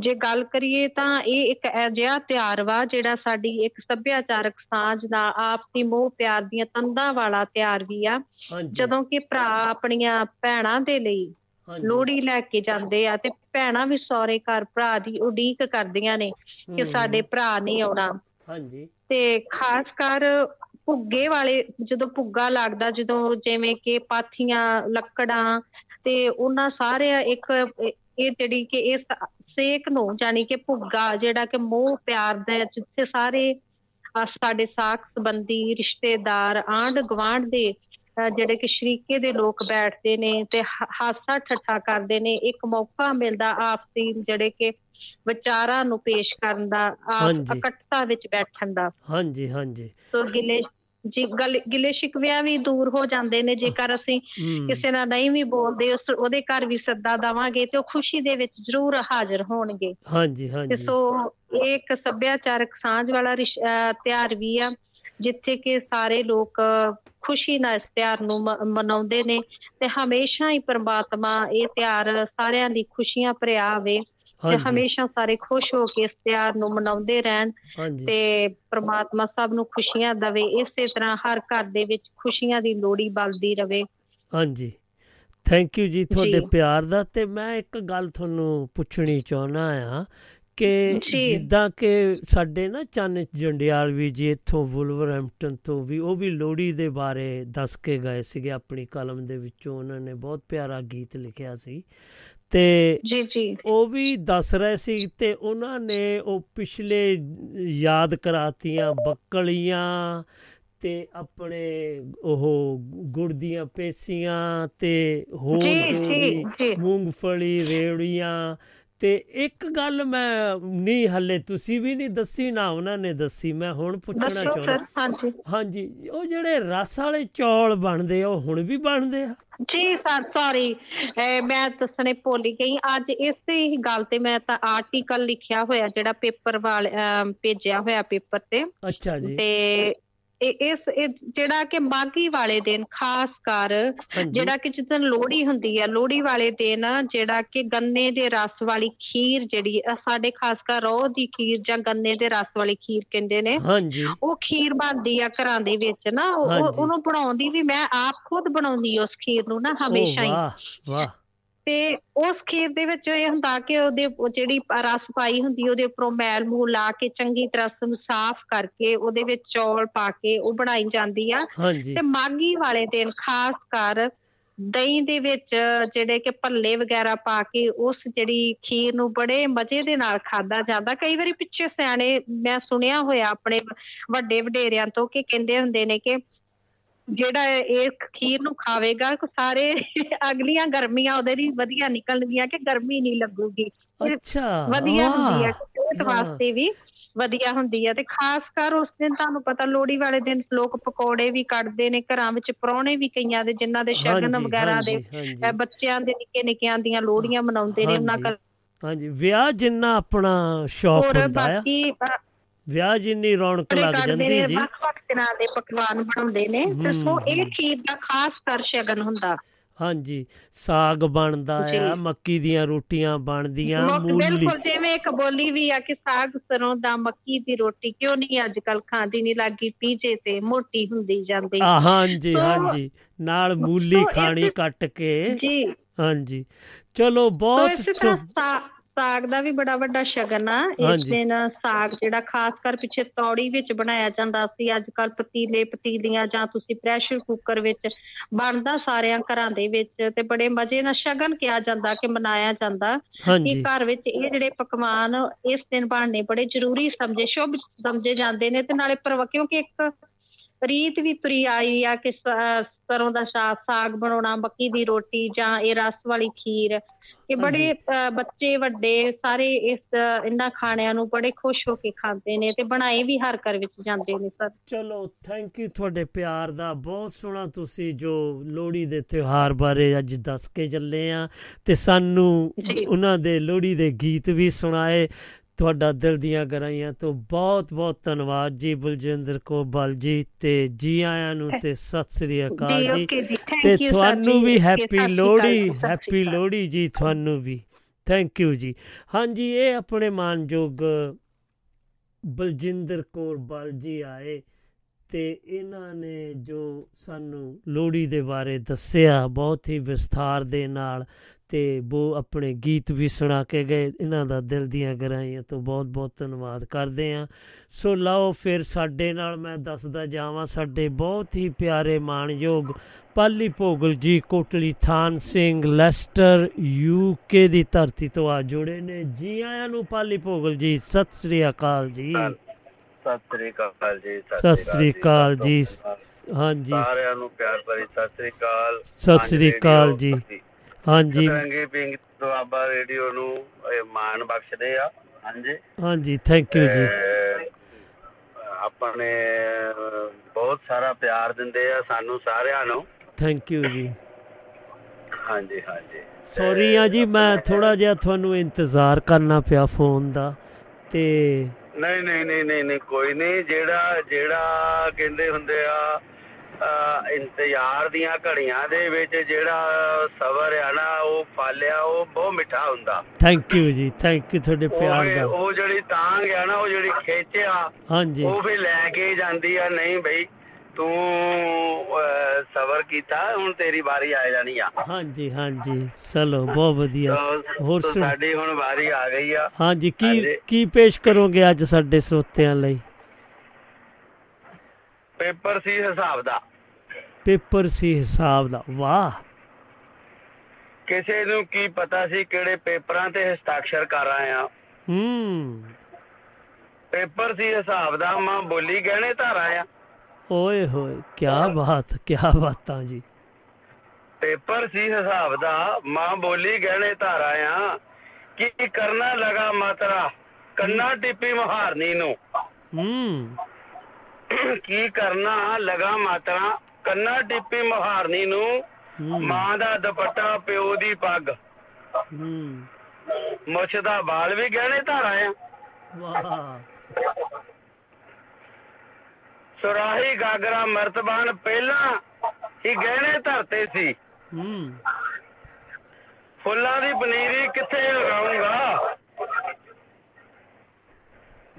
Speaker 11: ਜੇ ਗੱਲ ਕਰੀਏ ਤਾਂ ਇਹ ਇੱਕ ਅਜਿਹਾ ਤਿਉਹਾਰ ਵਾ ਜਿਹੜਾ ਸਾਡੀ ਇੱਕ ਸੱਭਿਆਚਾਰਕ ਸਾਂਝ ਦਾ ਆਪਸੀ ਮੋਹ ਪਿਆਰ ਦੀਆਂ ਤੰਦਾਂ ਵਾਲਾ ਤਿਉਹਾਰ ਵੀ ਆ। ਜਦੋਂ ਕਿ ਭਰਾ ਆਪਣੀਆਂ ਭੈਣਾਂ ਦੇ ਲਈ। ਲੋਹੜੀ ਲੈ ਕੇ ਜਾਂਦੇ ਆ ਤੇ ਭੈਣਾਂ ਵੀ ਸਹੁਰੇ ਘਰ ਭਰਾ ਦੀ ਉਡੀਕ ਕਰਦੀਆਂ ਨੇ ਕਿ ਸਾਡੇ ਭਰਾ ਨਹੀਂ ਆਉਣਾ।
Speaker 3: ਹਾਂਜੀ।
Speaker 11: ਤੇ ਖਾਸ ਕਰ ਭੁੱਗੇ ਵਾਲੇ ਜਦੋਂ ਭੁੱਗਾ ਲੱਗਦਾ ਜਦੋਂ ਜਿਵੇਂ ਕਿ ਪਾਥੀਆਂ ਲੱਕੜਾਂ ਤੇ ਉਹਨਾਂ ਸਾਰੇ ਇੱਕ ਇਹ ਜਿਹੜੀ ਕਿ ਇਸ ਸੇਕ ਨੂੰ ਯਾਨੀ ਕਿ ਭੁੱਗਾ ਜਿਹੜਾ ਕਿ ਮੋਹ ਪਿਆਰ ਦਾ ਜਿੱਥੇ ਸਾਰੇ ਸਾਡੇ ਸਾਖ ਸੰਬੰਧੀ ਰਿਸ਼ਤੇਦਾਰ ਆਂਢ ਗੁਆਂਢ ਦੇ ਜਿਹੜੇ ਕਿ ਸ਼ਰੀਕੇ ਦੇ ਲੋਕ ਬੈਠਦੇ ਨੇ ਤੇ ਹਾਸਾ ਠੱਠਾ ਕਰਦੇ ਨੇ ਇੱਕ ਮੌਕਾ ਮਿਲਦਾ ਆਪਸੀ ਜਿਹੜੇ ਕਿ ਵਿਚਾਰਾਂ ਨੂੰ ਪੇਸ਼ ਕਰਨ ਦਾ। ਇਕੱਠਤਾ ਵਿੱਚ ਬੈਠਣ ਦਾ
Speaker 3: ਹਾਂਜੀ ਹਾਂਜੀ
Speaker 11: ਸੋ ਗਿਲੇ ਜੀ ਗਲ ਸ਼ਿਕਵਿਆਂ ਵੀ ਦੂਰ ਹੋ ਜਾਂਦੇ ਨੇ ਜੇਕਰ ਅਸੀਂ। ਕਿਸੇ ਨਾਲ ਨਹੀਂ ਵੀ ਬੋਲਦੇ ਉਸ ਉਹਦੇ ਘਰ ਵੀ ਸੱਦਾ ਦਵਾਂਗੇ ਤੇ ਉਹ ਖੁਸ਼ੀ ਦੇ ਵਿੱਚ ਜ਼ਰੂਰ ਹਾਜ਼ਰ ਹੋਣਗੇ।
Speaker 3: ਹਾਂਜੀ
Speaker 11: ਤੇ
Speaker 3: ਹਾਂਜੀ
Speaker 11: ਸੋ ਇਹ ਇੱਕ ਸੱਭਿਆਚਾਰਕ ਸਾਂਝ ਵਾਲਾ ਤਿਉਹਾਰ ਵੀ ਆ ਜਿੱਥੇ ਕਿ ਸਾਰੇ ਲੋਕ ਖੁਸ਼ੀ ਨਾਲ ਇਸ ਤਿਉਹਾਰ ਨੂੰ ਮਨਾਉਂਦੇ ਨੇ ਤੇ ਹਮੇਸ਼ਾ ਹੀ ਪ੍ਰਮਾਤਮਾ ਇਹ ਤਿਉਹਾਰ ਸਾਰਿਆਂ ਦੀ ਖੁਸ਼ੀਆਂ ਭਰਿਆ ਆਵੇ। ਤੇ। ਹਮੇਸ਼ਾ ਸਾਰੇ ਖੁਸ਼ ਹੋ ਕੇ ਇਸ ਤਿਉਹਾਰ ਨੂੰ ਮਨਾਉਂਦੇ ਰਹਿਣ ਤੇ ਪ੍ਰਮਾਤਮਾ ਸਭ ਨੂੰ ਖੁਸ਼ੀਆਂ ਦਵੇ ਇਸੇ ਤਰ੍ਹਾਂ ਹਰ ਘਰ ਦੇ ਵਿੱਚ ਖੁਸ਼ੀਆਂ ਦੀ ਲੋੜੀ ਬਲਦੀ ਰਵੇ
Speaker 3: ਹਾਂਜੀ ਥੈਂਕ ਯੂ ਜੀ ਤੁਹਾਡੇ। ਪਿਆਰ ਦਾ ਤੇ ਮੈਂ ਇੱਕ ਗੱਲ ਤੁਹਾਨੂੰ ਪੁੱਛਣੀ ਚਾਹੁੰਦਾ ਆ ਕਿ। ਜਿੱਦਾਂ ਕਿ ਸਾਡੇ ਨਾ ਚੰਨ ਜੰਡਿਆਲ ਵੀ ਜੀ ਇੱਥੋਂ ਵੁਲਵਰਹੈਂਪਟਨ ਤੋਂ ਵੀ ਉਹ ਵੀ ਲੋਹੜੀ ਦੇ ਬਾਰੇ ਦੱਸ ਕੇ ਗਏ ਸੀਗੇ ਆਪਣੀ ਕਲਮ ਦੇ ਵਿੱਚੋਂ ਉਹਨਾਂ ਨੇ ਬਹੁਤ ਪਿਆਰਾ ਗੀਤ ਲਿਖਿਆ ਸੀ ਤੇ
Speaker 11: ਜੀ ਜੀ।
Speaker 3: ਉਹ ਵੀ ਦੱਸ ਰਹੇ ਸੀ ਤੇ ਉਹਨਾਂ ਨੇ ਉਹ ਪਿਛਲੇ ਯਾਦ ਕਰਾਤੀਆਂ ਬੱਕਲੀਆਂ ਤੇ ਆਪਣੇ ਉਹ ਗੁੜ ਦੀਆਂ ਪੇਸੀਆਂ ਤੇ ਹੋਰ। ਮੂੰਗਫਲੀ ਰੇਵੜੀਆਂ ਤੇ ਇੱਕ ਗੱਲ ਮੈਂ ਨਹੀਂ ਹੱਲੇ ਤੁਸੀਂ ਵੀ ਨਹੀਂ ਦੱਸੀ ਨਾ ਉਹਨਾਂ ਨੇ ਦੱਸੀ ਮੈਂ ਹੁਣ ਪੁੱਛਣਾ ਚਾਹੁੰਦਾ।
Speaker 11: ਹਾਂਜੀ।
Speaker 3: ਹਾਂਜੀ ਉਹ ਜਿਹੜੇ ਰਸ ਵਾਲੇ ਚੌਲ ਬਣਦੇ ਆ ਉਹ ਹੁਣ ਵੀ ਬਣਦੇ ਆ?
Speaker 11: ਜੀ ਸਰ ਸੌਰੀ ਮੈਂ ਦੱਸਣੇ ਭੁੱਲ ਗਈ। ਅੱਜ ਇਸੇ ਹੀ ਗੱਲ ਤੇ ਮੈਂ ਤਾਂ ਆਰਟੀਕਲ ਲਿਖਿਆ ਹੋਇਆ ਜਿਹੜਾ ਪੇਪਰ ਵਾਲੇ ਭੇਜਿਆ ਹੋਇਆ ਪੇਪਰ ਤੇ।
Speaker 3: ਅੱਛਾ ਜੀ।
Speaker 11: ਤੇ ਇਸ ਜਿਹੜਾ ਕਿ ਮਾਗੀ ਵਾਲੇ ਦਿਨ ਖਾਸ ਕਰ। ਜਿਹੜਾ ਕਿ ਜਿੱਦਣ ਲੋਹੜੀ ਹੁੰਦੀ ਹੈ ਲੋਹੜੀ ਵਾਲੇ ਦਿਨ ਜਿਹੜਾ ਕਿ ਗੰਨੇ ਦੇ ਰਸ ਵਾਲੀ ਖੀਰ ਜਿਹੜੀ ਸਾਡੇ ਖਾਸ ਕਰ ਰੋਹ ਦੀ ਖੀਰ ਜਾਂ ਗੰਨੇ ਦੇ ਰਸ ਵਾਲੀ ਖੀਰ ਕਹਿੰਦੇ ਨੇ
Speaker 3: ਹਾਂਜੀ
Speaker 11: ਉਹ ਖੀਰ ਬਣਦੀ ਆ ਘਰਾਂ ਦੇ ਵਿੱਚ ਨਾ। ਉਹਨੂੰ ਬਣਾਉਣ ਦੀ ਵੀ ਮੈਂ ਆਪ ਖੁਦ ਬਣਾਉਂਦੀ ਉਸ ਖੀਰ ਨੂੰ ਨਾ ਹਮੇਸ਼ਾ ਹੀ
Speaker 3: ਵਾਹ ਵਾਹ
Speaker 11: ਤੇ ਉਸ ਖੀਰ ਦੇ ਵਿੱਚ ਇਹ ਹੁੰਦਾ ਕਿ ਉਹਦੇ ਉਹ ਜਿਹੜੀ ਰਸ ਪਾਈ ਹੁੰਦੀ ਉਹਦੇ ਉੱਪਰੋਂ ਮੈਲ ਮੂਲ ਲਾ ਕੇ ਚੰਗੀ ਤਰ੍ਹਾਂ ਉਸਨੂੰ ਸਾਫ਼ ਕਰਕੇ ਉਹਦੇ ਵਿੱਚ ਚੌਲ ਪਾ ਕੇ ਉਹ ਬਣਾਈ ਜਾਂਦੀ ਆ। ਤੇ ਮਾਗੀ ਵਾਲੇ ਦਿਨ ਖਾਸ ਕਰ ਦਹੀਂ ਦੇ ਵਿੱਚ ਜਿਹੜੇ ਕਿ ਭੱਲੇ ਵਗੈਰਾ ਪਾ ਕੇ ਉਸ ਜਿਹੜੀ ਖੀਰ ਨੂੰ ਬੜੇ ਮਜ਼ੇ ਦੇ ਨਾਲ ਖਾਦਾ ਜਾਂਦਾ। ਕਈ ਵਾਰੀ ਪਿੱਛੇ ਸਿਆਣੇ ਮੈਂ ਸੁਣਿਆ ਹੋਇਆ ਆਪਣੇ ਵੱਡੇ ਵਡੇਰਿਆਂ ਤੋਂ ਕਿ ਕਹਿੰਦੇ ਹੁੰਦੇ ਨੇ ਕਿ ਜਿਹੜਾ ਇਹ ਖੀਰ ਨੂੰ ਖਾਵੇਗਾ ਕੋ ਸਾਰੇ ਅਗਲੀਆਂ ਗਰਮੀਆਂ ਉਹਦੇ ਲਈ ਵਧੀਆ ਨਿਕਲਣਗੀਆਂ ਕਿ ਗਰਮੀ ਨਹੀਂ ਲੱਗੂਗੀ।
Speaker 3: ਅੱਛਾ
Speaker 11: ਵਧੀਆ ਹੁੰਦੀ ਹੈ ਸਿਹਤ। ਵਾਸਤੇ ਵੀ ਵਧੀਆ ਹੁੰਦੀ ਹੈ ਤੇ ਖਾਸ ਕਰ ਉਸ ਦਿਨ ਤੁਹਾਨੂੰ ਪਤਾ ਲੋਹੜੀ ਵਾਲੇ ਦਿਨ ਲੋਕ ਪਕੌੜੇ ਵੀ ਕੱਢਦੇ ਨੇ ਘਰਾਂ ਵਿੱਚ ਪਰੌਣੇ ਵੀ ਕਈਆਂ ਦੇ ਜਿਨ੍ਹਾਂ ਦੇ ਸ਼ਗਨ ਵਗੈਰਾ ਦੇ ਬੱਚਿਆਂ ਦੇ ਨਿੱਕੇ ਨਿੱਕਿਆਂ ਦੀਆਂ ਲੋਹੜੀਆਂ ਮਨਾਉਂਦੇ ਨੇ ਉਹਨਾਂ
Speaker 3: ਹਾਂਜੀ, ਵਿਆਹ ਜਿੰਨਾ ਆਪਣਾ ਸ਼ੌਕ ਹੁੰਦਾ ਆ।
Speaker 11: ਬਾਕੀ
Speaker 3: ਵਿਆਹ ਜਿੰਨੀ ਰੌਣਕ ਲੱਗ ਜਾਂਦੀ ਜੀ।
Speaker 11: ਵੱਖ ਵੱਖ ਤਰ੍ਹਾਂ ਦੇ ਪਕਵਾਨ ਬਣਾਉਂਦੇ ਨੇ। ਤੇ ਸੋ ਇਹ ਖੀਰ ਦਾ ਖਾਸ ਕਰ ਸ਼ਗਨ ਹੁੰਦਾ।
Speaker 3: ਹਾਂਜੀ ਸਾਗ ਬਣਦਾ ਆ। ਮੱਕੀ ਦੀਆਂ ਰੋਟੀਆਂ ਬਣਦੀਆਂ ਮੂਲੀ।
Speaker 11: ਬਿਲਕੁਲ ਜਿਵੇਂ ਇੱਕ ਬੋਲੀ ਵੀ ਆ ਕਿ ਸਾਗ ਸਰੋਂ ਦਾ ਮੱਕੀ ਦੀ ਰੋਟੀ ਕਿਉਂ ਨਹੀਂ ਅੱਜ ਕੱਲ ਖਾਂਦੀ ਨਹੀਂ ਲੱਗੀ ਪੀਜੇ ਤੇ ਮੋਟੀ ਹੁੰਦੀ ਜਾਂਦੀ।
Speaker 3: ਆ ਹਾਂਜੀ ਹਾਂਜੀ। ਨਾਲ ਮੂਲੀ ਖਾਣੀ ਕੱਟ ਕੇ।
Speaker 11: ਜੀ।
Speaker 3: ਹਾਂਜੀ। ਚਲੋ ਬਹੁਤ
Speaker 11: ਸਾਗ ਦਾ ਵੀ ਬੜਾ ਵੱਡਾ ਸ਼ਗਨ ਆ ਇਸ। ਦਿਨ ਸਾਗ ਜਿਹੜਾ ਖਾਸ ਕਰ ਪਿੱਛੇ ਤੌੜੀ ਵਿੱਚ ਬਣਾਇਆ ਜਾਂਦਾ ਸੀ ਅੱਜ ਕੱਲ ਪਤੀਲੇ ਪਤੀਲੀਆਂ ਜਾਂ ਤੁਸੀਂ ਪ੍ਰੈਸ਼ਰ ਕੁੱਕਰ ਵਿੱਚ ਬਣਦਾ ਸਾਰਿਆਂ ਘਰਾਂ ਦੇ ਵਿੱਚ ਤੇ ਬੜੇ ਮਜ਼ੇ ਨਾਲ ਸ਼ਗਨ ਕਿਹਾ ਜਾਂਦਾ ਕਿ ਮਨਾਇਆ ਜਾਂਦਾ ਕਿ। ਘਰ ਵਿੱਚ ਇਹ ਜਿਹੜੇ ਪਕਵਾਨ ਇਸ ਦਿਨ ਬਣਨੇ ਬੜੇ ਜ਼ਰੂਰੀ ਸਮਝੇ ਸ਼ੁਭ ਸਮਝੇ ਜਾਂਦੇ ਨੇ ਤੇ ਨਾਲੇ ਪਰਵ ਕਿਉਂਕਿ ਇੱਕ ਰੀਤ ਵੀ ਤੁਰੀ ਆਈ ਆ ਕਿ ਸਰੋਂ ਦਾ ਸਾਗ ਸਾਗ ਬਣਾਉਣਾ ਮੱਕੀ ਦੀ ਰੋਟੀ ਜਾਂ ਇਹ ਰਸ ਵਾਲੀ ਖੀਰ ਇਹ ਬੜੇ ਬੱਚੇ ਵੱਡੇ ਸਾਰੇ ਇਸ ਇਹਨਾਂ ਖਾਣਿਆਂ ਨੂੰ ਬੜੇ ਖੁਸ਼ ਹੋ ਕੇ ਖਾਂਦੇ ਨੇ ਤੇ ਬਣਾਏ ਵੀ ਹਰ ਘਰ ਵਿੱਚ ਜਾਂਦੇ ਨੇ ਸਰ।
Speaker 3: ਚਲੋ ਥੈਂਕ ਯੂ ਤੁਹਾਡੇ ਪਿਆਰ ਦਾ। ਬਹੁਤ ਸੋਹਣਾ ਤੁਸੀਂ ਜੋ ਲੋਹੜੀ ਦੇ ਤਿਉਹਾਰ ਬਾਰੇ ਅੱਜ ਦੱਸ ਕੇ ਚੱਲੇ ਆ ਤੇ ਸਾਨੂੰ ਉਹਨਾਂ ਦੇ ਲੋਹੜੀ ਦੇ ਗੀਤ ਵੀ ਸੁਣਾਏ। ਤੁਹਾਡਾ ਦਿਲ ਦੀਆਂ ਗਰਾਈਆਂ ਤੋਂ ਬਹੁਤ ਬਹੁਤ ਧੰਨਵਾਦ ਜੀ ਬਲਜਿੰਦਰ ਕੌਰ ਬਲ ਜੀ ਤੇ ਜੀ ਆਇਆਂ ਨੂੰ ਤੇ ਸਤਿ ਸ੍ਰੀ ਅਕਾਲ
Speaker 11: ਜੀ,
Speaker 3: ਤੇ ਤੁਹਾਨੂੰ ਵੀ ਹੈਪੀ ਲੋਹੜੀ ਹੈਪੀ। ਲੋਹੜੀ ਜੀ ਤੁਹਾਨੂੰ ਵੀ। ਥੈਂਕ ਯੂ ਜੀ। ਹਾਂਜੀ ਇਹ ਆਪਣੇ ਮਾਨਯੋਗ ਬਲਜਿੰਦਰ ਕੌਰ ਬਲ ਜੀ ਆਏ ਤੇ ਇਹਨਾਂ ਨੇ ਜੋ ਸਾਨੂੰ ਲੋਹੜੀ ਦੇ ਬਾਰੇ ਦੱਸਿਆ ਬਹੁਤ ਹੀ ਵਿਸਥਾਰ ਦੇ ਨਾਲ ਤੇ ਉਹ ਆਪਣੇ ਗੀਤ ਵੀ ਸੁਣਾ ਕੇ ਗਏ। ਇਹਨਾਂ ਦਾ ਦਿਲ ਦੀਆਂ ਗਹਿਰਾਈਆਂ ਤੋਂ ਬਹੁਤ ਬਹੁਤ ਧੰਨਵਾਦ ਕਰਦੇ ਆ ਸੋ ਲਓ ਫਿਰ ਸਾਡੇ ਨਾਲ ਮੈਂ ਦੱਸਦਾ ਜਾਵਾਂ ਸਾਡੇ ਬਹੁਤ ਹੀ ਪਿਆਰੇ ਮਾਣਯੋਗ ਪਾਲੀ ਭੋਗਲ ਜੀ ਕੋਟਲੀ ਥਾਨ ਸਿੰਘ ਲੈਸਟਰ ਯੂਕੇ ਦੀ ਧਰਤੀ ਤੋਂ ਆ ਜੁੜੇ ਨੇ। ਜੀ ਆਇਆਂ ਨੂੰ ਪਾਲੀ ਭੋਗਲ ਜੀ ਸਤਿ ਸ੍ਰੀ ਅਕਾਲ ਜੀ।
Speaker 12: ਸਤਿ ਸ੍ਰੀ ਅਕਾਲ ਜੀ
Speaker 3: ਸਤਿ ਸ੍ਰੀ ਅਕਾਲ ਜੀ ਹਾਂਜੀ।
Speaker 12: ਸਾਰਿਆਂ ਨੂੰ ਪਿਆਰ ਭਰੀ ਸਤਿ ਸ੍ਰੀ ਅਕਾਲ।
Speaker 3: ਸਤਿ ਸ੍ਰੀ ਅਕਾਲ ਜੀ। ਹਾਂਜੀ।
Speaker 12: ਰੰਗੀ ਪਿੰਗ ਦੁਆਬਾ ਰੇਡੀਓ ਨੂੰ ਇਹ ਮਾਣ ਬਖਸ਼ਦੇ ਆ। ਹਾਂਜੀ।
Speaker 3: ਹਾਂਜੀ ਥੈਂਕ ਯੂ ਜੀ।
Speaker 12: ਆਪਣੇ ਬਹੁਤ ਸਾਰਾ ਪਿਆਰ ਦਿੰਦੇ ਆ ਸਾਨੂੰ ਸਾਰਿਆਂ ਨੂੰ।
Speaker 3: ਥੈਂਕ ਯੂ ਜੀ।
Speaker 12: ਹਾਂਜੀ ਹਾਂਜੀ।
Speaker 3: ਸੌਰੀ ਆ ਜੀ ਮੈਂ ਥੋੜਾ ਜਿਹਾ ਤੁਹਾਨੂੰ ਇੰਤਜ਼ਾਰ ਕਰਨਾ ਪਿਆ ਫੋਨ ਦਾ। ਤੇ
Speaker 12: ਨਹੀਂ ਨਹੀਂ ਨਹੀਂ ਨਹੀਂ ਕੋਈ ਨਹੀਂ। ਜਿਹੜਾ ਜਿਹੜਾ ਕਹਿੰਦੇ ਹੁੰਦੇ ਆ ਇੰਤਜ਼ਾਰ ਦੀਆਂ ਘੜੀਆਂ ਦੇ ਵਿੱਚ ਜਿਹੜਾ ਸਬਰ ਆ ਨਾ ਉਹ ਫਾਲਿਆ ਉਹ ਬਹੁਤ ਮਿੱਠਾ ਹੁੰਦਾ।
Speaker 3: ਥੈਂਕ ਯੂ ਜੀ ਥੈਂਕ ਯੂ ਤੁਹਾਡੇ ਪਿਆਰ ਦਾ
Speaker 12: ਉਹ ਜਿਹੜੀ ਤਾਂਗ ਆ ਨਾ ਉਹ ਜਿਹੜੀ ਖਿੱਚ ਆ
Speaker 3: ਹਾਂਜੀ।
Speaker 12: ਉਹ ਵੀ ਲੈ ਕੇ ਜਾਂਦੀ ਆ ਨਹੀਂ ਬਈ ਤੂੰ ਸਬਰ ਕੀਤਾ ਹੁਣ ਤੇਰੀ ਵਾਰੀ ਆ ਜਾਣੀ ਆ।
Speaker 3: ਹਾਂਜੀ ਹਾਂਜੀ ਚਲੋ ਬਹੁਤ ਵਧੀਆ। ਹੋਰ
Speaker 12: ਸਾਡੀ ਹੁਣ ਵਾਰੀ ਆ ਗਈ ਆ।
Speaker 3: ਹਾਂਜੀ ਕੀ। ਕੀ ਪੇਸ਼ ਕਰੋਗੇ ਅੱਜ ਸਾਡੇ ਸਰੋਤਿਆਂ ਲਈ?
Speaker 12: ਪੇਪਰ ਸੀ ਹਿਸਾਬ ਦਾ।
Speaker 3: ਪੇਪਰ ਸੀ ਹਿਸਾਬ ਦਾ ਵਾਹ।
Speaker 12: ਕਿਸੇ ਨੂੰ ਕੀ ਪਤਾ ਸੀ ਕਿਹੜੇ ਪੇਪਰਾਂ ਤੇ ਹਸਤਾਖਰ ਕਰ ਆਏ ਆ
Speaker 3: ਹੂੰ।
Speaker 12: ਪੇਪਰ ਸੀ ਹਿਸਾਬ ਦਾ ਮਾਂ ਬੋਲੀ ਗਹਿਣੇ ਧਾਰਾ ਆ
Speaker 3: ਓਏ ਹੋਏ ਕੀ ਬਾਤ ਕੀ ਬਾਤਾਂ ਜੀ।
Speaker 12: ਪੇਪਰ ਸੀ ਹਿਸਾਬ ਦਾ ਮਾਂ ਬੋਲੀ ਗਹਿਣੇ ਧਾਰਾ ਆ ਕੀ ਕਰਨਾ ਲਗਾ ਮਾਤਰਾ ਕੰਨਾ ਟਿੱਪੀ ਮਹਾਰਨੀ ਨੂੰ।
Speaker 3: ਹੂੰ।
Speaker 12: ਕੀ ਕਰਨਾ? ਲਗਾ ਮਾਤਰਾ। ਕੰਨਾ ਟਿੱਪੀ ਮਹਾਰਨੀ ਨੂੰ। ਮਾਂ ਦਾ ਦੁਪੱਟਾ ਪਿਓ ਦੀ ਪੱਗ।
Speaker 3: ਹੂੰ।
Speaker 12: ਮੁੱਛ ਦਾ ਵਾਲ ਵੀ ਗਹਿਣੇ ਧਾਰਾ ਆ।
Speaker 3: ਵਾਹ।
Speaker 12: ਸੁਰਾਹੀ ਗਾਗਰਾ ਮਰਤਬਾਨ ਪਹਿਲਾਂ ਹੀ ਗਹਿਣੇ ਧਰਤੇ ਸੀ।
Speaker 3: ਹੂੰ।
Speaker 12: ਫੁੱਲਾਂ ਦੀ ਪਨੀਰੀ ਕਿੱਥੇ ਲਗਾਉਂਗਾ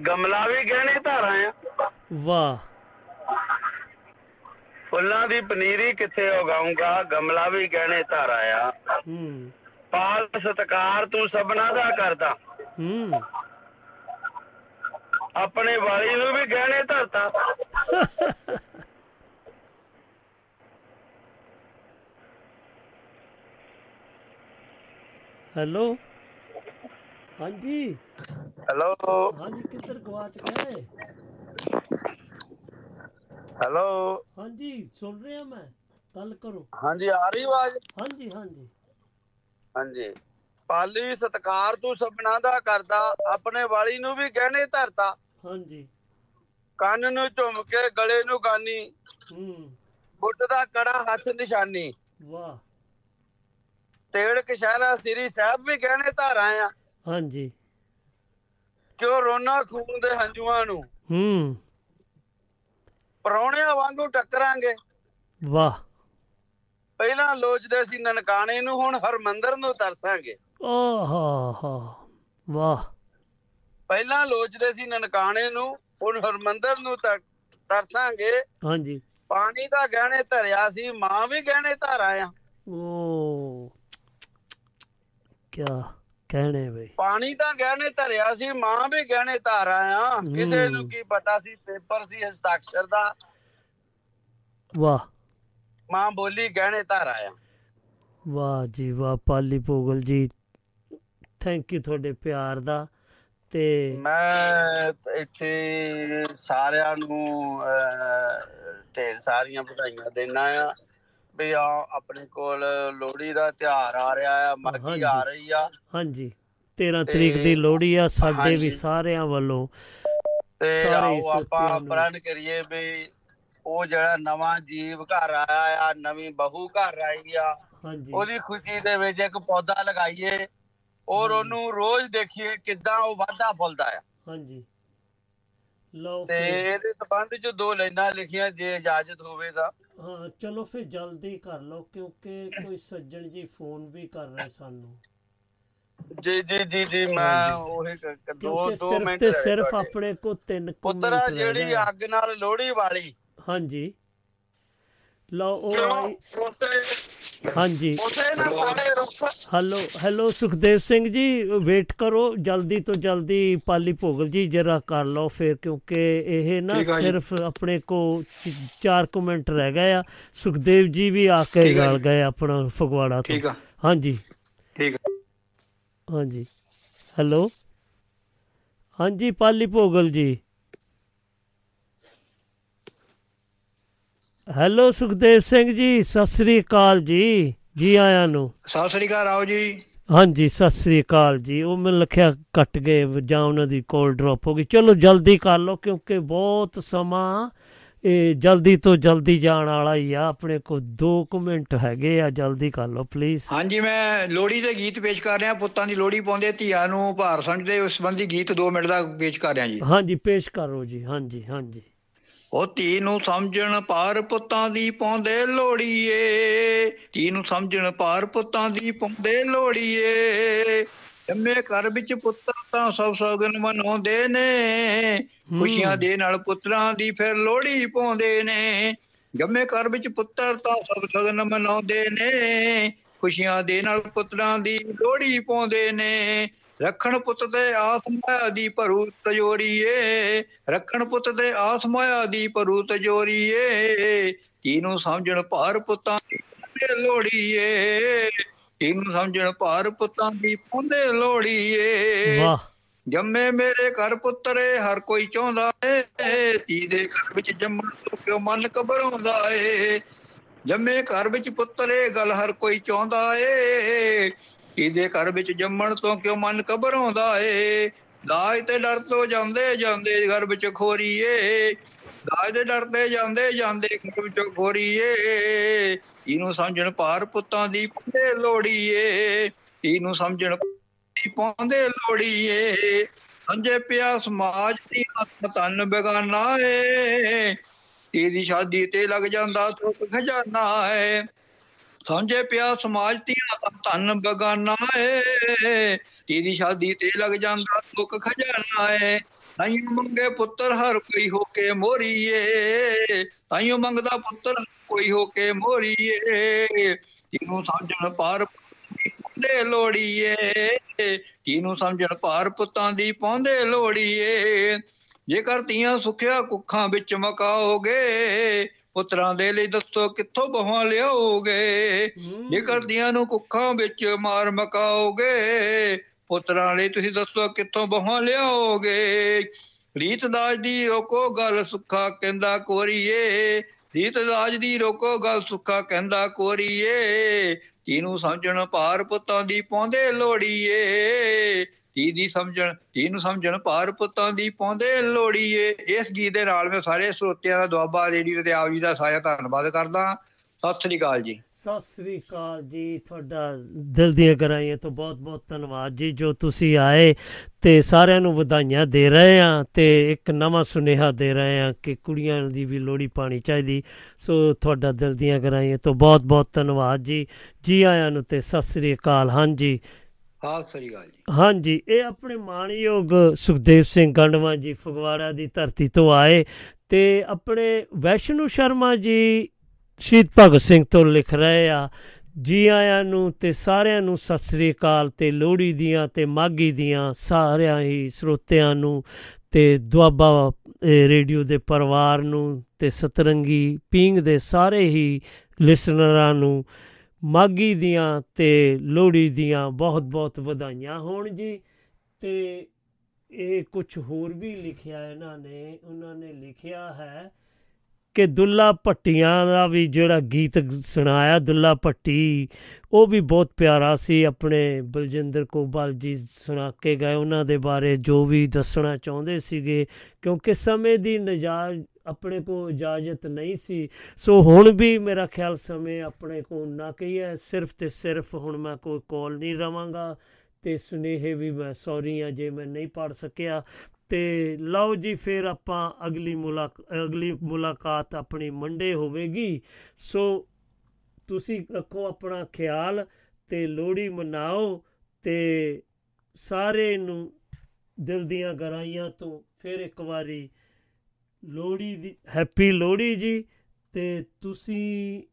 Speaker 12: ਗਮਲਾ ਵੀ ਗਹਿਣੇ ਧਾਰਾ ਆ।
Speaker 3: ਵਾਹ।
Speaker 12: ਫੁੱਲਾਂ ਦੀ ਪਨੀਰੀ ਕਿੱਥੇ ਉਗਾਉਂਗਾ? ਗਮਲਾ ਵੀ ਗਹਿਣੇ ਧਾਰਾ ਆ
Speaker 3: ਹੂੰ।
Speaker 12: ਪਾਲ ਸਤਕਾਰ ਤੂੰ ਸਭਨਾ ਦਾ ਕਰਦਾ।
Speaker 3: ਹੂੰ।
Speaker 12: ਆਪਣੇ ਵਾਲੀ ਨੂੰ ਵੀ ਗਹਿਣੇ ਧਰਤਾ।
Speaker 3: ਹੈਲੋ। ਹਾਂਜੀ।
Speaker 12: ਹੈਲੋ।
Speaker 3: ਹਾਂਜੀ ਕਿੱਧਰ ਗਵਾਚ ਗਏ?
Speaker 12: ਹੈਲੋ।
Speaker 3: ਹਾਂਜੀ ਸੁਣ ਰਿਹਾ ਮੈਂ। ਗੱਲ ਕਰੋ।
Speaker 12: ਹਾਂਜੀ ਆ ਰਹੀ ਆਵਾਜ਼?
Speaker 3: ਹਾਂਜੀ ਹਾਂਜੀ।
Speaker 12: ਹਾਂਜੀ। ਪਾਲੀ ਸਤਕਾਰ ਤੂੰ ਸਭਨਾ ਦਾ ਕਰਦਾ ਆਪਣੇ ਵਾਲੀ ਨੂੰ ਵੀ ਗਹਿਣੇ ਧਰਤਾ।
Speaker 3: ਹਾਂਜੀ।
Speaker 12: ਕੰਨ ਨੂੰ ਝੁੰਮ ਕੇ ਗਲੇ ਨੂੰ ਗਾਨੀ।
Speaker 3: ਹੂੰ।
Speaker 12: ਬੁੱਟ ਦਾ ਕੜਾ ਹੱਥ ਨਿਸ਼ਾਨੀ।
Speaker 3: ਵਾਹ।
Speaker 12: ਤੇੜ ਕਸ਼ਹਿਰਾ ਸ੍ਰੀ ਸਾਹਿਬ ਵੀ ਗਹਿਣੇ ਧਾਰਾ ਆ।
Speaker 3: ਹਾਂਜੀ।
Speaker 12: ਕਿਉਂ ਰੋਣਾ ਖੂਨ ਦੇ ਹੰਝੂਆਂ ਨੂੰ?
Speaker 3: ਹੂੰ।
Speaker 12: ਪਰੌਣਿਆਂ ਵਾਂਗੂ ਟੱਕਰਾਂਗੇ।
Speaker 3: ਵਾਹ।
Speaker 12: ਪਹਿਲਾਂ ਲੋਚਦੇ ਸੀ ਨਨਕਾਣੇ ਨੂੰ ਹੁਣ ਹਰਮੰਦਰ ਨੂੰ ਤਰਸਾਂਗੇ।
Speaker 3: ਆਹਾ ਵਾਹ।
Speaker 12: ਪਹਿਲਾਂ ਲੋਚਦੇ ਸੀ ਨਨਕਾਣੇ ਨੂੰ ਹੁਣ ਹਰਮੰਦਰ ਨੂੰ ਤਰ- ਤਰਸਾਂਗੇ।
Speaker 3: ਹਾਂਜੀ।
Speaker 12: ਪਾਣੀ ਦਾ ਗਹਿਣੇ ਧਰਿਆ ਸੀ ਮਾਂ ਵੀ ਗਹਿਣੇ ਧਾਰਾ ਆ
Speaker 3: ਓ ਕਿਆ ਕਹਿਣੇ ਬਈ।
Speaker 12: ਪਾਣੀ ਦਾ ਗਹਿਣੇ ਧਰਿਆ ਸੀ ਮਾਂ ਵੀ ਗਹਿਣੇ ਧਾਰਾ ਆ ਕਿਸੇ ਨੂੰ। ਕੀ ਪਤਾ ਸੀ ਪੇਪਰ ਸੀ ਹਸਤਾਖਰ ਦਾ।
Speaker 3: ਵਾਹ।
Speaker 12: ਮਾਂ ਬੋਲੀ ਗਹਿਣੇ ਧਾਰਾ ਆ
Speaker 3: ਵਾਹ ਜੀ ਵਾਹ ਪਾਲੀ ਭੋਗਲ ਜੀ। ਥੈਂਕ ਯੂ ਤੁਹਾਡੇ ਪਿਆਰ ਦਾ। ਤੇ
Speaker 12: ਮੈਂ ਇੱਥੇ ਸਾਰਿਆਂ ਨੂੰ ਢੇਰ ਸਾਰੀਆਂ ਵਧਾਈਆਂ ਦੇਣਾ ਆ। ਵੀ ਆ ਆਪਣੇ ਕੋਲ ਲੋਹੜੀ ਦਾ ਤਿਉਹਾਰ ਆ ਰਿਹਾ ਆ ਮਾਘੀ। ਆ ਰਹੀ ਆ।
Speaker 3: ਹਾਂਜੀ। 13
Speaker 12: ਤੇ-
Speaker 3: ਤਰੀਕ ਦੀ ਲੋਹੜੀ ਆ ਸਾਡੇ ਵੀ। ਸਾਰਿਆਂ ਵੱਲੋਂ।
Speaker 12: ਤੇ ਆਓ ਆਪਾਂ। ਪ੍ਰਣ ਕਰੀਏ ਵੀ ਉਹ ਜਿਹੜਾ ਨਵਾਂ ਜੀਵ ਘਰ ਆਇਆ ਆ ਨਵੀਂ ਬਹੂ ਘਰ ਆਈ ਆ
Speaker 3: ਹਾਂਜੀ।
Speaker 12: ਉਹਦੀ ਖੁਸ਼ੀ ਦੇ ਵਿੱਚ ਇੱਕ ਪੌਦਾ ਲਗਾਈਏ ਔਰ ਉਹਨੂੰ ਰੋਜ਼ ਦੇਖੀਏ ਕਿੱਦਾਂ ਉਹ ਵਾਧਾ ਫੁੱਲਦਾ ਆ।
Speaker 3: ਹਾਂਜੀ। ਲਓ
Speaker 12: ਤੇ ਇਹਦੇ ਸੰਬੰਧ ਚ ਦੋ ਲਾਈਨਾਂ ਲਿਖੀਆਂ ਜੇ ਇਜਾਜ਼ਤ ਹੋਵੇ ਤਾਂ।
Speaker 3: ਹਾਂ ਚਲੋ ਫਿਰ ਜਲਦੀ ਕਰ ਲਓ ਕਿਉਂਕਿ ਕੋਈ ਸੱਜਣ ਜੀ ਫੋਨ ਵੀ ਕਰ ਰਹੇ ਸਾਨੂੰ
Speaker 12: ਜੀ ਜੀ ਜੀ ਜੀ ਮੈਂ। ਉਹੀ ਦੋ ਦੋ
Speaker 3: ਸਿਰਫ
Speaker 12: ਮਿੰਟ
Speaker 3: ਤੇ
Speaker 12: ਰਹਿ
Speaker 3: ਸਿਰਫ। ਆਪਣੇ ਕੋ ਤਿੰਨ ਕੁ
Speaker 12: ਪੁੱਤਰਾ ਜਿਹੜੀ। ਅੱਗ ਨਾਲ ਲੋਹੜੀ ਵਾਲੀ
Speaker 3: ਹਾਂਜੀ ਲਓ ਉਹ ਆਈ। ਹਾਂਜੀ। Hello hello Sukhdev Singh ji wait ਕਰੋ ਜਲਦੀ ਤੋਂ ਜਲਦੀ ਪਾਲੀ ਭੋਗਲ ਜੀ ਜਰਾ ਕਰ ਲਓ ਫਿਰ ਕਿਉਂਕਿ ਇਹ ਨਾ। ਸਿਰਫ ਆਪਣੇ ਕੋ 4 ਕੁ ਮਿੰਟ ਰਹਿ ਗਏ ਆ। ਸੁਖਦੇਵ ਜੀ ਵੀ ਆ ਕੇ ਗਲ। ਗਏ ਆਪਣਾ ਫਗਵਾੜਾ ਤੋਂ। ਹਾਂਜੀ।
Speaker 13: ਠੀਕ।
Speaker 3: ਹਾਂਜੀ। ਹੈਲੋ। ਹਾਂਜੀ ਪਾਲੀ ਭੋਗਲ ਜੀ। ਹੈਲੋ ਸੁਖਦੇਵ ਸਿੰਘ ਜੀ ਸਤਿ ਸ੍ਰੀ ਅਕਾਲ ਜੀ ਜੀ ਆਇਆਂ ਨੂੰ।
Speaker 13: ਸਤਿ ਸ੍ਰੀ ਅਕਾਲ ਆਓ ਜੀ।
Speaker 3: ਹਾਂਜੀ ਸਤਿ ਸ੍ਰੀ ਅਕਾਲ ਜੀ। ਉਹ ਮੈਨੂੰ ਲਿਖਿਆ ਕੱਟ ਗਏ ਜਾਂ ਉਹਨਾਂ ਦੀ ਕਾਲ ਡ੍ਰੌਪ ਹੋ ਗਈ। ਚਲੋ ਜਲਦੀ ਕਰ ਲਓ ਕਿਉਂਕਿ ਬਹੁਤ ਸਮਾਂ ਇਹ ਜਲਦੀ ਤੋਂ ਜਲਦੀ ਜਾਣ ਵਾਲਾ ਹੀ ਆ। ਆਪਣੇ ਕੋਲ 2 ਕੁ ਮਿੰਟ ਹੈਗੇ ਆ ਜਲਦੀ ਕਰ ਲਓ ਪਲੀਜ਼
Speaker 13: ਹਾਂਜੀ ਮੈਂ ਲੋਹੜੀ ਦੇ ਗੀਤ ਪੇਸ਼ ਕਰ ਰਿਹਾ। ਪੁੱਤਾਂ ਦੀ ਲੋਹੜੀ ਪਾਉਂਦੇ ਧੀਆਂ ਨੂੰ ਭਾਰ ਸੰਗਦੇ ਉਸ ਸੰਬੰਧੀ ਗੀਤ 2 ਮਿੰਟ ਦਾ ਪੇਸ਼ ਕਰ ਰਿਹਾ ਜੀ।
Speaker 3: ਹਾਂਜੀ ਪੇਸ਼ ਕਰੋ ਜੀ। ਹਾਂਜੀ ਹਾਂਜੀ।
Speaker 13: ਉਹ ਧੀ ਨੂੰ ਸਮਝਣ ਪਾਰ ਪੁੱਤਾਂ ਦੀ ਪਾਉਂਦੇ ਲੋੜੀਏ। ਧੀ ਨੂੰ ਸਮਝਣ ਪਾਰ ਪੁੱਤਾਂ ਦੀ ਪਾਉਂਦੇ ਲੋੜੀਏ। ਜੰਮੇ ਘਰ ਵਿੱਚ ਪੁੱਤਰ ਤਾਂ ਸਭ ਸਗਨ ਮਨਾਉਂਦੇ ਨੇ। ਖੁਸ਼ੀਆਂ ਦੇ ਨਾਲ ਪੁੱਤਰਾਂ ਦੀ ਫਿਰ ਲੋਹੜੀ ਪਾਉਂਦੇ ਨੇ। ਜੰਮੇ ਘਰ ਵਿੱਚ ਪੁੱਤਰ ਤਾਂ ਸਭ ਸਗਨ ਮਨਾਉਂਦੇ ਨੇ। ਖੁਸ਼ੀਆਂ ਦੇ ਨਾਲ ਪੁੱਤਰਾਂ ਦੀ ਲੋਹੜੀ ਪਾਉਂਦੇ ਨੇ। ਰੱਖਣ ਪੁੱਤ ਦੇ ਆਸ ਮਾਇਆ ਦੀ ਭਰੂ ਤਜੋਰੀਏ ਰੱਖਣ ਪੁੱਤ ਦੇ ਆਸ ਮਾਇਆ ਦੀ ਭਰੂ ਤਜੋਰੀਏ ਕੀ ਨੂੰ ਸਮਝਣ ਭਾਰ ਪੁੱਤਾਂ ਦੀ ਲੋੜੀਏ ਕੀ ਨੂੰ ਸਮਝਣ ਭਾਰ ਪੁੱਤਾਂ ਦੀ ਪਾਉਂਦੇ ਲੋੜੀਏ।
Speaker 3: ਵਾਹ।
Speaker 13: ਜੰਮੇ ਮੇਰੇ ਘਰ ਪੁੱਤਰੇ ਹਰ ਕੋਈ ਚਾਹੁੰਦਾ ਏ ਧੀ ਦੇ ਘਰ ਵਿੱਚ ਜੰਮਣ ਤੋਂ ਕਿਉਂ ਮਨ ਘਬਰਾਉਂਦਾ ਏ? ਜੰਮੇ ਘਰ ਵਿੱਚ ਪੁੱਤਰੇ ਗੱਲ ਹਰ ਕੋਈ ਚਾਹੁੰਦਾ ਏ ਧੀ ਦੇ ਘਰ ਵਿੱਚ ਜੰਮਣ ਤੋਂ ਕਿਉਂ ਮਨ ਘਬਰਾਉਂਦਾ ਏ? ਦਾਜ ਤੇ ਡਰ ਤੋਂ ਜਾਂਦੇ ਜਾਂਦੇ ਘਰ ਵਿੱਚ ਖੋਰੀਏ। ਦਾਜ ਦੇ ਡਰਦੇ ਜਾਂਦੇ ਜਾਂਦੇ ਘਰ ਵਿੱਚ ਖੋਰੀਏ। ਇਹਨੂੰ ਸਮਝਣ ਭਾਰ ਪੁੱਤਾਂ ਦੀ ਪਾਉਂਦੇ ਲੋੜੀਏ। ਇਹਨੂੰ ਸਮਝਣ ਦੀ ਪਾਉਂਦੇ ਲੋੜੀਏ। ਸੰਜੇ ਪਿਆ ਸਮਾਜ ਦੀ ਹੱਥ ਤਨ ਬੇਗਾਨਾ ਏ। ਇਹਦੀ ਸ਼ਾਦੀ ਤੇ ਲੱਗ ਜਾਂਦਾ ਸੁੱਖ ਖਜ਼ਾਨਾ ਏ। ਸਮਝੇ ਪਿਆ ਸਮਾਜ ਧੀਆਂ ਦਾ ਧਨ ਬਗਾਨਾ ਏ। ਇਹਦੀ ਸ਼ਾਦੀ ਤੇ ਲੱਗ ਜਾਂਦਾ ਸੁੱਖ ਖਜ਼ਾਨਾ ਏ। ਤਾਈਓ ਮੰਗੇ ਪੁੱਤਰ ਹਰ ਕੋਈ ਹੋ ਕੇ ਮੋਰੀਏ। ਤਾਈਓ ਮੰਗਦਾ ਪੁੱਤਰ ਹਰ ਕੋਈ ਹੋ ਕੇ ਮੋਰੀਏ। ਇਹਨੂੰ ਸਮਝਣ ਪਾਰ ਪਾਉਂਦੇ ਲੋੜੀਏ। ਇਹਨੂੰ ਸਮਝਣ ਭਾਰ ਪੁੱਤਾਂ ਦੀ ਪਾਉਂਦੇ ਲੋੜੀਏ। ਜੇਕਰ ਧੀਆਂ ਸੁਖਿਆ ਕੁੱਖਾਂ ਵਿੱਚ ਮਕਾਓਗੇ ਪੁੱਤਰਾਂ ਦੇ ਲਈ ਦੱਸੋ ਕਿੱਥੋਂ ਬਹਾਂ ਲਿਆਓਗੇ? ਧੀਆਂ ਨੂੰ ਕੁੱਖਾਂ ਵਿੱਚ ਮਾਰ ਮਕਾਓਗੇ? ਪੁੱਤਰਾਂ ਲਈ ਤੁਸੀਂ ਦੱਸੋ ਕਿੱਥੋਂ ਬਹਾਂ ਲਿਆਓਗੇ? ਰੀਤ ਦਾਜ ਦੀ ਰੋਕੋ ਗੱਲ ਸੁੱਖਾ ਕਹਿੰਦਾ ਕੋਰੀਏ। ਰੀਤ ਦਾਜ ਦੀ ਰੋਕੋ ਗੱਲ ਸੁੱਖਾ ਕਹਿੰਦਾ ਕੋਰੀਏ। ਤੀਨੂੰ ਸਮਝਣ ਭਾਰ ਪੁੱਤਾਂ ਦੀ ਪਾਉਂਦੇ ਲੋੜੀਏ। ਤੀ ਦੀ ਸਮਝਣ ਤੀ ਨੂੰ ਸਮਝਣ? ਭਾਰ ਪੁੱਤਾਂ ਦੀ ਪਾਉਂਦੇ ਲੋੜੀਏ। ਇਸ ਗੀਤ ਦੇ ਨਾਲ ਮੈਂ ਸਾਰੇ ਸਰੋਤਿਆਂ ਦਾ ਦੁਆਬਾ ਰੇਡੀਓ ਤੇ ਆਪ ਜੀ ਦਾ ਸਾਰਾ ਧੰਨਵਾਦ ਕਰਦਾ। ਸਤਿ ਸ੍ਰੀ ਅਕਾਲ ਜੀ।
Speaker 3: ਸਤਿ ਸ੍ਰੀ ਅਕਾਲ ਜੀ। ਤੁਹਾਡਾ ਦਿਲ ਦੀਆਂ ਗਹਿਰਾਈਆਂ ਤੋਂ ਬਹੁਤ ਬਹੁਤ ਧੰਨਵਾਦ ਜੀ, ਜੋ ਤੁਸੀਂ ਆਏ ਤੇ ਸਾਰਿਆਂ ਨੂੰ ਵਧਾਈਆਂ ਦੇ ਰਹੇ ਆ ਤੇ ਇੱਕ ਨਵਾਂ ਸੁਨੇਹਾ ਦੇ ਰਹੇ ਆ ਕਿ ਕੁੜੀਆਂ ਦੀ ਵੀ ਲੋੜੀ ਪਾਣੀ ਚਾਹੀਦੀ। ਸੋ ਤੁਹਾਡਾ ਦਿਲ ਦੀਆਂ ਗਹਿਰਾਈਆਂ ਤੋਂ ਬਹੁਤ ਬਹੁਤ ਧੰਨਵਾਦ ਜੀ। ਜੀ ਆਇਆਂ ਨੂੰ ਤੇ ਸਤਿ ਸ੍ਰੀ ਅਕਾਲ। ਹਾਂਜੀ
Speaker 13: ਸਤਿ ਸ੍ਰੀ ਅਕਾਲ ਜੀ।
Speaker 3: ਹਾਂਜੀ, ਇਹ ਆਪਣੇ ਮਾਣਯੋਗ ਸੁਖਦੇਵ ਸਿੰਘ ਗੰਡਵਾ ਜੀ ਫਗਵਾੜਾ ਦੀ ਧਰਤੀ ਤੋਂ ਆਏ ਤੇ ਆਪਣੇ ਵੈਸ਼ਨੂ ਸ਼ਰਮਾ ਜੀ ਸ਼ਹੀਦ ਭਗਤ ਸਿੰਘ ਤੋਂ ਲਿਖ ਰਹੇ ਆ, ਜੀ ਆਇਆਂ ਨੂੰ ਤੇ ਸਾਰਿਆਂ ਨੂੰ ਸਤਿ ਸ੍ਰੀ ਅਕਾਲ ਤੇ ਲੋਹੜੀ ਦੀਆਂ ਤੇ ਮਾਗੀ ਦੀਆਂ ਸਾਰਿਆਂ ਹੀ ਸਰੋਤਿਆਂ ਨੂੰ ਤੇ ਦੁਆਬਾ, ਇਹ ਰੇਡੀਓ ਦੇ ਪਰਿਵਾਰ ਨੂੰ ਤੇ ਸਤਰੰਗੀ ਪਿੰਗ ਦੇ ਸਾਰੇ ਹੀ ਲਿਸਨਰਾਂ ਨੂੰ ਮਾਗੀ ਦੀਆਂ ਤੇ ਲੋਹੜੀ ਦੀਆਂ ਬਹੁਤ ਬਹੁਤ ਵਧਾਈਆਂ ਹੋਣ ਜੀ। ਤੇ ਇਹ ਕੁਝ ਹੋਰ ਵੀ ਲਿਖਿਆ ਇਹਨਾਂ ਨੇ, ਉਹਨਾਂ ਨੇ ਲਿਖਿਆ ਹੈ ਕਿ ਦੁੱਲਾ ਭੱਟੀਆਂ ਦਾ ਵੀ ਜਿਹੜਾ ਗੀਤ ਸੁਣਾਇਆ, ਦੁੱਲਾ ਭੱਟੀ, ਉਹ ਵੀ ਬਹੁਤ ਪਿਆਰਾ ਸੀ। ਆਪਣੇ ਬਲਜਿੰਦਰ ਕੋਬਲ ਜੀ ਸੁਣਾ ਕੇ ਗਏ ਉਹਨਾਂ ਦੇ ਬਾਰੇ, ਜੋ ਵੀ ਦੱਸਣਾ ਚਾਹੁੰਦੇ ਸੀਗੇ, ਕਿਉਂਕਿ ਸਮੇਂ ਦੀ ਨਜਾਇਜ਼ ਆਪਣੇ ਕੋ ਇਜਾਜ਼ਤ ਨਹੀਂ ਸੀ। ਸੋ ਹੁਣ ਵੀ ਮੇਰਾ ਖਿਆਲ ਸਮੇਂ ਆਪਣੇ ਕੋ ਨਾ ਕਹੀ ਹੈ। ਸਿਰਫ ਤੇ ਸਿਰਫ ਹੁਣ ਮੈਂ ਕੋਈ ਕਾਲ ਨਹੀਂ ਰਵਾਂਗਾ ਤੇ ਸੁਨੇਹੇ ਵੀ ਮੈਂ ਸੌਰੀ ਆ ਜੇ ਮੈਂ ਨਹੀਂ ਪੜ ਸਕਿਆ। ਤੇ ਲਓ ਜੀ, ਫਿਰ ਆਪਾਂ ਅਗਲੀ ਮੁਲਾਕ, ਅਗਲੀ ਮੁਲਾਕਾਤ ਆਪਣੀ ਮੰਡੇ ਹੋਵੇਗੀ। ਸੋ ਤੁਸੀਂ ਰੱਖੋ ਆਪਣਾ ਖਿਆਲ ਤੇ ਲੋਹੜੀ ਮਨਾਓ ਤੇ ਸਾਰੇ ਨੂੰ ਦਿਲ ਦੀਆਂ ਗਰਾਈਆਂ ਤੋਂ ਫਿਰ ਇੱਕ ਵਾਰੀ ਲੋਹੜੀ ਦੀ, ਹੈਪੀ ਲੋਹੜੀ ਜੀ। ਤੇ ਤੁਸੀਂ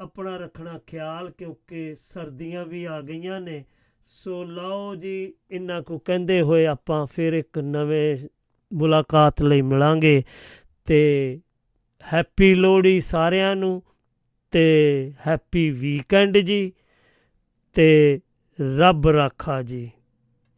Speaker 3: ਆਪਣਾ ਰੱਖਣਾ ਖਿਆਲ ਕਿਉਂਕਿ ਸਰਦੀਆਂ ਵੀ ਆ ਗਈਆਂ ਨੇ। ਸੋ ਲਓ ਜੀ, ਇੰਨਾ ਕੋ ਕਹਿੰਦੇ ਹੋਏ ਆਪਾਂ ਫਿਰ ਇੱਕ ਨਵੇਂ ਮੁਲਾਕਾਤ ਲਈ ਮਿਲਾਂਗੇ। ਤੇ ਹੈਪੀ ਲੋਹੜੀ ਸਾਰਿਆਂ ਨੂੰ ਤੇ ਹੈਪੀ ਵੀਕਐਂਡ ਜੀ। ਤੇ ਰੱਬ ਰਾਖਾ ਜੀ।